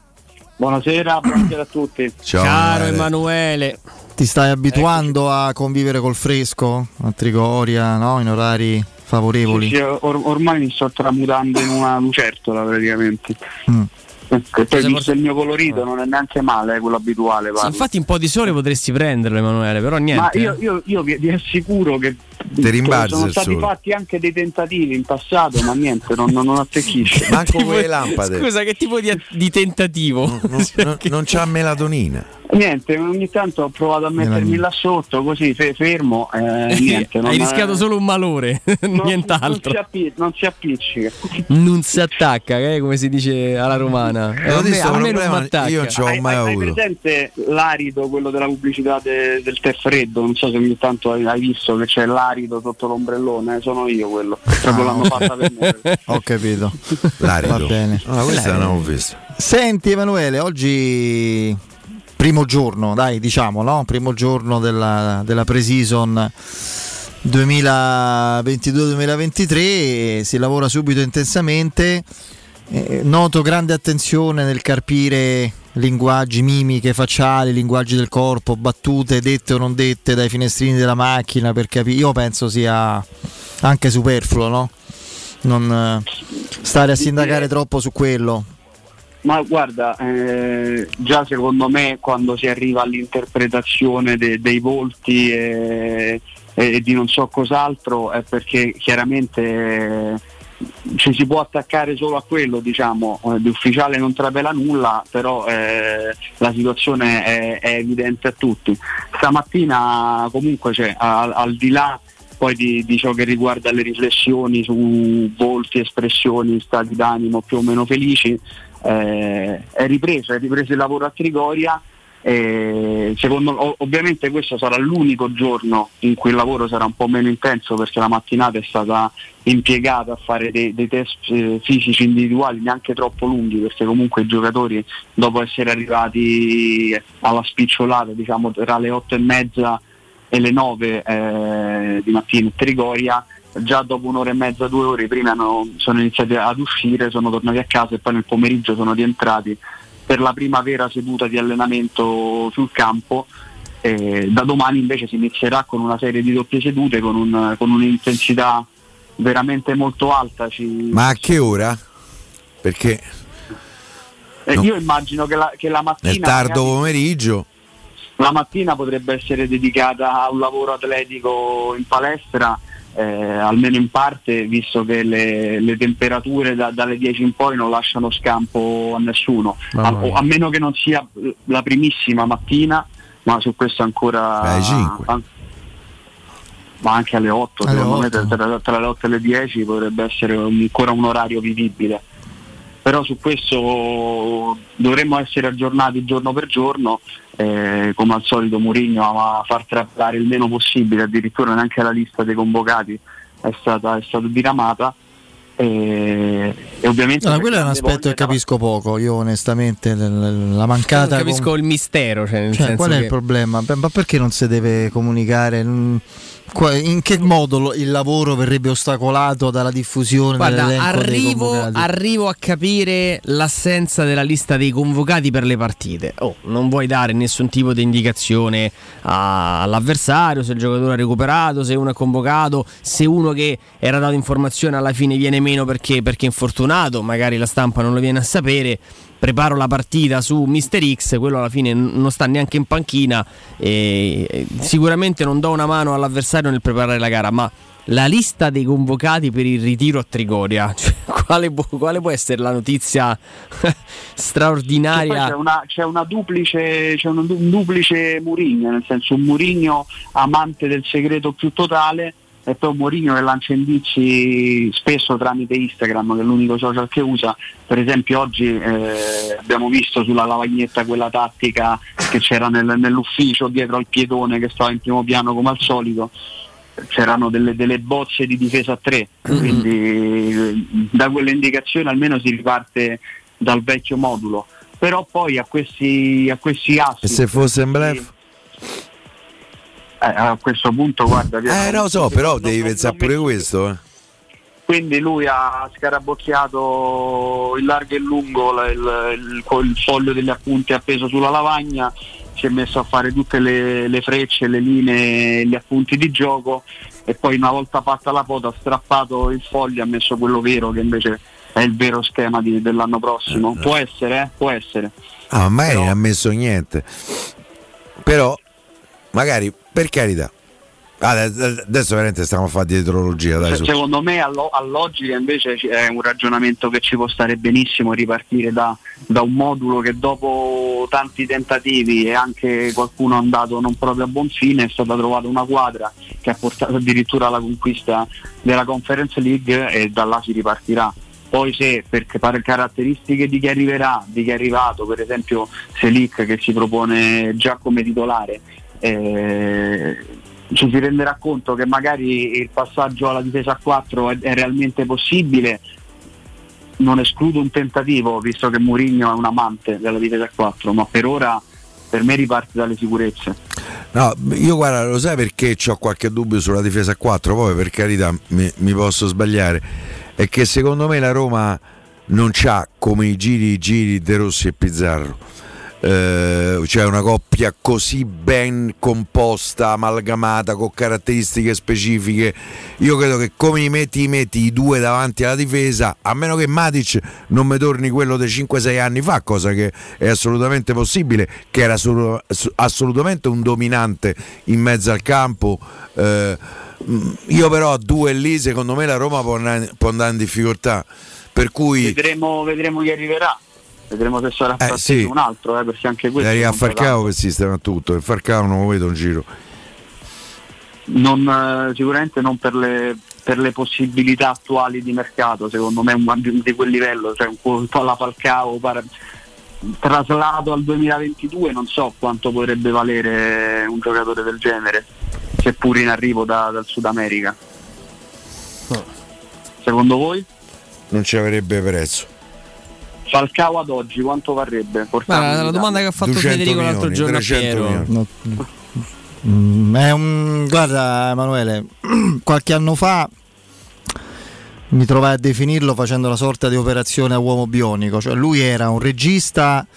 Buonasera, buonasera a tutti. Ciao, Caro Emanuele. Ti stai abituando a convivere col fresco a Trigoria, no? in orari favorevoli? Sì, sì, or- ormai mi sto tramutando in una lucertola praticamente. Mm. E poi visto il mio colorito non è neanche male eh, quello abituale. Sì, infatti un po' di sole potresti prenderlo, Emanuele, però niente. Ma io, io- io vi, vi assicuro che rimbalza sono stati fatti anche dei tentativi in passato, ma niente, non, non, non attecchisce. Manco Tipo- con le lampade. Scusa, che tipo di, di tentativo? Non, non c'ha melatonina. Niente, ogni tanto ho provato a mettermi là sotto così fe- fermo. Eh, niente, non Hai rischiato solo un malore, Non si, nient'altro. appi- non si appiccica. Non si attacca, eh, come si dice alla romana. Eh, Ho a me, a me non problema, mi attacca. hai, hai- hai presente l'arido, quello della pubblicità de- del tè freddo? Non so se ogni tanto hai, hai visto che c'è l'arido l'arido sotto l'ombrellone, eh, sono io quello. Proprio l'hanno fatta per me. Ho capito. L'arido. Va bene. Ah, questa non l'avevo vista. Senti Emanuele, oggi primo giorno, dai, diciamo, no? Primo giorno della, della pre-season 2022-2023, si lavora subito intensamente. Eh, noto grande attenzione nel carpire linguaggi, mimiche, facciali, linguaggi del corpo, battute dette o non dette dai finestrini della macchina per capire. Io penso sia anche superfluo, no? Non eh, stare a sindacare troppo su quello. Ma guarda, eh, già secondo me quando si arriva all'interpretazione de- dei volti e, e di non so cos'altro è perché chiaramente eh, ci si può attaccare solo a quello, diciamo, eh, di ufficiale non trapela nulla, però eh, la situazione è, è evidente a tutti. Stamattina comunque c'è, al, al di là poi di, di, ciò che riguarda le riflessioni su volti, espressioni, stati d'animo più o meno felici, eh, è ripreso, è ripreso il lavoro a Trigoria. E secondo, ovviamente questo sarà l'unico giorno in cui il lavoro sarà un po' meno intenso perché la mattinata è stata impiegata a fare dei, dei test eh, fisici individuali neanche troppo lunghi perché comunque i giocatori dopo essere arrivati alla spicciolata diciamo tra le otto e mezza e le 9 eh, di mattina in Trigoria già dopo un'ora e mezza, due ore prima hanno, sono iniziati ad uscire, sono tornati a casa e poi nel pomeriggio sono rientrati per la prima vera seduta di allenamento sul campo. Eh, da domani invece si inizierà con una serie di doppie sedute con, un, con un'intensità veramente molto alta. Ci... Ma a che ora? Perché eh, no. io immagino che la, che la mattina... nel tardo pomeriggio la mattina potrebbe essere dedicata a un lavoro atletico in palestra, eh, almeno in parte, visto che le, le temperature da, dalle 10 in poi non lasciano scampo a nessuno, a, a, meno che non sia la primissima mattina, ma su questo ancora... An- ma anche alle 8, Alle secondo me 8. tra, tra le 8 e le 10 potrebbe essere ancora un orario vivibile. Però su questo dovremmo essere aggiornati giorno per giorno, eh, come al solito Mourinho ama far trattare il meno possibile, addirittura neanche la lista dei convocati è stata, è stata diramata. E, e ovviamente No, quello è un aspetto che capisco poco. Io, onestamente, la mancata. Non capisco il mistero. Cioè, nel Cioè, senso qual è che- il problema? Beh, Ma perché non si deve comunicare? In che modo il lavoro verrebbe ostacolato dalla diffusione Guarda, arrivo, arrivo a capire l'assenza della lista dei convocati per le partite. Oh, non vuoi dare nessun tipo di indicazione a- all'avversario, se il giocatore ha recuperato, se uno è convocato, se uno che era dato informazione alla fine viene meno perché, perché è infortunato, magari la stampa non lo viene a sapere. Preparo la partita su Mister X, quello alla fine non sta neanche in panchina. E sicuramente non do una mano all'avversario nel preparare la gara, ma la lista dei convocati per il ritiro a Trigoria, cioè, quale, può, quale può essere la notizia straordinaria? C'è una, c'è una duplice, c'è un, un duplice Murigno, nel senso un Murigno amante del segreto più totale e poi un Mourinho che lancia indizi spesso tramite Instagram, che è l'unico social che usa. Per esempio oggi eh, abbiamo visto sulla lavagnetta quella tattica che c'era nel- nell'ufficio dietro al piedone che stava in primo piano come al solito. C'erano delle, delle bozze di difesa a tre, quindi eh, da quelle indicazioni almeno si riparte dal vecchio modulo. Però poi a questi, a questi assi E se fosse un bluff? eh, a questo punto guarda Eh, lo so, però devi pensare pure questo. eh. quindi lui ha scarabocchiato in largo e lungo la- il, il- il foglio degli appunti appeso sulla lavagna si è messo a fare tutte le, le frecce, le linee, gli appunti di gioco e poi una volta fatta la foto ha strappato il foglio e ha messo quello vero che invece è il vero schema di- dell'anno prossimo. Può essere, eh? Può essere. Ah, ma non ha messo niente. Però, magari, per carità. Ah, ade- adesso veramente stiamo a fare dietrologia, dai, su. secondo me a, lo- a logica invece è un ragionamento che ci può stare benissimo ripartire da, da un modulo che dopo tanti tentativi e anche qualcuno andato non proprio a buon fine è stata trovata una quadra che ha portato addirittura alla conquista della Conference League e da là si ripartirà. Poi se per caratteristiche di chi arriverà, di chi è arrivato, per esempio Selic che si propone già come titolare, eh, ci si renderà conto che magari il passaggio alla difesa a 4 è, è realmente possibile, non escludo un tentativo, visto che Mourinho è un amante della difesa a 4, ma per ora per me riparte dalle sicurezze. No, io guarda, lo sai perché ho qualche dubbio sulla difesa a 4, poi per carità mi, mi posso sbagliare, è che secondo me la Roma non c'ha come i giri i giri De Rossi e Pizzarro. Eh, cioè una coppia così ben composta, amalgamata, con caratteristiche specifiche. Io credo che come i metti, i metti i due davanti alla difesa, a meno che Matic non mi torni quello dei 5-6 anni fa, cosa che è assolutamente possibile, che era assolu- assolutamente un dominante in mezzo al campo. Eh, io però a due lì, secondo me la Roma può andare in difficoltà. Per cui Vedremo, vedremo chi arriverà. Vedremo se sarà Eh, sì. un altro, eh, perché anche questo. arriva a Falcao che sistema tutto. Il Falcao non lo vedo in giro. non, eh, sicuramente non per le, per le possibilità attuali di mercato, secondo me un di, di quel livello, cioè un po' un po' alla Falcao par- traslato al 2022 non so quanto potrebbe valere un giocatore del genere, seppur in arrivo da- dal Sud America. Secondo voi? Non ci avrebbe prezzo. Falcao ad oggi quanto varrebbe? In la Italia? domanda che ha fatto Federico l'altro giorno a Piero. No. Mm, è un- guarda Emanuele, qualche anno fa mi trovai a definirlo facendo la sorta di operazione a uomo bionico, cioè lui era un regista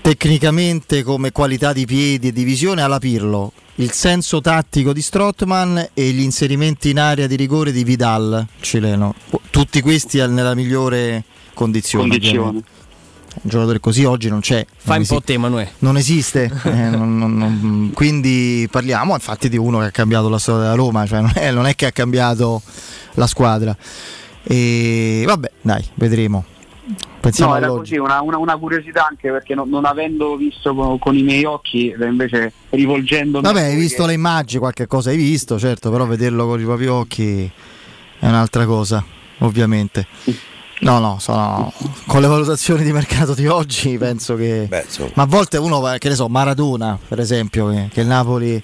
tecnicamente come qualità di piedi e di visione alla Pirlo, il senso tattico di Strottman e gli inserimenti in area di rigore di Vidal, cileno. Tutti questi nella migliore condizione. Condizione. Un giocatore così oggi non c'è. Fai Non un po' esi- te, Emanuele. non esiste, eh, non- non- non- quindi parliamo infatti di uno che ha cambiato la storia della Roma, cioè non è, non è che ha cambiato la squadra. E vabbè, dai, vedremo. Pensiamo no, era all'oggi. così, una, una- una curiosità anche perché non, non avendo visto con, con i miei occhi, invece rivolgendomi... Vabbè, hai visto che- le immagini, qualche cosa hai visto, certo, però vederlo con i propri occhi è un'altra cosa, ovviamente. No, no, sono con le valutazioni di mercato di oggi penso che... Ma a volte uno, va- che ne so, Maradona, per esempio, che, che il Napoli...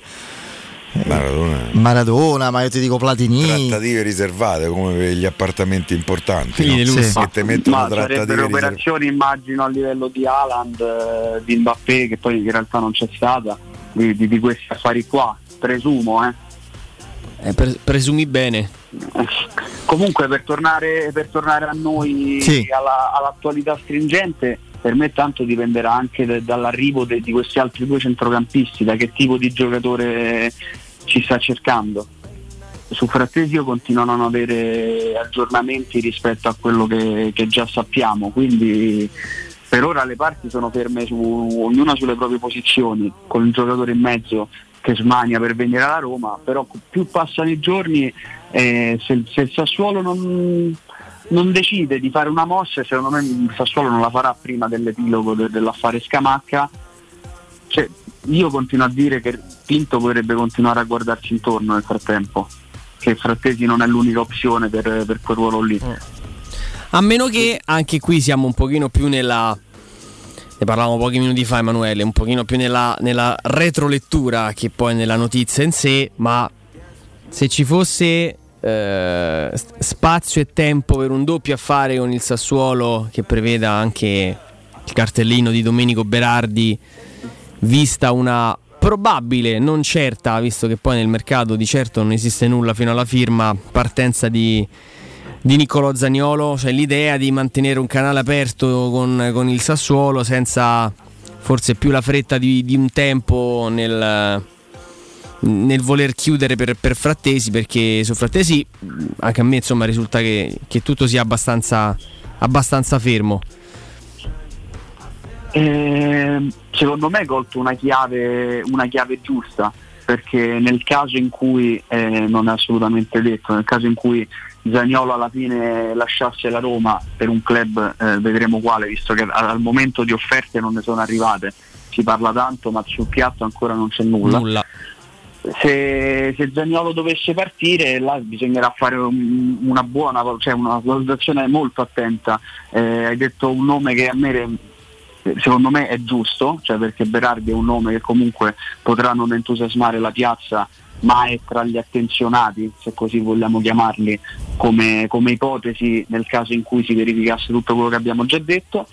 eh, Maradona. Maradona, ma io ti dico Platini. Trattative riservate come per gli appartamenti importanti. Figli no? di lusso. Che te mettono Ma trattative operazioni immagino a livello di Haaland, eh, di Mbappé che poi in realtà non c'è stata, di, di- di questi affari qua, presumo. Eh. Eh, pre- presumi bene. Comunque per tornare, per tornare a noi Sì. alla- all'attualità stringente, per me tanto dipenderà anche de- dall'arrivo de- di questi altri due centrocampisti, da che tipo di giocatore ci sta cercando. Su Frattesi io continuo a non avere aggiornamenti rispetto a quello che, che già sappiamo, quindi per ora le parti sono ferme su, ognuna sulle proprie posizioni, con il giocatore in mezzo che smania per venire alla Roma, però più passano i giorni eh, se, se il Sassuolo non, non decide di fare una mossa, e secondo me il Sassuolo non la farà prima dell'epilogo de- dell'affare Scamacca, cioè, io continuo a dire che Pinto potrebbe continuare a guardarci intorno nel frattempo, che Frattesi non è l'unica opzione per, per quel ruolo lì. A meno che anche qui siamo un pochino più nella. Ne parlavamo pochi minuti fa, Emanuele, un pochino più nella, nella retrolettura che poi nella notizia in sé, ma se ci fosse eh, spazio e tempo per un doppio affare con il Sassuolo che preveda anche il cartellino di Domenico Berardi, vista una probabile, non certa, visto che poi nel mercato di certo non esiste nulla fino alla firma, partenza di, di Niccolò Zaniolo, cioè l'idea di mantenere un canale aperto con, con il Sassuolo senza forse più la fretta di, di un tempo nel, nel voler chiudere per, per Frattesi, perché su Frattesi anche a me insomma risulta che, che tutto sia abbastanza, abbastanza fermo. Eh, secondo me hai colto una chiave, una chiave giusta perché nel caso in cui eh, non è assolutamente detto, nel caso in cui Zaniolo alla fine lasciasse la Roma per un club, eh, vedremo quale, visto che al momento di offerte non ne sono arrivate, si parla tanto ma sul piatto ancora non c'è nulla. Nulla. Se, se Zaniolo dovesse partire, là bisognerà fare un- una buona, cioè una valutazione molto attenta. Eh, hai detto un nome che a me secondo me è giusto, cioè perché Berardi è un nome che comunque potrà non entusiasmare la piazza, ma è tra gli attenzionati, se così vogliamo chiamarli, come, come ipotesi nel caso in cui si verificasse tutto quello che abbiamo già detto.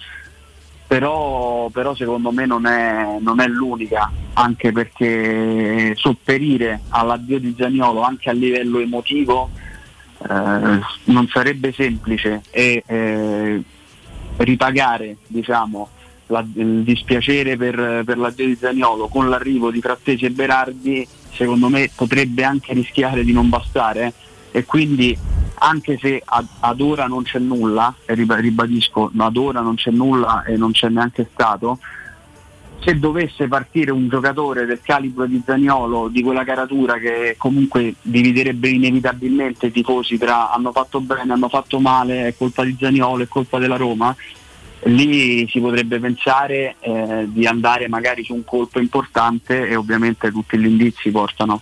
Però, però secondo me non è, non è l'unica, anche perché sopperire all'addio di Zaniolo anche a livello emotivo eh, non sarebbe semplice e eh, ripagare diciamo, la- il dispiacere per, per l'addio di Zaniolo con l'arrivo di Frattesi e Berardi secondo me potrebbe anche rischiare di non bastare e quindi anche se ad, ad ora non c'è nulla, e riba- ribadisco, ad ora non c'è nulla e non c'è neanche stato, se dovesse partire un giocatore del calibro di Zaniolo, di quella caratura che comunque dividerebbe inevitabilmente i tifosi tra hanno fatto bene, hanno fatto male, è colpa di Zaniolo, è colpa della Roma, lì si potrebbe pensare eh, di andare magari su un colpo importante e ovviamente tutti gli indizi portano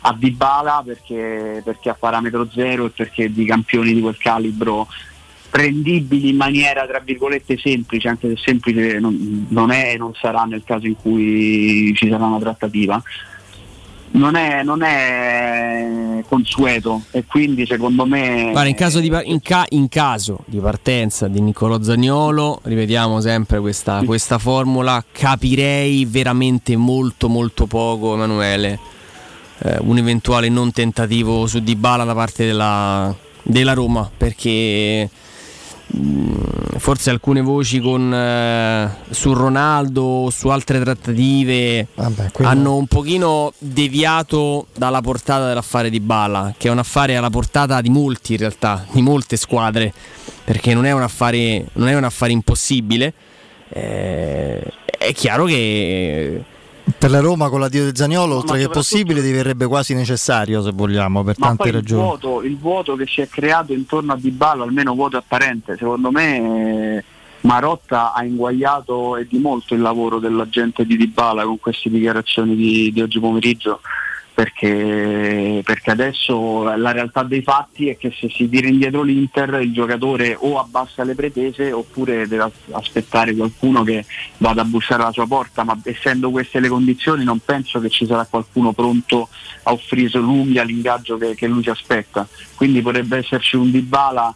a Dybala perché, perché a parametro zero e perché di campioni di quel calibro prendibili in maniera tra virgolette semplice, anche se semplice non, non è e non sarà nel caso in cui ci sarà una trattativa, non è, non è consueto e quindi secondo me... Guarda, in caso, di, in ca- in caso di partenza di Niccolò Zagnolo, ripetiamo sempre questa, questa formula, capirei veramente molto molto poco Emanuele. Eh, un eventuale non tentativo su Dybala da parte della, della Roma perché forse alcune voci con, eh, su Ronaldo o su altre trattative quello- hanno un pochino deviato dalla portata dell'affare di Bala, che è un affare alla portata di molti in realtà, di molte squadre, perché non è un affare, non è un affare impossibile. Eh, è chiaro che Per la Roma con l'addio di Zaniolo, ma oltre che possibile, diverrebbe quasi necessario, se vogliamo, per tante poi il ragioni. vuoto, il vuoto che si è creato intorno a Dybala, almeno vuoto apparente, secondo me eh, Marotta ha inguagliato e di molto il lavoro dell'agente di Dybala con queste dichiarazioni di, di oggi pomeriggio. Perché, perché adesso la realtà dei fatti è che se si tira indietro l'Inter il giocatore o abbassa le pretese oppure deve as- aspettare qualcuno che vada a bussare alla sua porta, ma essendo queste le condizioni non penso che ci sarà qualcuno pronto a offrire l'unghia l'ingaggio che, che lui si aspetta. Quindi potrebbe esserci un Dybala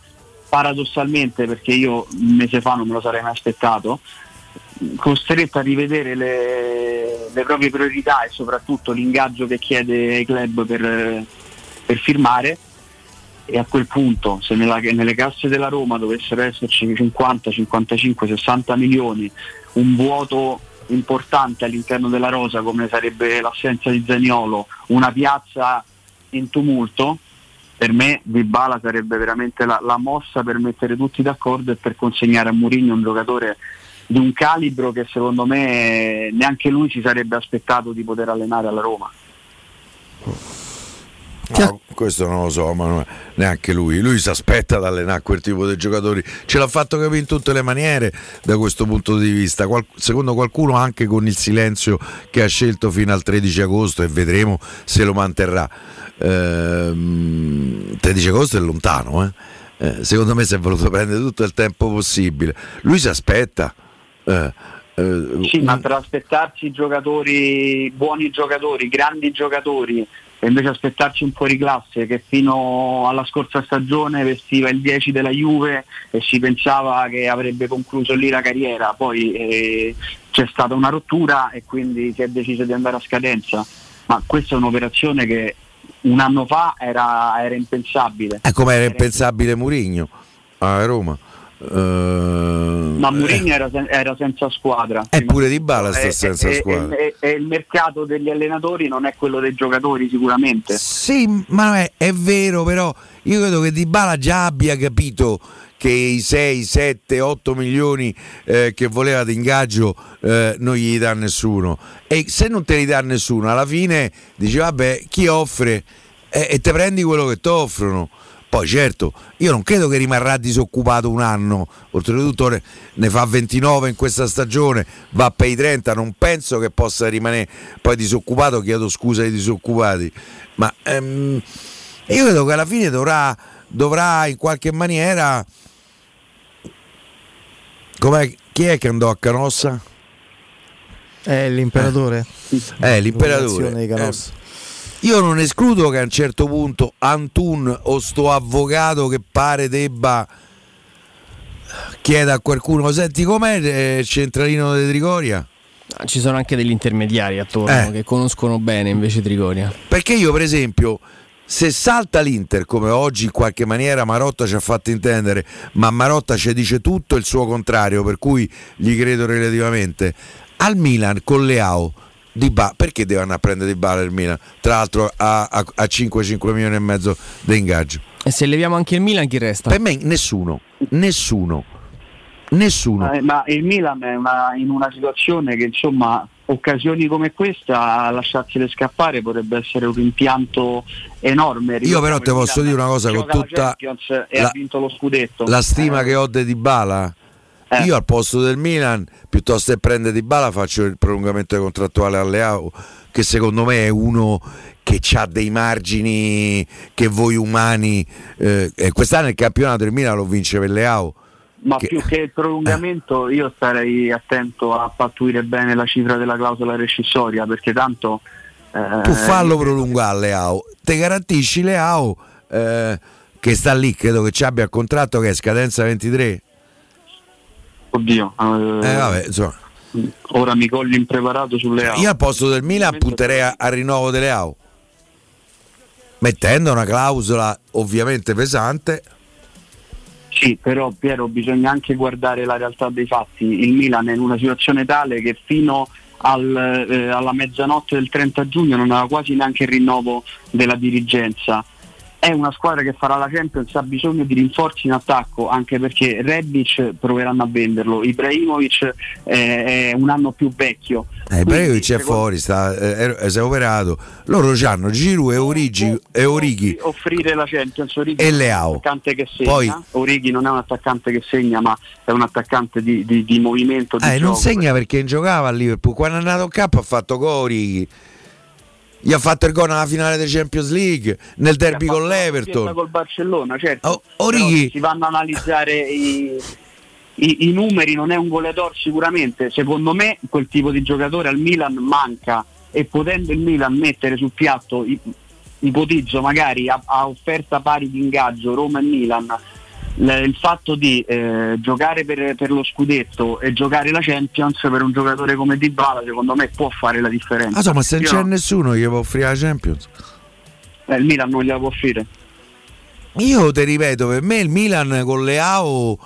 paradossalmente, perché io un mese fa non me lo sarei mai aspettato, costretto a rivedere le, le proprie priorità e soprattutto l'ingaggio che chiede ai club per, per firmare. E a quel punto se nella- nelle casse della Roma dovessero esserci 50, 55, 60 milioni, un vuoto importante all'interno della rosa come sarebbe l'assenza di Zaniolo, una piazza in tumulto, per me Dybala sarebbe veramente la, la mossa per mettere tutti d'accordo e per consegnare a Mourinho un giocatore di un calibro che secondo me neanche lui si sarebbe aspettato di poter allenare alla Roma. No, questo non lo so, ma neanche lui. Lui si aspetta ad allenare quel tipo di giocatori. Ce l'ha fatto capire in tutte le maniere da questo punto di vista. Qual- secondo qualcuno anche con il silenzio che ha scelto fino al 13 agosto e vedremo se lo manterrà. Ehm, 13 agosto è lontano, eh. Eh, secondo me si è voluto prendere tutto il tempo possibile. Lui si aspetta. Eh, eh, Sì, ma per aspettarsi giocatori, buoni giocatori, grandi giocatori e invece aspettarci un fuori classe che fino alla scorsa stagione vestiva il 10 della Juve e si pensava che avrebbe concluso lì la carriera, poi eh, c'è stata una rottura e quindi si è deciso di andare a scadenza, ma questa è un'operazione che un anno fa era, era impensabile. È come era impensabile Murigno a Roma. Eh, Ma Mourinho era, sen- era senza squadra. eh, pure Di Bala sta E- senza e- squadra. E, il mercato degli allenatori non è quello dei giocatori sicuramente. Sì, ma è, è vero, però io credo che Di Bala già abbia capito che i 6, 7, 8 milioni eh, che voleva di ingaggio eh, non gli dà nessuno. E se non te li dà nessuno, alla fine dici vabbè, chi offre Eh, e te prendi quello che ti offrono. Poi certo, io non credo che rimarrà disoccupato un anno, oltretutto ne- fa 29 in questa stagione, va per i 30, non penso che possa rimanere poi disoccupato, chiedo scusa ai disoccupati, ma ehm, io credo che alla fine dovrà, dovrà in qualche maniera, com'è, chi è che andò a Canossa? È l'imperatore. Eh, l'imperatore. Eh, io non escludo che a un certo punto Antun o sto avvocato che pare debba chieda a qualcuno, senti com'è il centralino di Trigoria? Ah, Ci sono anche degli intermediari attorno Eh. che conoscono bene invece Trigoria. Perché io, per esempio, se salta l'Inter, come oggi in qualche maniera Marotta ci ha fatto intendere, ma Marotta ci dice tutto il suo contrario, per cui gli credo relativamente, al Milan con Leao, di ba- perché deve andare a prendere di bala il Milan? Tra l'altro a, a, a 5-5 milioni e mezzo di ingaggio. E se leviamo anche il Milan, chi resta? Per me nessuno, nessuno, nessuno. Eh, ma il Milan è una- in una situazione che insomma occasioni come questa a lasciarsele scappare potrebbe essere un rimpianto enorme. Io però te posso dire una cosa con la tutta e la- ha vinto lo scudetto. la stima Eh, che ho di Dybala io al posto del Milan piuttosto che prendere Dybala faccio il prolungamento contrattuale a Leao che secondo me è uno che ha dei margini che voi umani eh, quest'anno il campionato del Milan lo vince per Leao Ma che- più che il prolungamento io starei attento a pattuire bene la cifra della clausola rescissoria perché tanto eh, tu fallo prolungare Leao te garantisci Leao eh, che sta lì credo che ci abbia il contratto che è scadenza 23 Oddio, eh, eh vabbè insomma ora mi cogli impreparato sulle auto. Io al posto del Milan punterei a- al rinnovo delle AU. Mettendo una clausola ovviamente pesante. Sì, però Piero bisogna anche guardare la realtà dei fatti. Il Milan è in una situazione tale che fino al, eh, alla mezzanotte del 30 giugno non aveva quasi neanche il rinnovo della dirigenza. È una squadra che farà la Champions, ha bisogno di rinforzi in attacco, anche perché Rebic proveranno a venderlo, Ibrahimovic eh, è un anno più vecchio. Eh, Ibrahimovic è secondo- fuori, sta, eh, si è operato. Loro hanno Giroud e Origi e Orighi. offrire la Champions Origi E Leao. attaccante che segna Poi- Origi non è un attaccante che segna ma è un attaccante di, di- di movimento di Eh, non gioco. segna perché giocava a Liverpool. Quando è andato in campo ha fatto gol Orighi. Gli ha fatto il gol nella finale della Champions League, nel derby con l'Everton. col Barcellona certo. Orighi- Però se si vanno a analizzare i, i- i numeri non è un goleador sicuramente. Secondo me quel tipo di giocatore al Milan manca. E potendo il Milan mettere sul piatto ipotizzo magari a, a offerta pari di ingaggio Roma e Milan l- il fatto di eh, giocare per, per lo scudetto e giocare la Champions per un giocatore come Dybala secondo me può fare la differenza Ah, so, ma se non c'è nessuno che può offrire la Champions. eh, il Milan non gliela può offrire Io ti ripeto, per me il Milan con Leao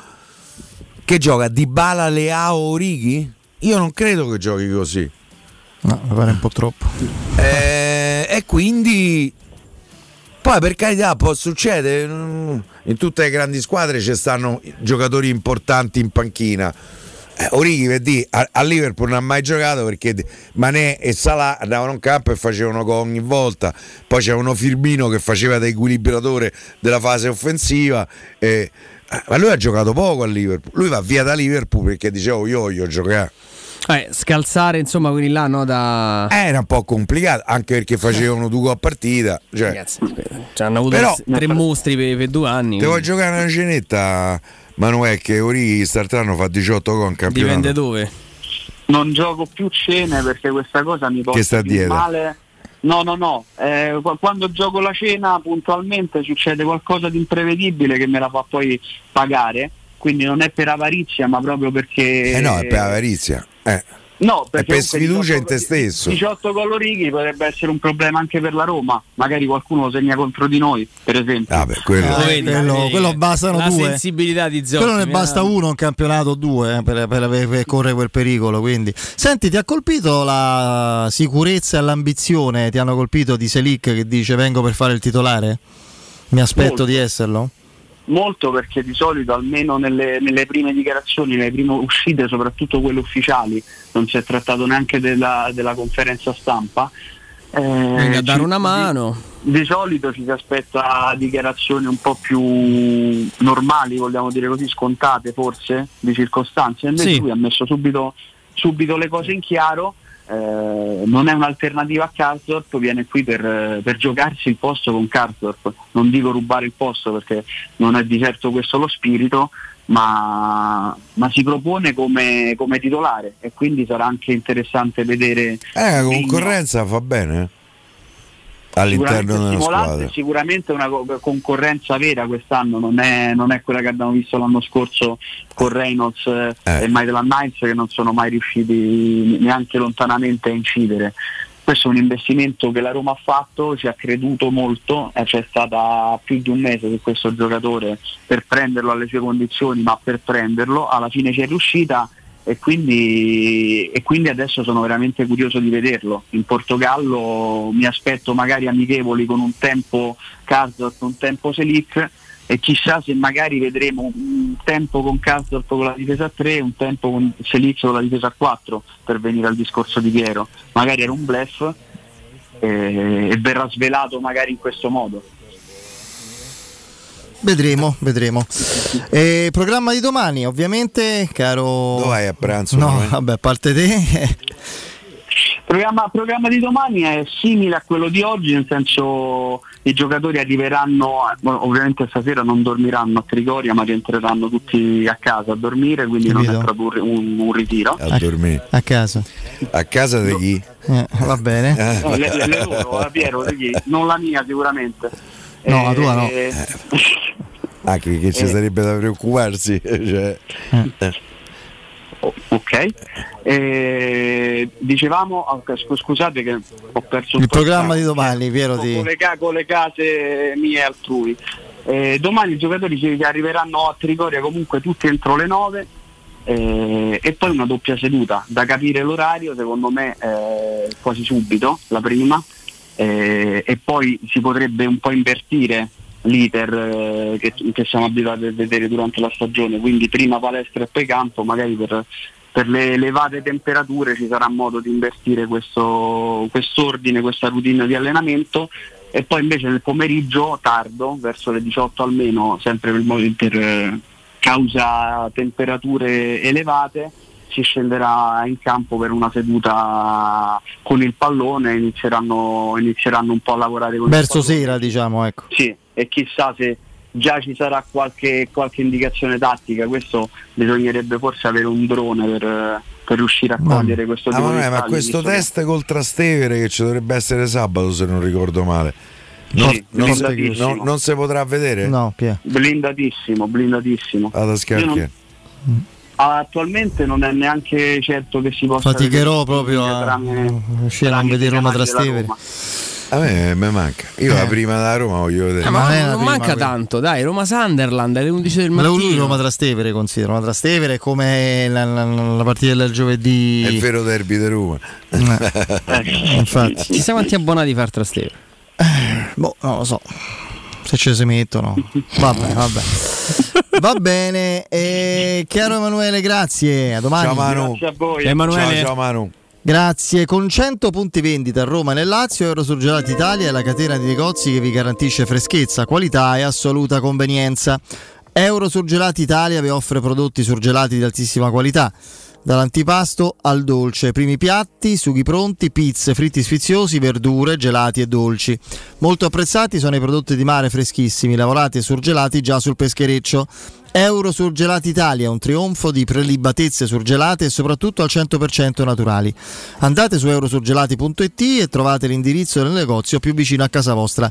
che gioca Dybala, Leao, Orighi? Io non credo che giochi così. No, mi pare un po' troppo. Eh, e quindi poi per carità può succedere in tutte le grandi squadre ci stanno giocatori importanti in panchina. Eh, Orighi per dire, a, a Liverpool non ha mai giocato perché Manè e Salah andavano in campo e facevano gol ogni volta. Poi c'era uno Firmino che faceva da equilibratore della fase offensiva eh, ma lui ha giocato poco a Liverpool. Lui va via da Liverpool perché diceva io voglio giocare Eh, scalzare insomma quelli là no, da... era un po' complicato anche perché facevano due gol a partita cioè, Ragazzi, hanno avuto Però- tre mostri per, per due anni. Te vuoi quindi giocare una cenetta, Manuel, che Orighi quest'altro fa 18 gol in campionato? Dipende dove. non gioco più cene perché questa cosa mi porta Che sta più dietro? male. No, no, no, eh, qu- quando gioco la cena puntualmente succede qualcosa di imprevedibile che me la fa poi pagare, quindi non è per avarizia ma proprio perché... Eh no, è per avarizia. Eh. No, perché per sfiducia 18 in te stesso. 18 gol Orighi potrebbe essere un problema anche per la Roma, magari qualcuno lo segna contro di noi, per esempio. Ah, beh, quello... Eh, quello, quello bastano la due. sensibilità di Zotti. Quello ne mi basta ha- uno in campionato, due eh, per, per, per- per correre quel pericolo. Quindi. Senti, ti ha colpito la sicurezza e l'ambizione? Ti hanno colpito di Selic che dice vengo per fare il titolare? Mi aspetto Molto. di esserlo? Molto perché di solito almeno nelle, nelle prime dichiarazioni, nelle prime uscite, soprattutto quelle ufficiali, non si è trattato neanche della, della conferenza stampa. Eh, Venga a dare una mano. Di, di solito ci si aspetta dichiarazioni un po' più normali, vogliamo dire così, scontate forse, di circostanze. Invece Sì. lui ha messo subito, subito le cose in chiaro. Eh, non è un'alternativa a Karsdorp, viene qui per, per giocarsi il posto con Karsdorp. Non dico rubare il posto perché non è di certo questo lo spirito, ma, ma si propone come, come titolare e quindi sarà anche interessante vedere. Eh, la concorrenza fa bene. Eh? All'interno sicuramente della squadra. sicuramente una co- concorrenza vera quest'anno, non è, non è quella che abbiamo visto l'anno scorso con Reynolds eh, e Maitland Niles che non sono mai riusciti neanche lontanamente a incidere. Questo è un investimento che la Roma ha fatto, ci ha creduto molto, eh, c'è stata più di un mese su questo giocatore per prenderlo alle sue condizioni, ma per prenderlo alla fine ci è riuscita e quindi, e quindi adesso sono veramente curioso di vederlo. In Portogallo mi aspetto magari amichevoli con un tempo Karsdorp, un tempo Selic e chissà se magari vedremo un tempo con Karsdorp con la difesa a 3 un tempo con Selic con la difesa a 4 per venire al discorso di Piero. Magari era un bluff eh, e verrà svelato magari in questo modo. Vedremo, vedremo. E programma di domani, ovviamente, caro. Dove vai a pranzo? No, Manuel? vabbè, a parte te. Il programma, programma di domani è simile a quello di oggi, nel senso i giocatori arriveranno, ovviamente stasera non dormiranno a Trigoria, ma rientreranno tutti a casa a dormire, quindi non Capito. è proprio un, un- ritiro. A dormire. A casa. A casa di chi? Eh, va bene. No, le, le- le loro, la Piero, di chi? non la mia sicuramente. No, la tua no. Eh, Anche che ci Eh. sarebbe da preoccuparsi. cioè. Eh. Ok, Eh, dicevamo, ah, scu- scusate che ho perso Il programma di domani, Piero con, di. le, ca- con le case mie e altrui. Eh, domani i giocatori ci ci arriveranno a Trigoria comunque tutti entro le 9 eh, e poi una doppia seduta. Da capire l'orario, secondo me eh, quasi subito, la prima, eh, e poi si potrebbe un po' invertire l'iter eh, che, che siamo abituati a vedere durante la stagione, quindi prima palestra e poi campo, magari per, per le elevate temperature ci sarà modo di invertire questo quest'ordine, questa routine di allenamento. E poi invece nel pomeriggio tardo, verso le 18 almeno, sempre per, per eh, causa temperature elevate, si scenderà in campo per una seduta con il pallone, inizieranno, inizieranno un po' a lavorare con il Verso pallone. sera, diciamo, ecco. Sì, e chissà se già ci sarà qualche, qualche indicazione tattica, questo bisognerebbe forse avere un drone per, per riuscire a cogliere questo Ah, tipo ma, di non è, ma dettagli, questo che- test col Trastevere che ci dovrebbe essere sabato se non ricordo male. Non, Sì, non- blindatissimo. non- non si potrà vedere? No. Blindatissimo, blindatissimo. Vado a Io non- Attualmente non è neanche certo che si possa Faticherò proprio a tramite- riuscire a non vedere Roma Trastevere. A me mi manca. Io Eh. la prima da Roma voglio vedere. Eh, ma non è non, prima manca quella. tanto, dai, Roma Sunderland alle 11 del La mattino. Roma Trastevere considero. Roma Trastevere è come la, la- la partita del giovedì. È il vero derby di Roma. Eh, infatti. Chissà quanti abbonati fa il Trastevere. Boh, non lo so. Se ci si mettono. Vabbè, vabbè. Va bene. E chiaro Emanuele, grazie. A domani. Ciao Manu. Grazie a voi. Emanuele. Ciao, ciao Manu. Grazie. Con 100 punti vendita a Roma e nel Lazio, Eurosurgelati Italia è la catena di negozi che vi garantisce freschezza, qualità e assoluta convenienza. Eurosurgelati Italia vi offre prodotti surgelati di altissima qualità. Dall'antipasto al dolce, primi piatti, sughi pronti, pizze, fritti sfiziosi, verdure, gelati e dolci. Molto apprezzati sono i prodotti di mare freschissimi, lavorati e surgelati già sul peschereccio. Euro Surgelati Italia, un trionfo di prelibatezze surgelate e soprattutto al 100% naturali. Andate su eurosurgelati.it e trovate l'indirizzo del negozio più vicino a casa vostra.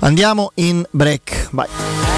Andiamo in break. Vai.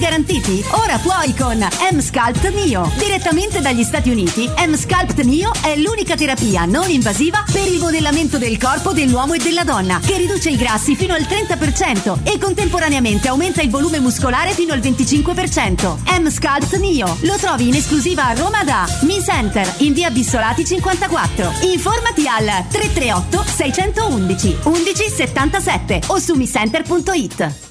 garantiti? Ora puoi con M-Sculpt Neo. Direttamente dagli Stati Uniti, M-Sculpt Neo è l'unica terapia non invasiva per il modellamento del corpo dell'uomo e della donna, che riduce i grassi fino al 30% e contemporaneamente aumenta il volume muscolare fino al 25%. M-Sculpt Neo lo trovi in esclusiva a Roma da Mi Center in via Bissolati 54. Informati al 338 611 1177 o su micenter.it.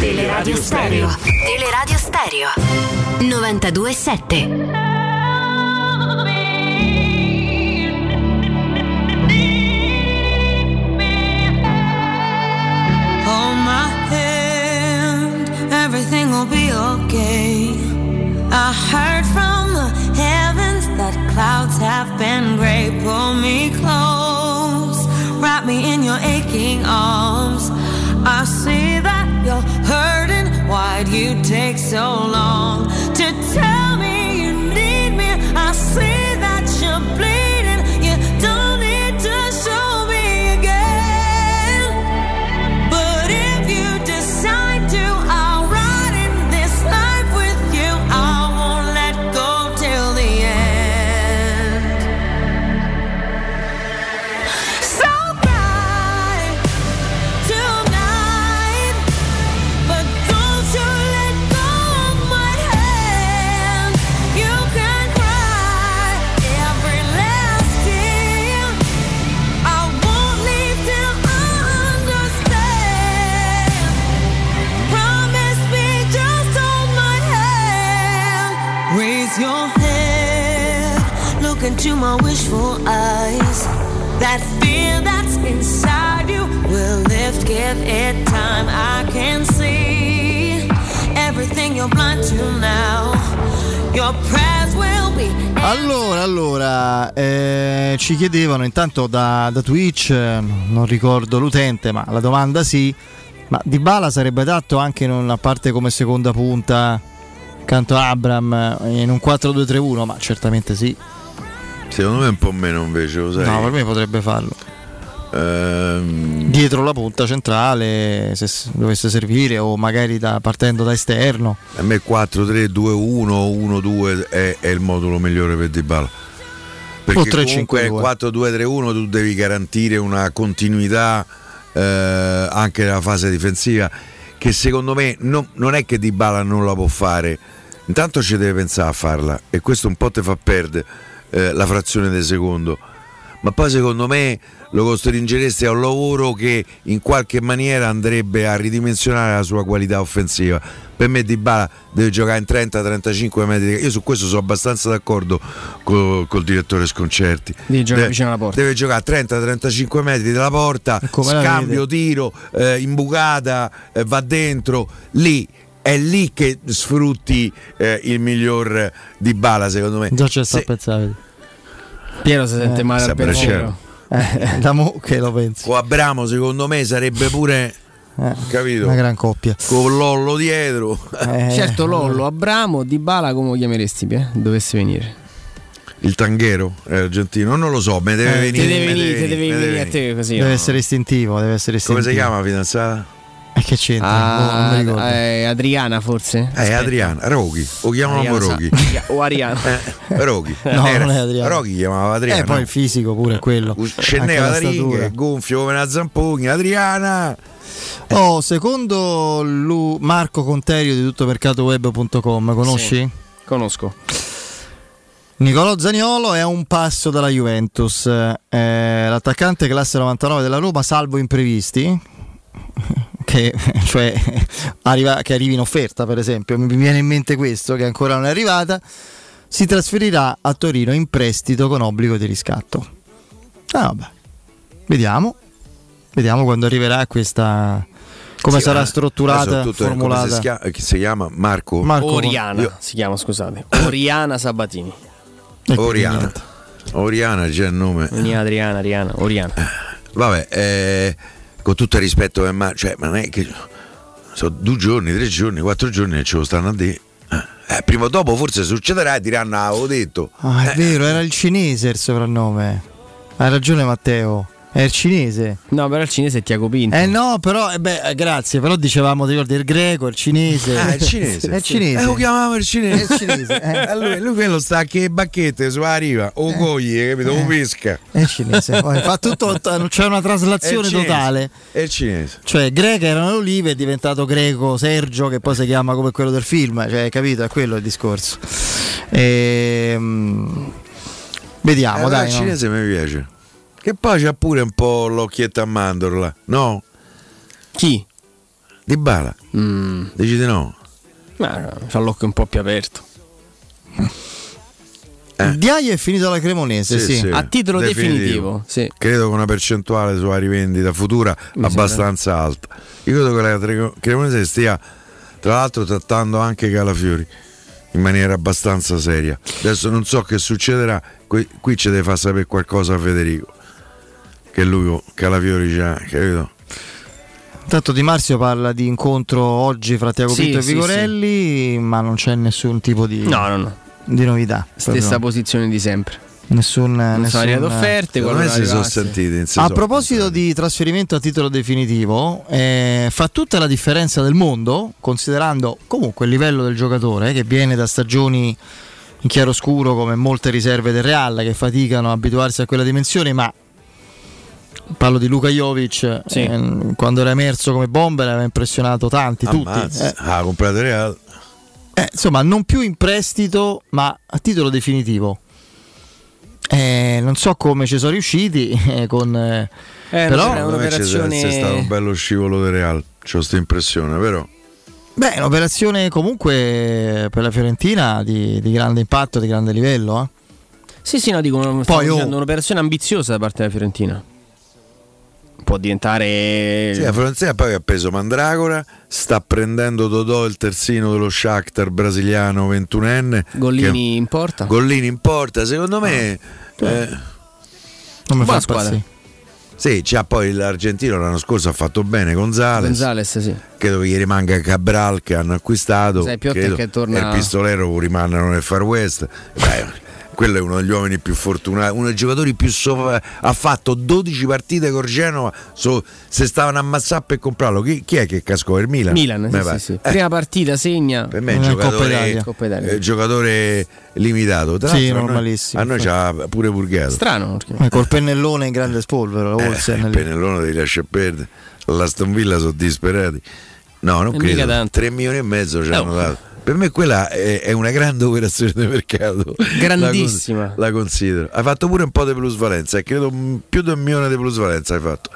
Teleradio Stereo. Teleradio Stereo. 92.7. Hold my hand, everything will be okay. I heard from the heavens that clouds have been gray. Pull me close, wrap me in your aching arms. I see that you're hurting. Why'd you take so long? to tell give it time. I can see everything you're blind to now. Your prayers will be. Allora, allora, eh, ci chiedevano intanto da, da Twitch, eh, non ricordo l'utente, ma la domanda sì, ma Di Bala sarebbe adatto anche in una parte come seconda punta, accanto a Abram, eh, in un 4-2-3-1, ma certamente sì. Secondo me un po' meno invece, lo sai. No, per me potrebbe farlo. Ehm, Dietro la punta centrale, se dovesse servire, o magari da- partendo da esterno. a me 4-3-2-1 1-2 è, è il modulo migliore per Dybala. Perché O 3-5-2. comunque 4-2-3-1 tu devi garantire una continuità eh, anche nella fase difensiva che secondo me non, non è che Dybala non la può fare. Intanto ci deve pensare a farla e questo un po' ti fa perdere eh, la frazione del secondo. Ma poi secondo me lo costringeresti a un lavoro che in qualche maniera andrebbe a ridimensionare la sua qualità offensiva. Per me Dybala deve giocare in 30-35 metri. Io su questo sono abbastanza d'accordo col, col direttore Sconcerti. Devi giocare vicino alla porta. Deve giocare a 30-35 metri dalla porta, scambio, tiro, eh, imbucata, eh, va dentro, lì. È lì che sfrutti eh, il miglior Dybala secondo me. Già c'è sta Se- a pensare. Piero si sente Eh, male al Sembra pensiero. Eh, da mo che lo pensi. Con Abramo secondo me sarebbe pure Eh, capito? Una gran coppia. Con Lollo dietro. Eh, Certo, Lollo, Abramo, Di Bala, come lo chiameresti? Pie? Dovesse venire. Il tanghero è argentino, non lo so, me deve Eh, venire. Te deve venire, te venire, deve me venire a te così. Deve no? essere istintivo, deve essere Come istintivo. si chiama fidanzata? E che c'entra? Boh, non mi Ah, ricordo. eh, Adriana forse? Eh. Adriana, Roghi, o chiamano Ariana Roghi. Sa- o Ariana. Eh, Roghi. No, Era- non è Adriana. Roghi chiamava Adriana. Eh, poi il fisico pure è quello. Scendeva da statura. gonfio come una zampogna. Adriana. Oh, secondo Lu- Marco Conterio di tuttomercatoweb.com, conosci? Conosco. Nicolò Zaniolo è a un passo dalla Juventus. Eh, l'attaccante classe 99 della Roma, salvo imprevisti. Che, cioè, arriva, che arrivi in offerta, per esempio, mi viene in mente questo che ancora non è arrivata. Si trasferirà a Torino in prestito con obbligo di riscatto. Ah, vabbè. Vediamo. Vediamo quando arriverà questa. Come Sì, sarà ma strutturata, tutto come formulata. si, schia- chi si chiama Marco? Marco- Oriana Io- si chiama, scusate. Oriana Sabatini. E quindi Oriana. Oriana c'è il nome. Oriana, Adriana, Ariana, Oriana. Vabbè, eh, con tutto il rispetto per Mar- cioè, ma non è che sono due giorni, tre giorni, quattro giorni che ce lo stanno a dire. Eh, prima o dopo forse succederà e diranno, ah, avevo detto. Ah, è vero, era il cinese il soprannome. Hai ragione, Matteo. È il cinese. No, però il cinese è Tiago Pinto. Eh no, però, eh beh, eh, grazie, però dicevamo, ti ricordi, il greco, il cinese. Ah, il cinese. È il cinese. Eh, lo chiamavamo il cinese. È il cinese, eh. Eh, lui, lui quello sta che bacchette sulla riva, o coglie, capito? O pesca. È il cinese. Oh, fa tutto, c'è una È il traslazione cinese. totale. È il cinese. Cioè, greca erano le olive, è diventato greco Sergio, che poi si chiama come quello del film. Cioè, capito? È quello il discorso. Ehm, Vediamo, Eh, dai. il no? cinese mi piace. Che poi c'ha pure un po' l'occhietto a mandorla, no? Chi? Di bala. Mm. Dici di no? Ma c'ha l'occhio un po' più aperto. Diaia è finito alla Cremonese, sì. A titolo definitivo, sì. Credo con una percentuale sulla rivendita futura Mi abbastanza alta. Io credo che la Tre- Cremonese stia tra l'altro trattando anche Calafiori in maniera abbastanza seria. Adesso non so che succederà, qui, qui ci deve far sapere qualcosa a Federico. Che lui Calafiori già, capito? Tanto Di Marzio parla di incontro oggi fra Tiago Sì, Pinto e sì, Vigorelli, ma non c'è nessun tipo di, No, no, no. di novità. Stessa Proprio posizione di sempre. Nessun, Non nessun- sono arrivate offerte. Secondo me qualora si sono in A proposito di trasferimento a titolo definitivo, eh, fa tutta la differenza del mondo, considerando comunque il livello del giocatore che viene da stagioni in chiaroscuro come molte riserve del Real che faticano a abituarsi a quella dimensione, ma parlo di Luka Jovic, Sì. eh, quando era emerso come bomber aveva impressionato tanti, tutti. Ammazza. Eh, Ah, comprato Real. eh, insomma, non più in prestito, ma a titolo definitivo. Eh, non so come ci sono riusciti eh, con... eh, Eh, però È me c'è, un'operazione- c'è stato un bello scivolo del Real. C'ho questa impressione, però. Beh, è un'operazione comunque per la Fiorentina di, di grande impatto, di grande livello. eh. Sì, sì, no, dico, Poi, oh. un'operazione ambiziosa da parte della Fiorentina. Può diventare. Sì, la Fiorentina poi ha preso Mandragora, sta prendendo Dodò il terzino dello Shakhtar brasiliano 21enne. Gollini in porta. Gollini in porta, secondo me... Ah. eh, Non mi fa squadra. sì, c'ha poi l'argentino l'anno scorso ha fatto bene, Gonzales. Gonzales, sì. Credo che gli rimanga Cabral che hanno acquistato. Sai, Piotta credo, che torna- e il pistolero rimanere nel Far West. Beh, quello è uno degli uomini più fortunati, uno dei giocatori più sopra. Ha fatto 12 partite con Genova. so- se stavano a ammazzare per comprarlo, chi, chi è che cascò? Il Milan? Milan, sì, sì, sì. Eh, Prima partita segna. per me è un giocatore, Italia. Coppa Italia. eh, giocatore limitato. Tra Sì, l'altro a noi- normalissimo, A noi, c'ha pure purgato. Strano. perché- Eh, col pennellone in grande spolvero, Eh, Olsen il lì. pennellone ti lascia perdere. L'Aston Villa sono disperati. No, non E credo. tanto. 3 milioni e mezzo ci Eh, hanno oh. dato. Per me quella è, è una grande operazione di mercato. Grandissima. La, la considero. Hai fatto pure un po' di plusvalenza, e credo più di un milione di plusvalenza hai fatto.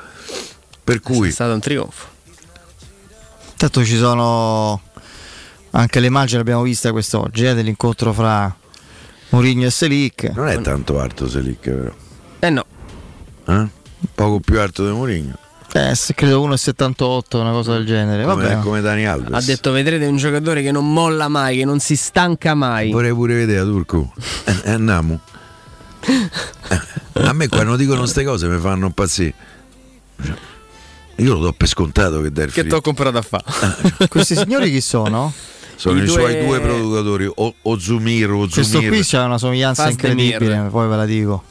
Per È cui stato un trionfo. Tanto ci sono anche le immagini, l'abbiamo vista quest'oggi, eh, dell'incontro fra Mourinho e Selic. non è tanto alto Selic, però. Eh no. Eh? Poco più alto di Mourinho. Eh, credo 1,78, una cosa del genere. Come, Vabbè. come Dani Alves. Ha detto vedrete un giocatore che non molla mai, che non si stanca mai. Vorrei pure vedere Turco. Eh, eh, andiamo. Eh, A me quando dicono queste cose mi fanno impazzire. Cioè, Io lo do per scontato che il Che ti ho comprato a fa. Questi signori chi sono? Sono i, i due- suoi due produttori, o, Ozumir o Questo qui c'ha una somiglianza Fazdemir. incredibile, poi ve la dico.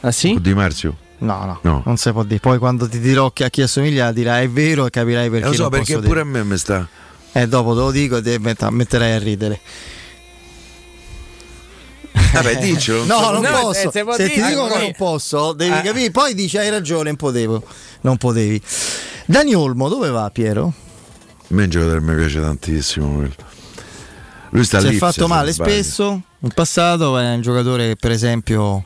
Ah sì? Di Marzio. No, no, No. non si può dire. Poi quando ti dirò che a chi assomiglia dirai è vero e capirai Eh, perché. lo so non perché posso pure a dire. me mi sta. Eh, dopo te lo dico e metterai a ridere. Vabbè, diccelo. No, so- non No, posso. eh, se può Se ti dico che non posso, devi Eh. capire. Poi dici hai ragione, non potevo. Non potevi. Dani Olmo, dove va Piero? A me un giocatore mi piace tantissimo. Lui sta si lì. è fatto male spesso in passato, è un giocatore che per esempio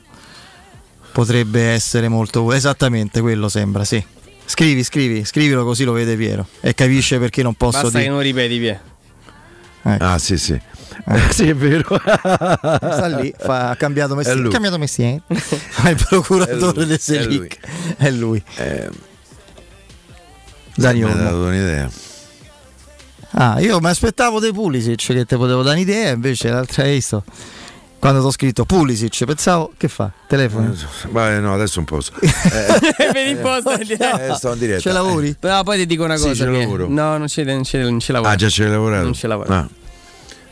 potrebbe essere molto esattamente quello sembra, sì. Scrivi, scrivi, scrivilo così lo vede Piero e capisce perché non posso Basta che dire. non ripeti, via. Ah, sì, sì. Eh. sì, è vero. Sta lì, fa- ha cambiato È mestiere. lui. Ha cambiato mestiere. Fa il procuratore È lui, del Selic. È lui. Eh, Dani mi ha dato un'idea. Ah, io mi aspettavo dei Pulisic che te potevo dare un'idea, invece l'altra hai visto. Quando ti ho scritto Pulisic, pensavo che fa? Telefono. Vabbè, no, adesso non posso. Eh, Vedi un po' sta in diretta. eh, sto in diretta. Ce lavori? No, poi ti dico una Sì, cosa. ce che- lavoro. No, non ci, non ci, non ci lavoro. Ah, già ci hai lavorato? Non ci lavoro. Ah.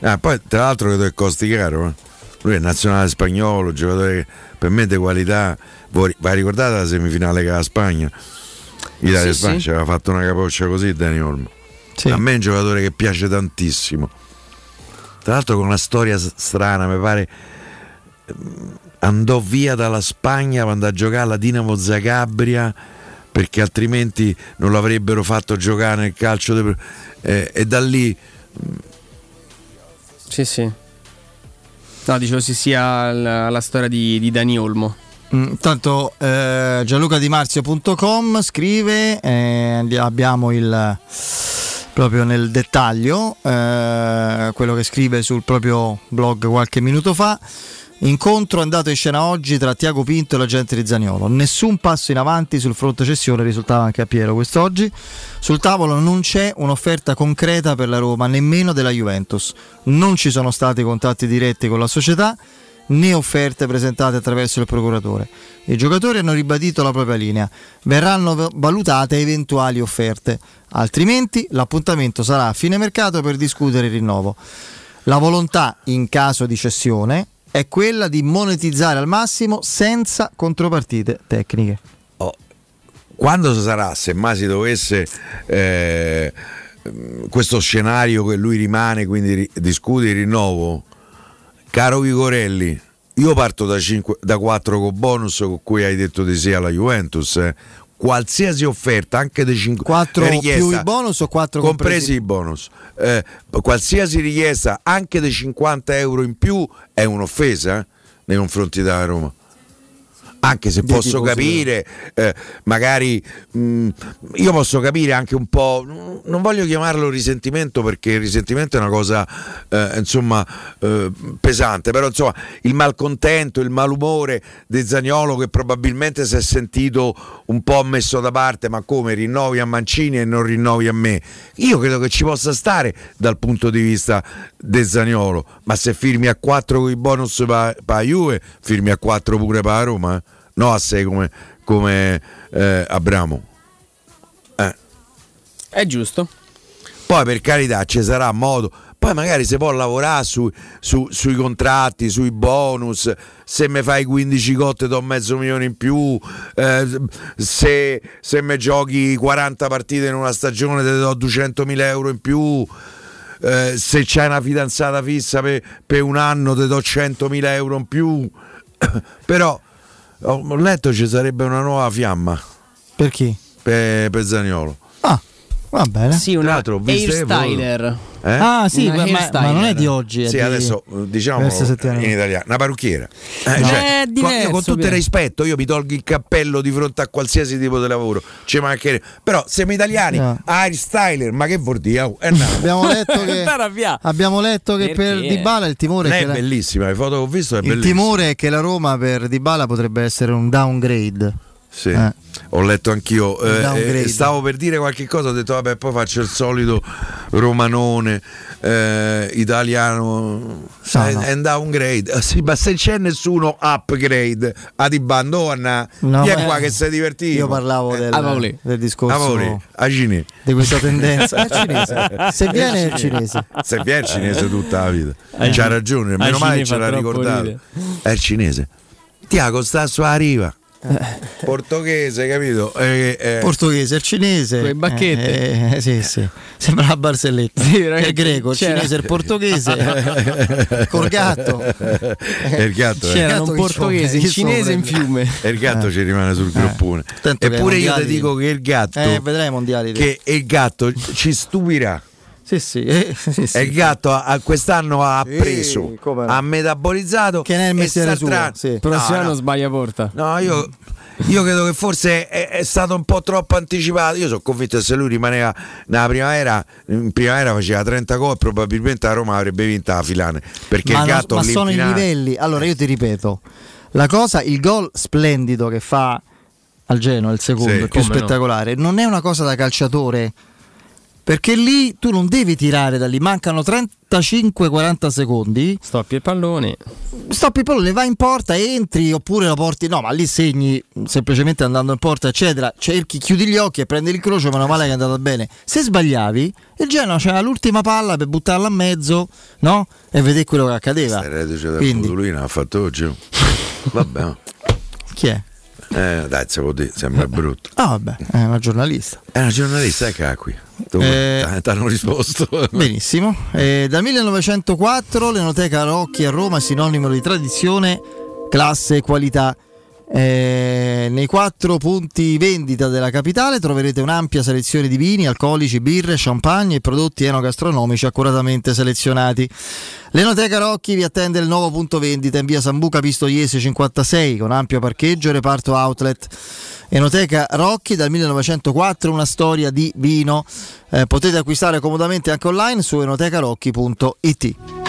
Ah, poi, tra l'altro, credo che costi caro. eh. Lui è nazionale spagnolo, giocatore che per me di qualità. Voi vi ricordate la semifinale con la Spagna? Italia Sì, Spagna sì. ci aveva fatto una capoccia così, Dani Olmo. Sì. A me è un giocatore che piace tantissimo. Tra l'altro con una storia strana, mi pare ehm, andò via dalla Spagna quando a giocare alla Dinamo Zagabria perché altrimenti non l'avrebbero fatto giocare nel calcio de- eh, e da lì Sì, sì. No, dicevo sì sia la, la storia di, di Dani Olmo. Mm, Tanto eh, gianlucadimarzio.com scrive, eh, abbiamo il proprio nel dettaglio eh, quello che scrive sul proprio blog qualche minuto fa. Incontro andato in scena oggi tra Tiago Pinto e l'agente di Zaniolo. Nessun passo in avanti sul fronte cessione, risultava anche a Piero quest'oggi. Sul tavolo non c'è un'offerta concreta per la Roma, nemmeno della Juventus. Non ci sono stati contatti diretti con la società né offerte presentate attraverso il procuratore. I giocatori hanno ribadito la propria linea, verranno valutate eventuali offerte, altrimenti l'appuntamento sarà a fine mercato per discutere il rinnovo. La volontà in caso di cessione è quella di monetizzare al massimo senza contropartite tecniche. quando sarà, se mai si dovesse eh, questo scenario che lui rimane, quindi discute il rinnovo, caro Vigorelli, io parto da, 5, da 4 con bonus con cui hai detto di sì alla Juventus. eh. Qualsiasi offerta, anche dei 5 4 più i bonus o 4 compresi i bonus, eh, qualsiasi richiesta, anche dei 50 euro in più, è un'offesa eh, nei confronti della Roma anche se posso capire, eh, magari mh, io posso capire anche un po', non voglio chiamarlo risentimento perché il risentimento è una cosa eh, insomma eh, pesante, però insomma il malcontento, il malumore di Zagnolo che probabilmente si è sentito un po' messo da parte, ma come rinnovi a Mancini e non rinnovi a me? Io credo che ci possa stare dal punto di vista di Zagnolo, ma se firmi a 4 con i bonus per la Juve, firmi a 4 pure per la Roma, eh? no a 6 come, come eh, Abramo. Eh. È giusto. Poi per carità ci sarà modo, poi magari si può lavorare su- su- sui contratti, sui bonus, se mi fai 15 cotte do mezzo milione in più, eh, se, se mi giochi 40 partite in una stagione te do 200.000 euro in più, eh, se c'hai una fidanzata fissa per, per un anno te do 100.000 euro in più, però ho letto ci sarebbe una nuova fiamma Per chi? per, per Zaniolo. Va bene. Sì, una Tra l'altro, ho Eh? Ah, sì, ma, ma- non è di oggi. È Sì, di adesso eh, diciamo in italiano, una parrucchiera. Eh, No. cioè, È con- diverso, io con tutto il rispetto, io mi tolgo il cappello di fronte a qualsiasi tipo di lavoro. Ci mancherebbe. Però siamo italiani, No. hairstyler, ma che vuol dire? Oh, eh, no. Abbiamo letto che, abbiamo letto che per? Dybala il timore è è che la- bellissima, le foto che ho visto è il bellissima. timore è che la Roma per Dybala potrebbe essere un downgrade. Sì, Eh. ho letto anch'io. Eh, eh, stavo per dire qualche cosa, ho detto vabbè, poi faccio il solito romanone eh, italiano. Sai, no. È un downgrade. Eh, Sì, ma se c'è nessuno upgrade a di bandona, No, vieni ma- qua che sei divertito. Io parlavo del, Paoli. del discorso Paoli, a cinese. di questa tendenza. È cinese. Se viene è il cinese. Se viene è il cinese tutta la vita. Eh, C'ha ragione, meno male ce l'ha ricordato. È il cinese. Tiago sta sulla riva. Portoghese, capito? Eh, eh. Portoghese, il cinese. Quei bacchette. Eh, eh, sì, sì. Sembra la barzelletta. Sì, il greco, il c'era- cinese, il portoghese. Col gatto. E il gatto, eh. C'era un portoghese, in cinese in fiume. E il gatto ci rimane sul groppone. Eppure io ti dico che il gatto. Eh, vedrai ai mondiali. che il gatto ci stupirà. Sì, sì. eh, sì, sì. E il gatto a- quest'anno ha Sì, preso, come no. ha metabolizzato. Che non è il mestiere suo, tra- sì. Prossimo No, anno no. sbaglia porta. No, io, io credo che forse è, è stato un po' troppo anticipato. Io sono convinto che se lui rimaneva nella primavera, in primavera faceva 30 gol, probabilmente la Roma avrebbe vinto la filane. Perché ma, il no- gatto ma lì in sono i finale- livelli. Allora io ti ripeto, la cosa, il gol splendido che fa al Genoa, il secondo, Sì, il più come no. spettacolare, non è una cosa da calciatore. Perché lì tu non devi tirare da lì, mancano 35-40 secondi. Stoppi il pallone. Stoppi il pallone, vai in porta, entri oppure lo porti. No, ma lì segni semplicemente andando in porta, eccetera. Cerchi, chiudi gli occhi e prendi l'incrocio, meno male che è andata bene. Se sbagliavi, il Genoa c'era l'ultima palla per buttarla a mezzo, no? E vedere quello che accadeva. Quindi- Codolino ha fatto oggi. Vabbè. Chi è? Eh, dai, se vuol dire, sembra brutto. Ah, vabbè, è una giornalista. È una giornalista che ha qui. Eh, ti hanno risposto. Benissimo. Eh, dal 1904 l'Enoteca Rocchi a Roma è sinonimo di tradizione, classe e qualità. Eh, nei quattro punti vendita della capitale troverete un'ampia selezione di vini, alcolici, birre, champagne e prodotti enogastronomici accuratamente selezionati. L'Enoteca Rocchi vi attende il nuovo punto vendita in via Sambuca Pistoiese 56 con ampio parcheggio e reparto outlet. Enoteca Rocchi dal 1904 una storia di vino. Eh, potete acquistare comodamente anche online su enotecarocchi.it.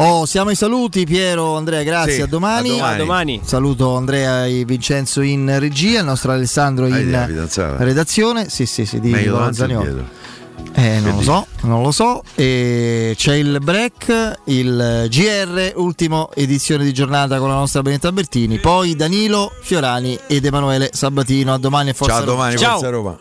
Oh, siamo ai saluti Piero, Andrea, grazie, Sì, a, domani. a domani. A domani. Saluto Andrea e Vincenzo in regia, il nostro Alessandro Hai in redazione. Sì, sì, sì, di Meglio Nicola davanti o Zaniolo. dietro? Eh, non lo so, non lo so. E c'è il break, il GR, ultima edizione di giornata con la nostra Benetta Bertini. Poi Danilo Fiorani ed Emanuele Sabatino. A domani e forza Ciao, Roma. domani, Ciao. Forza Roma.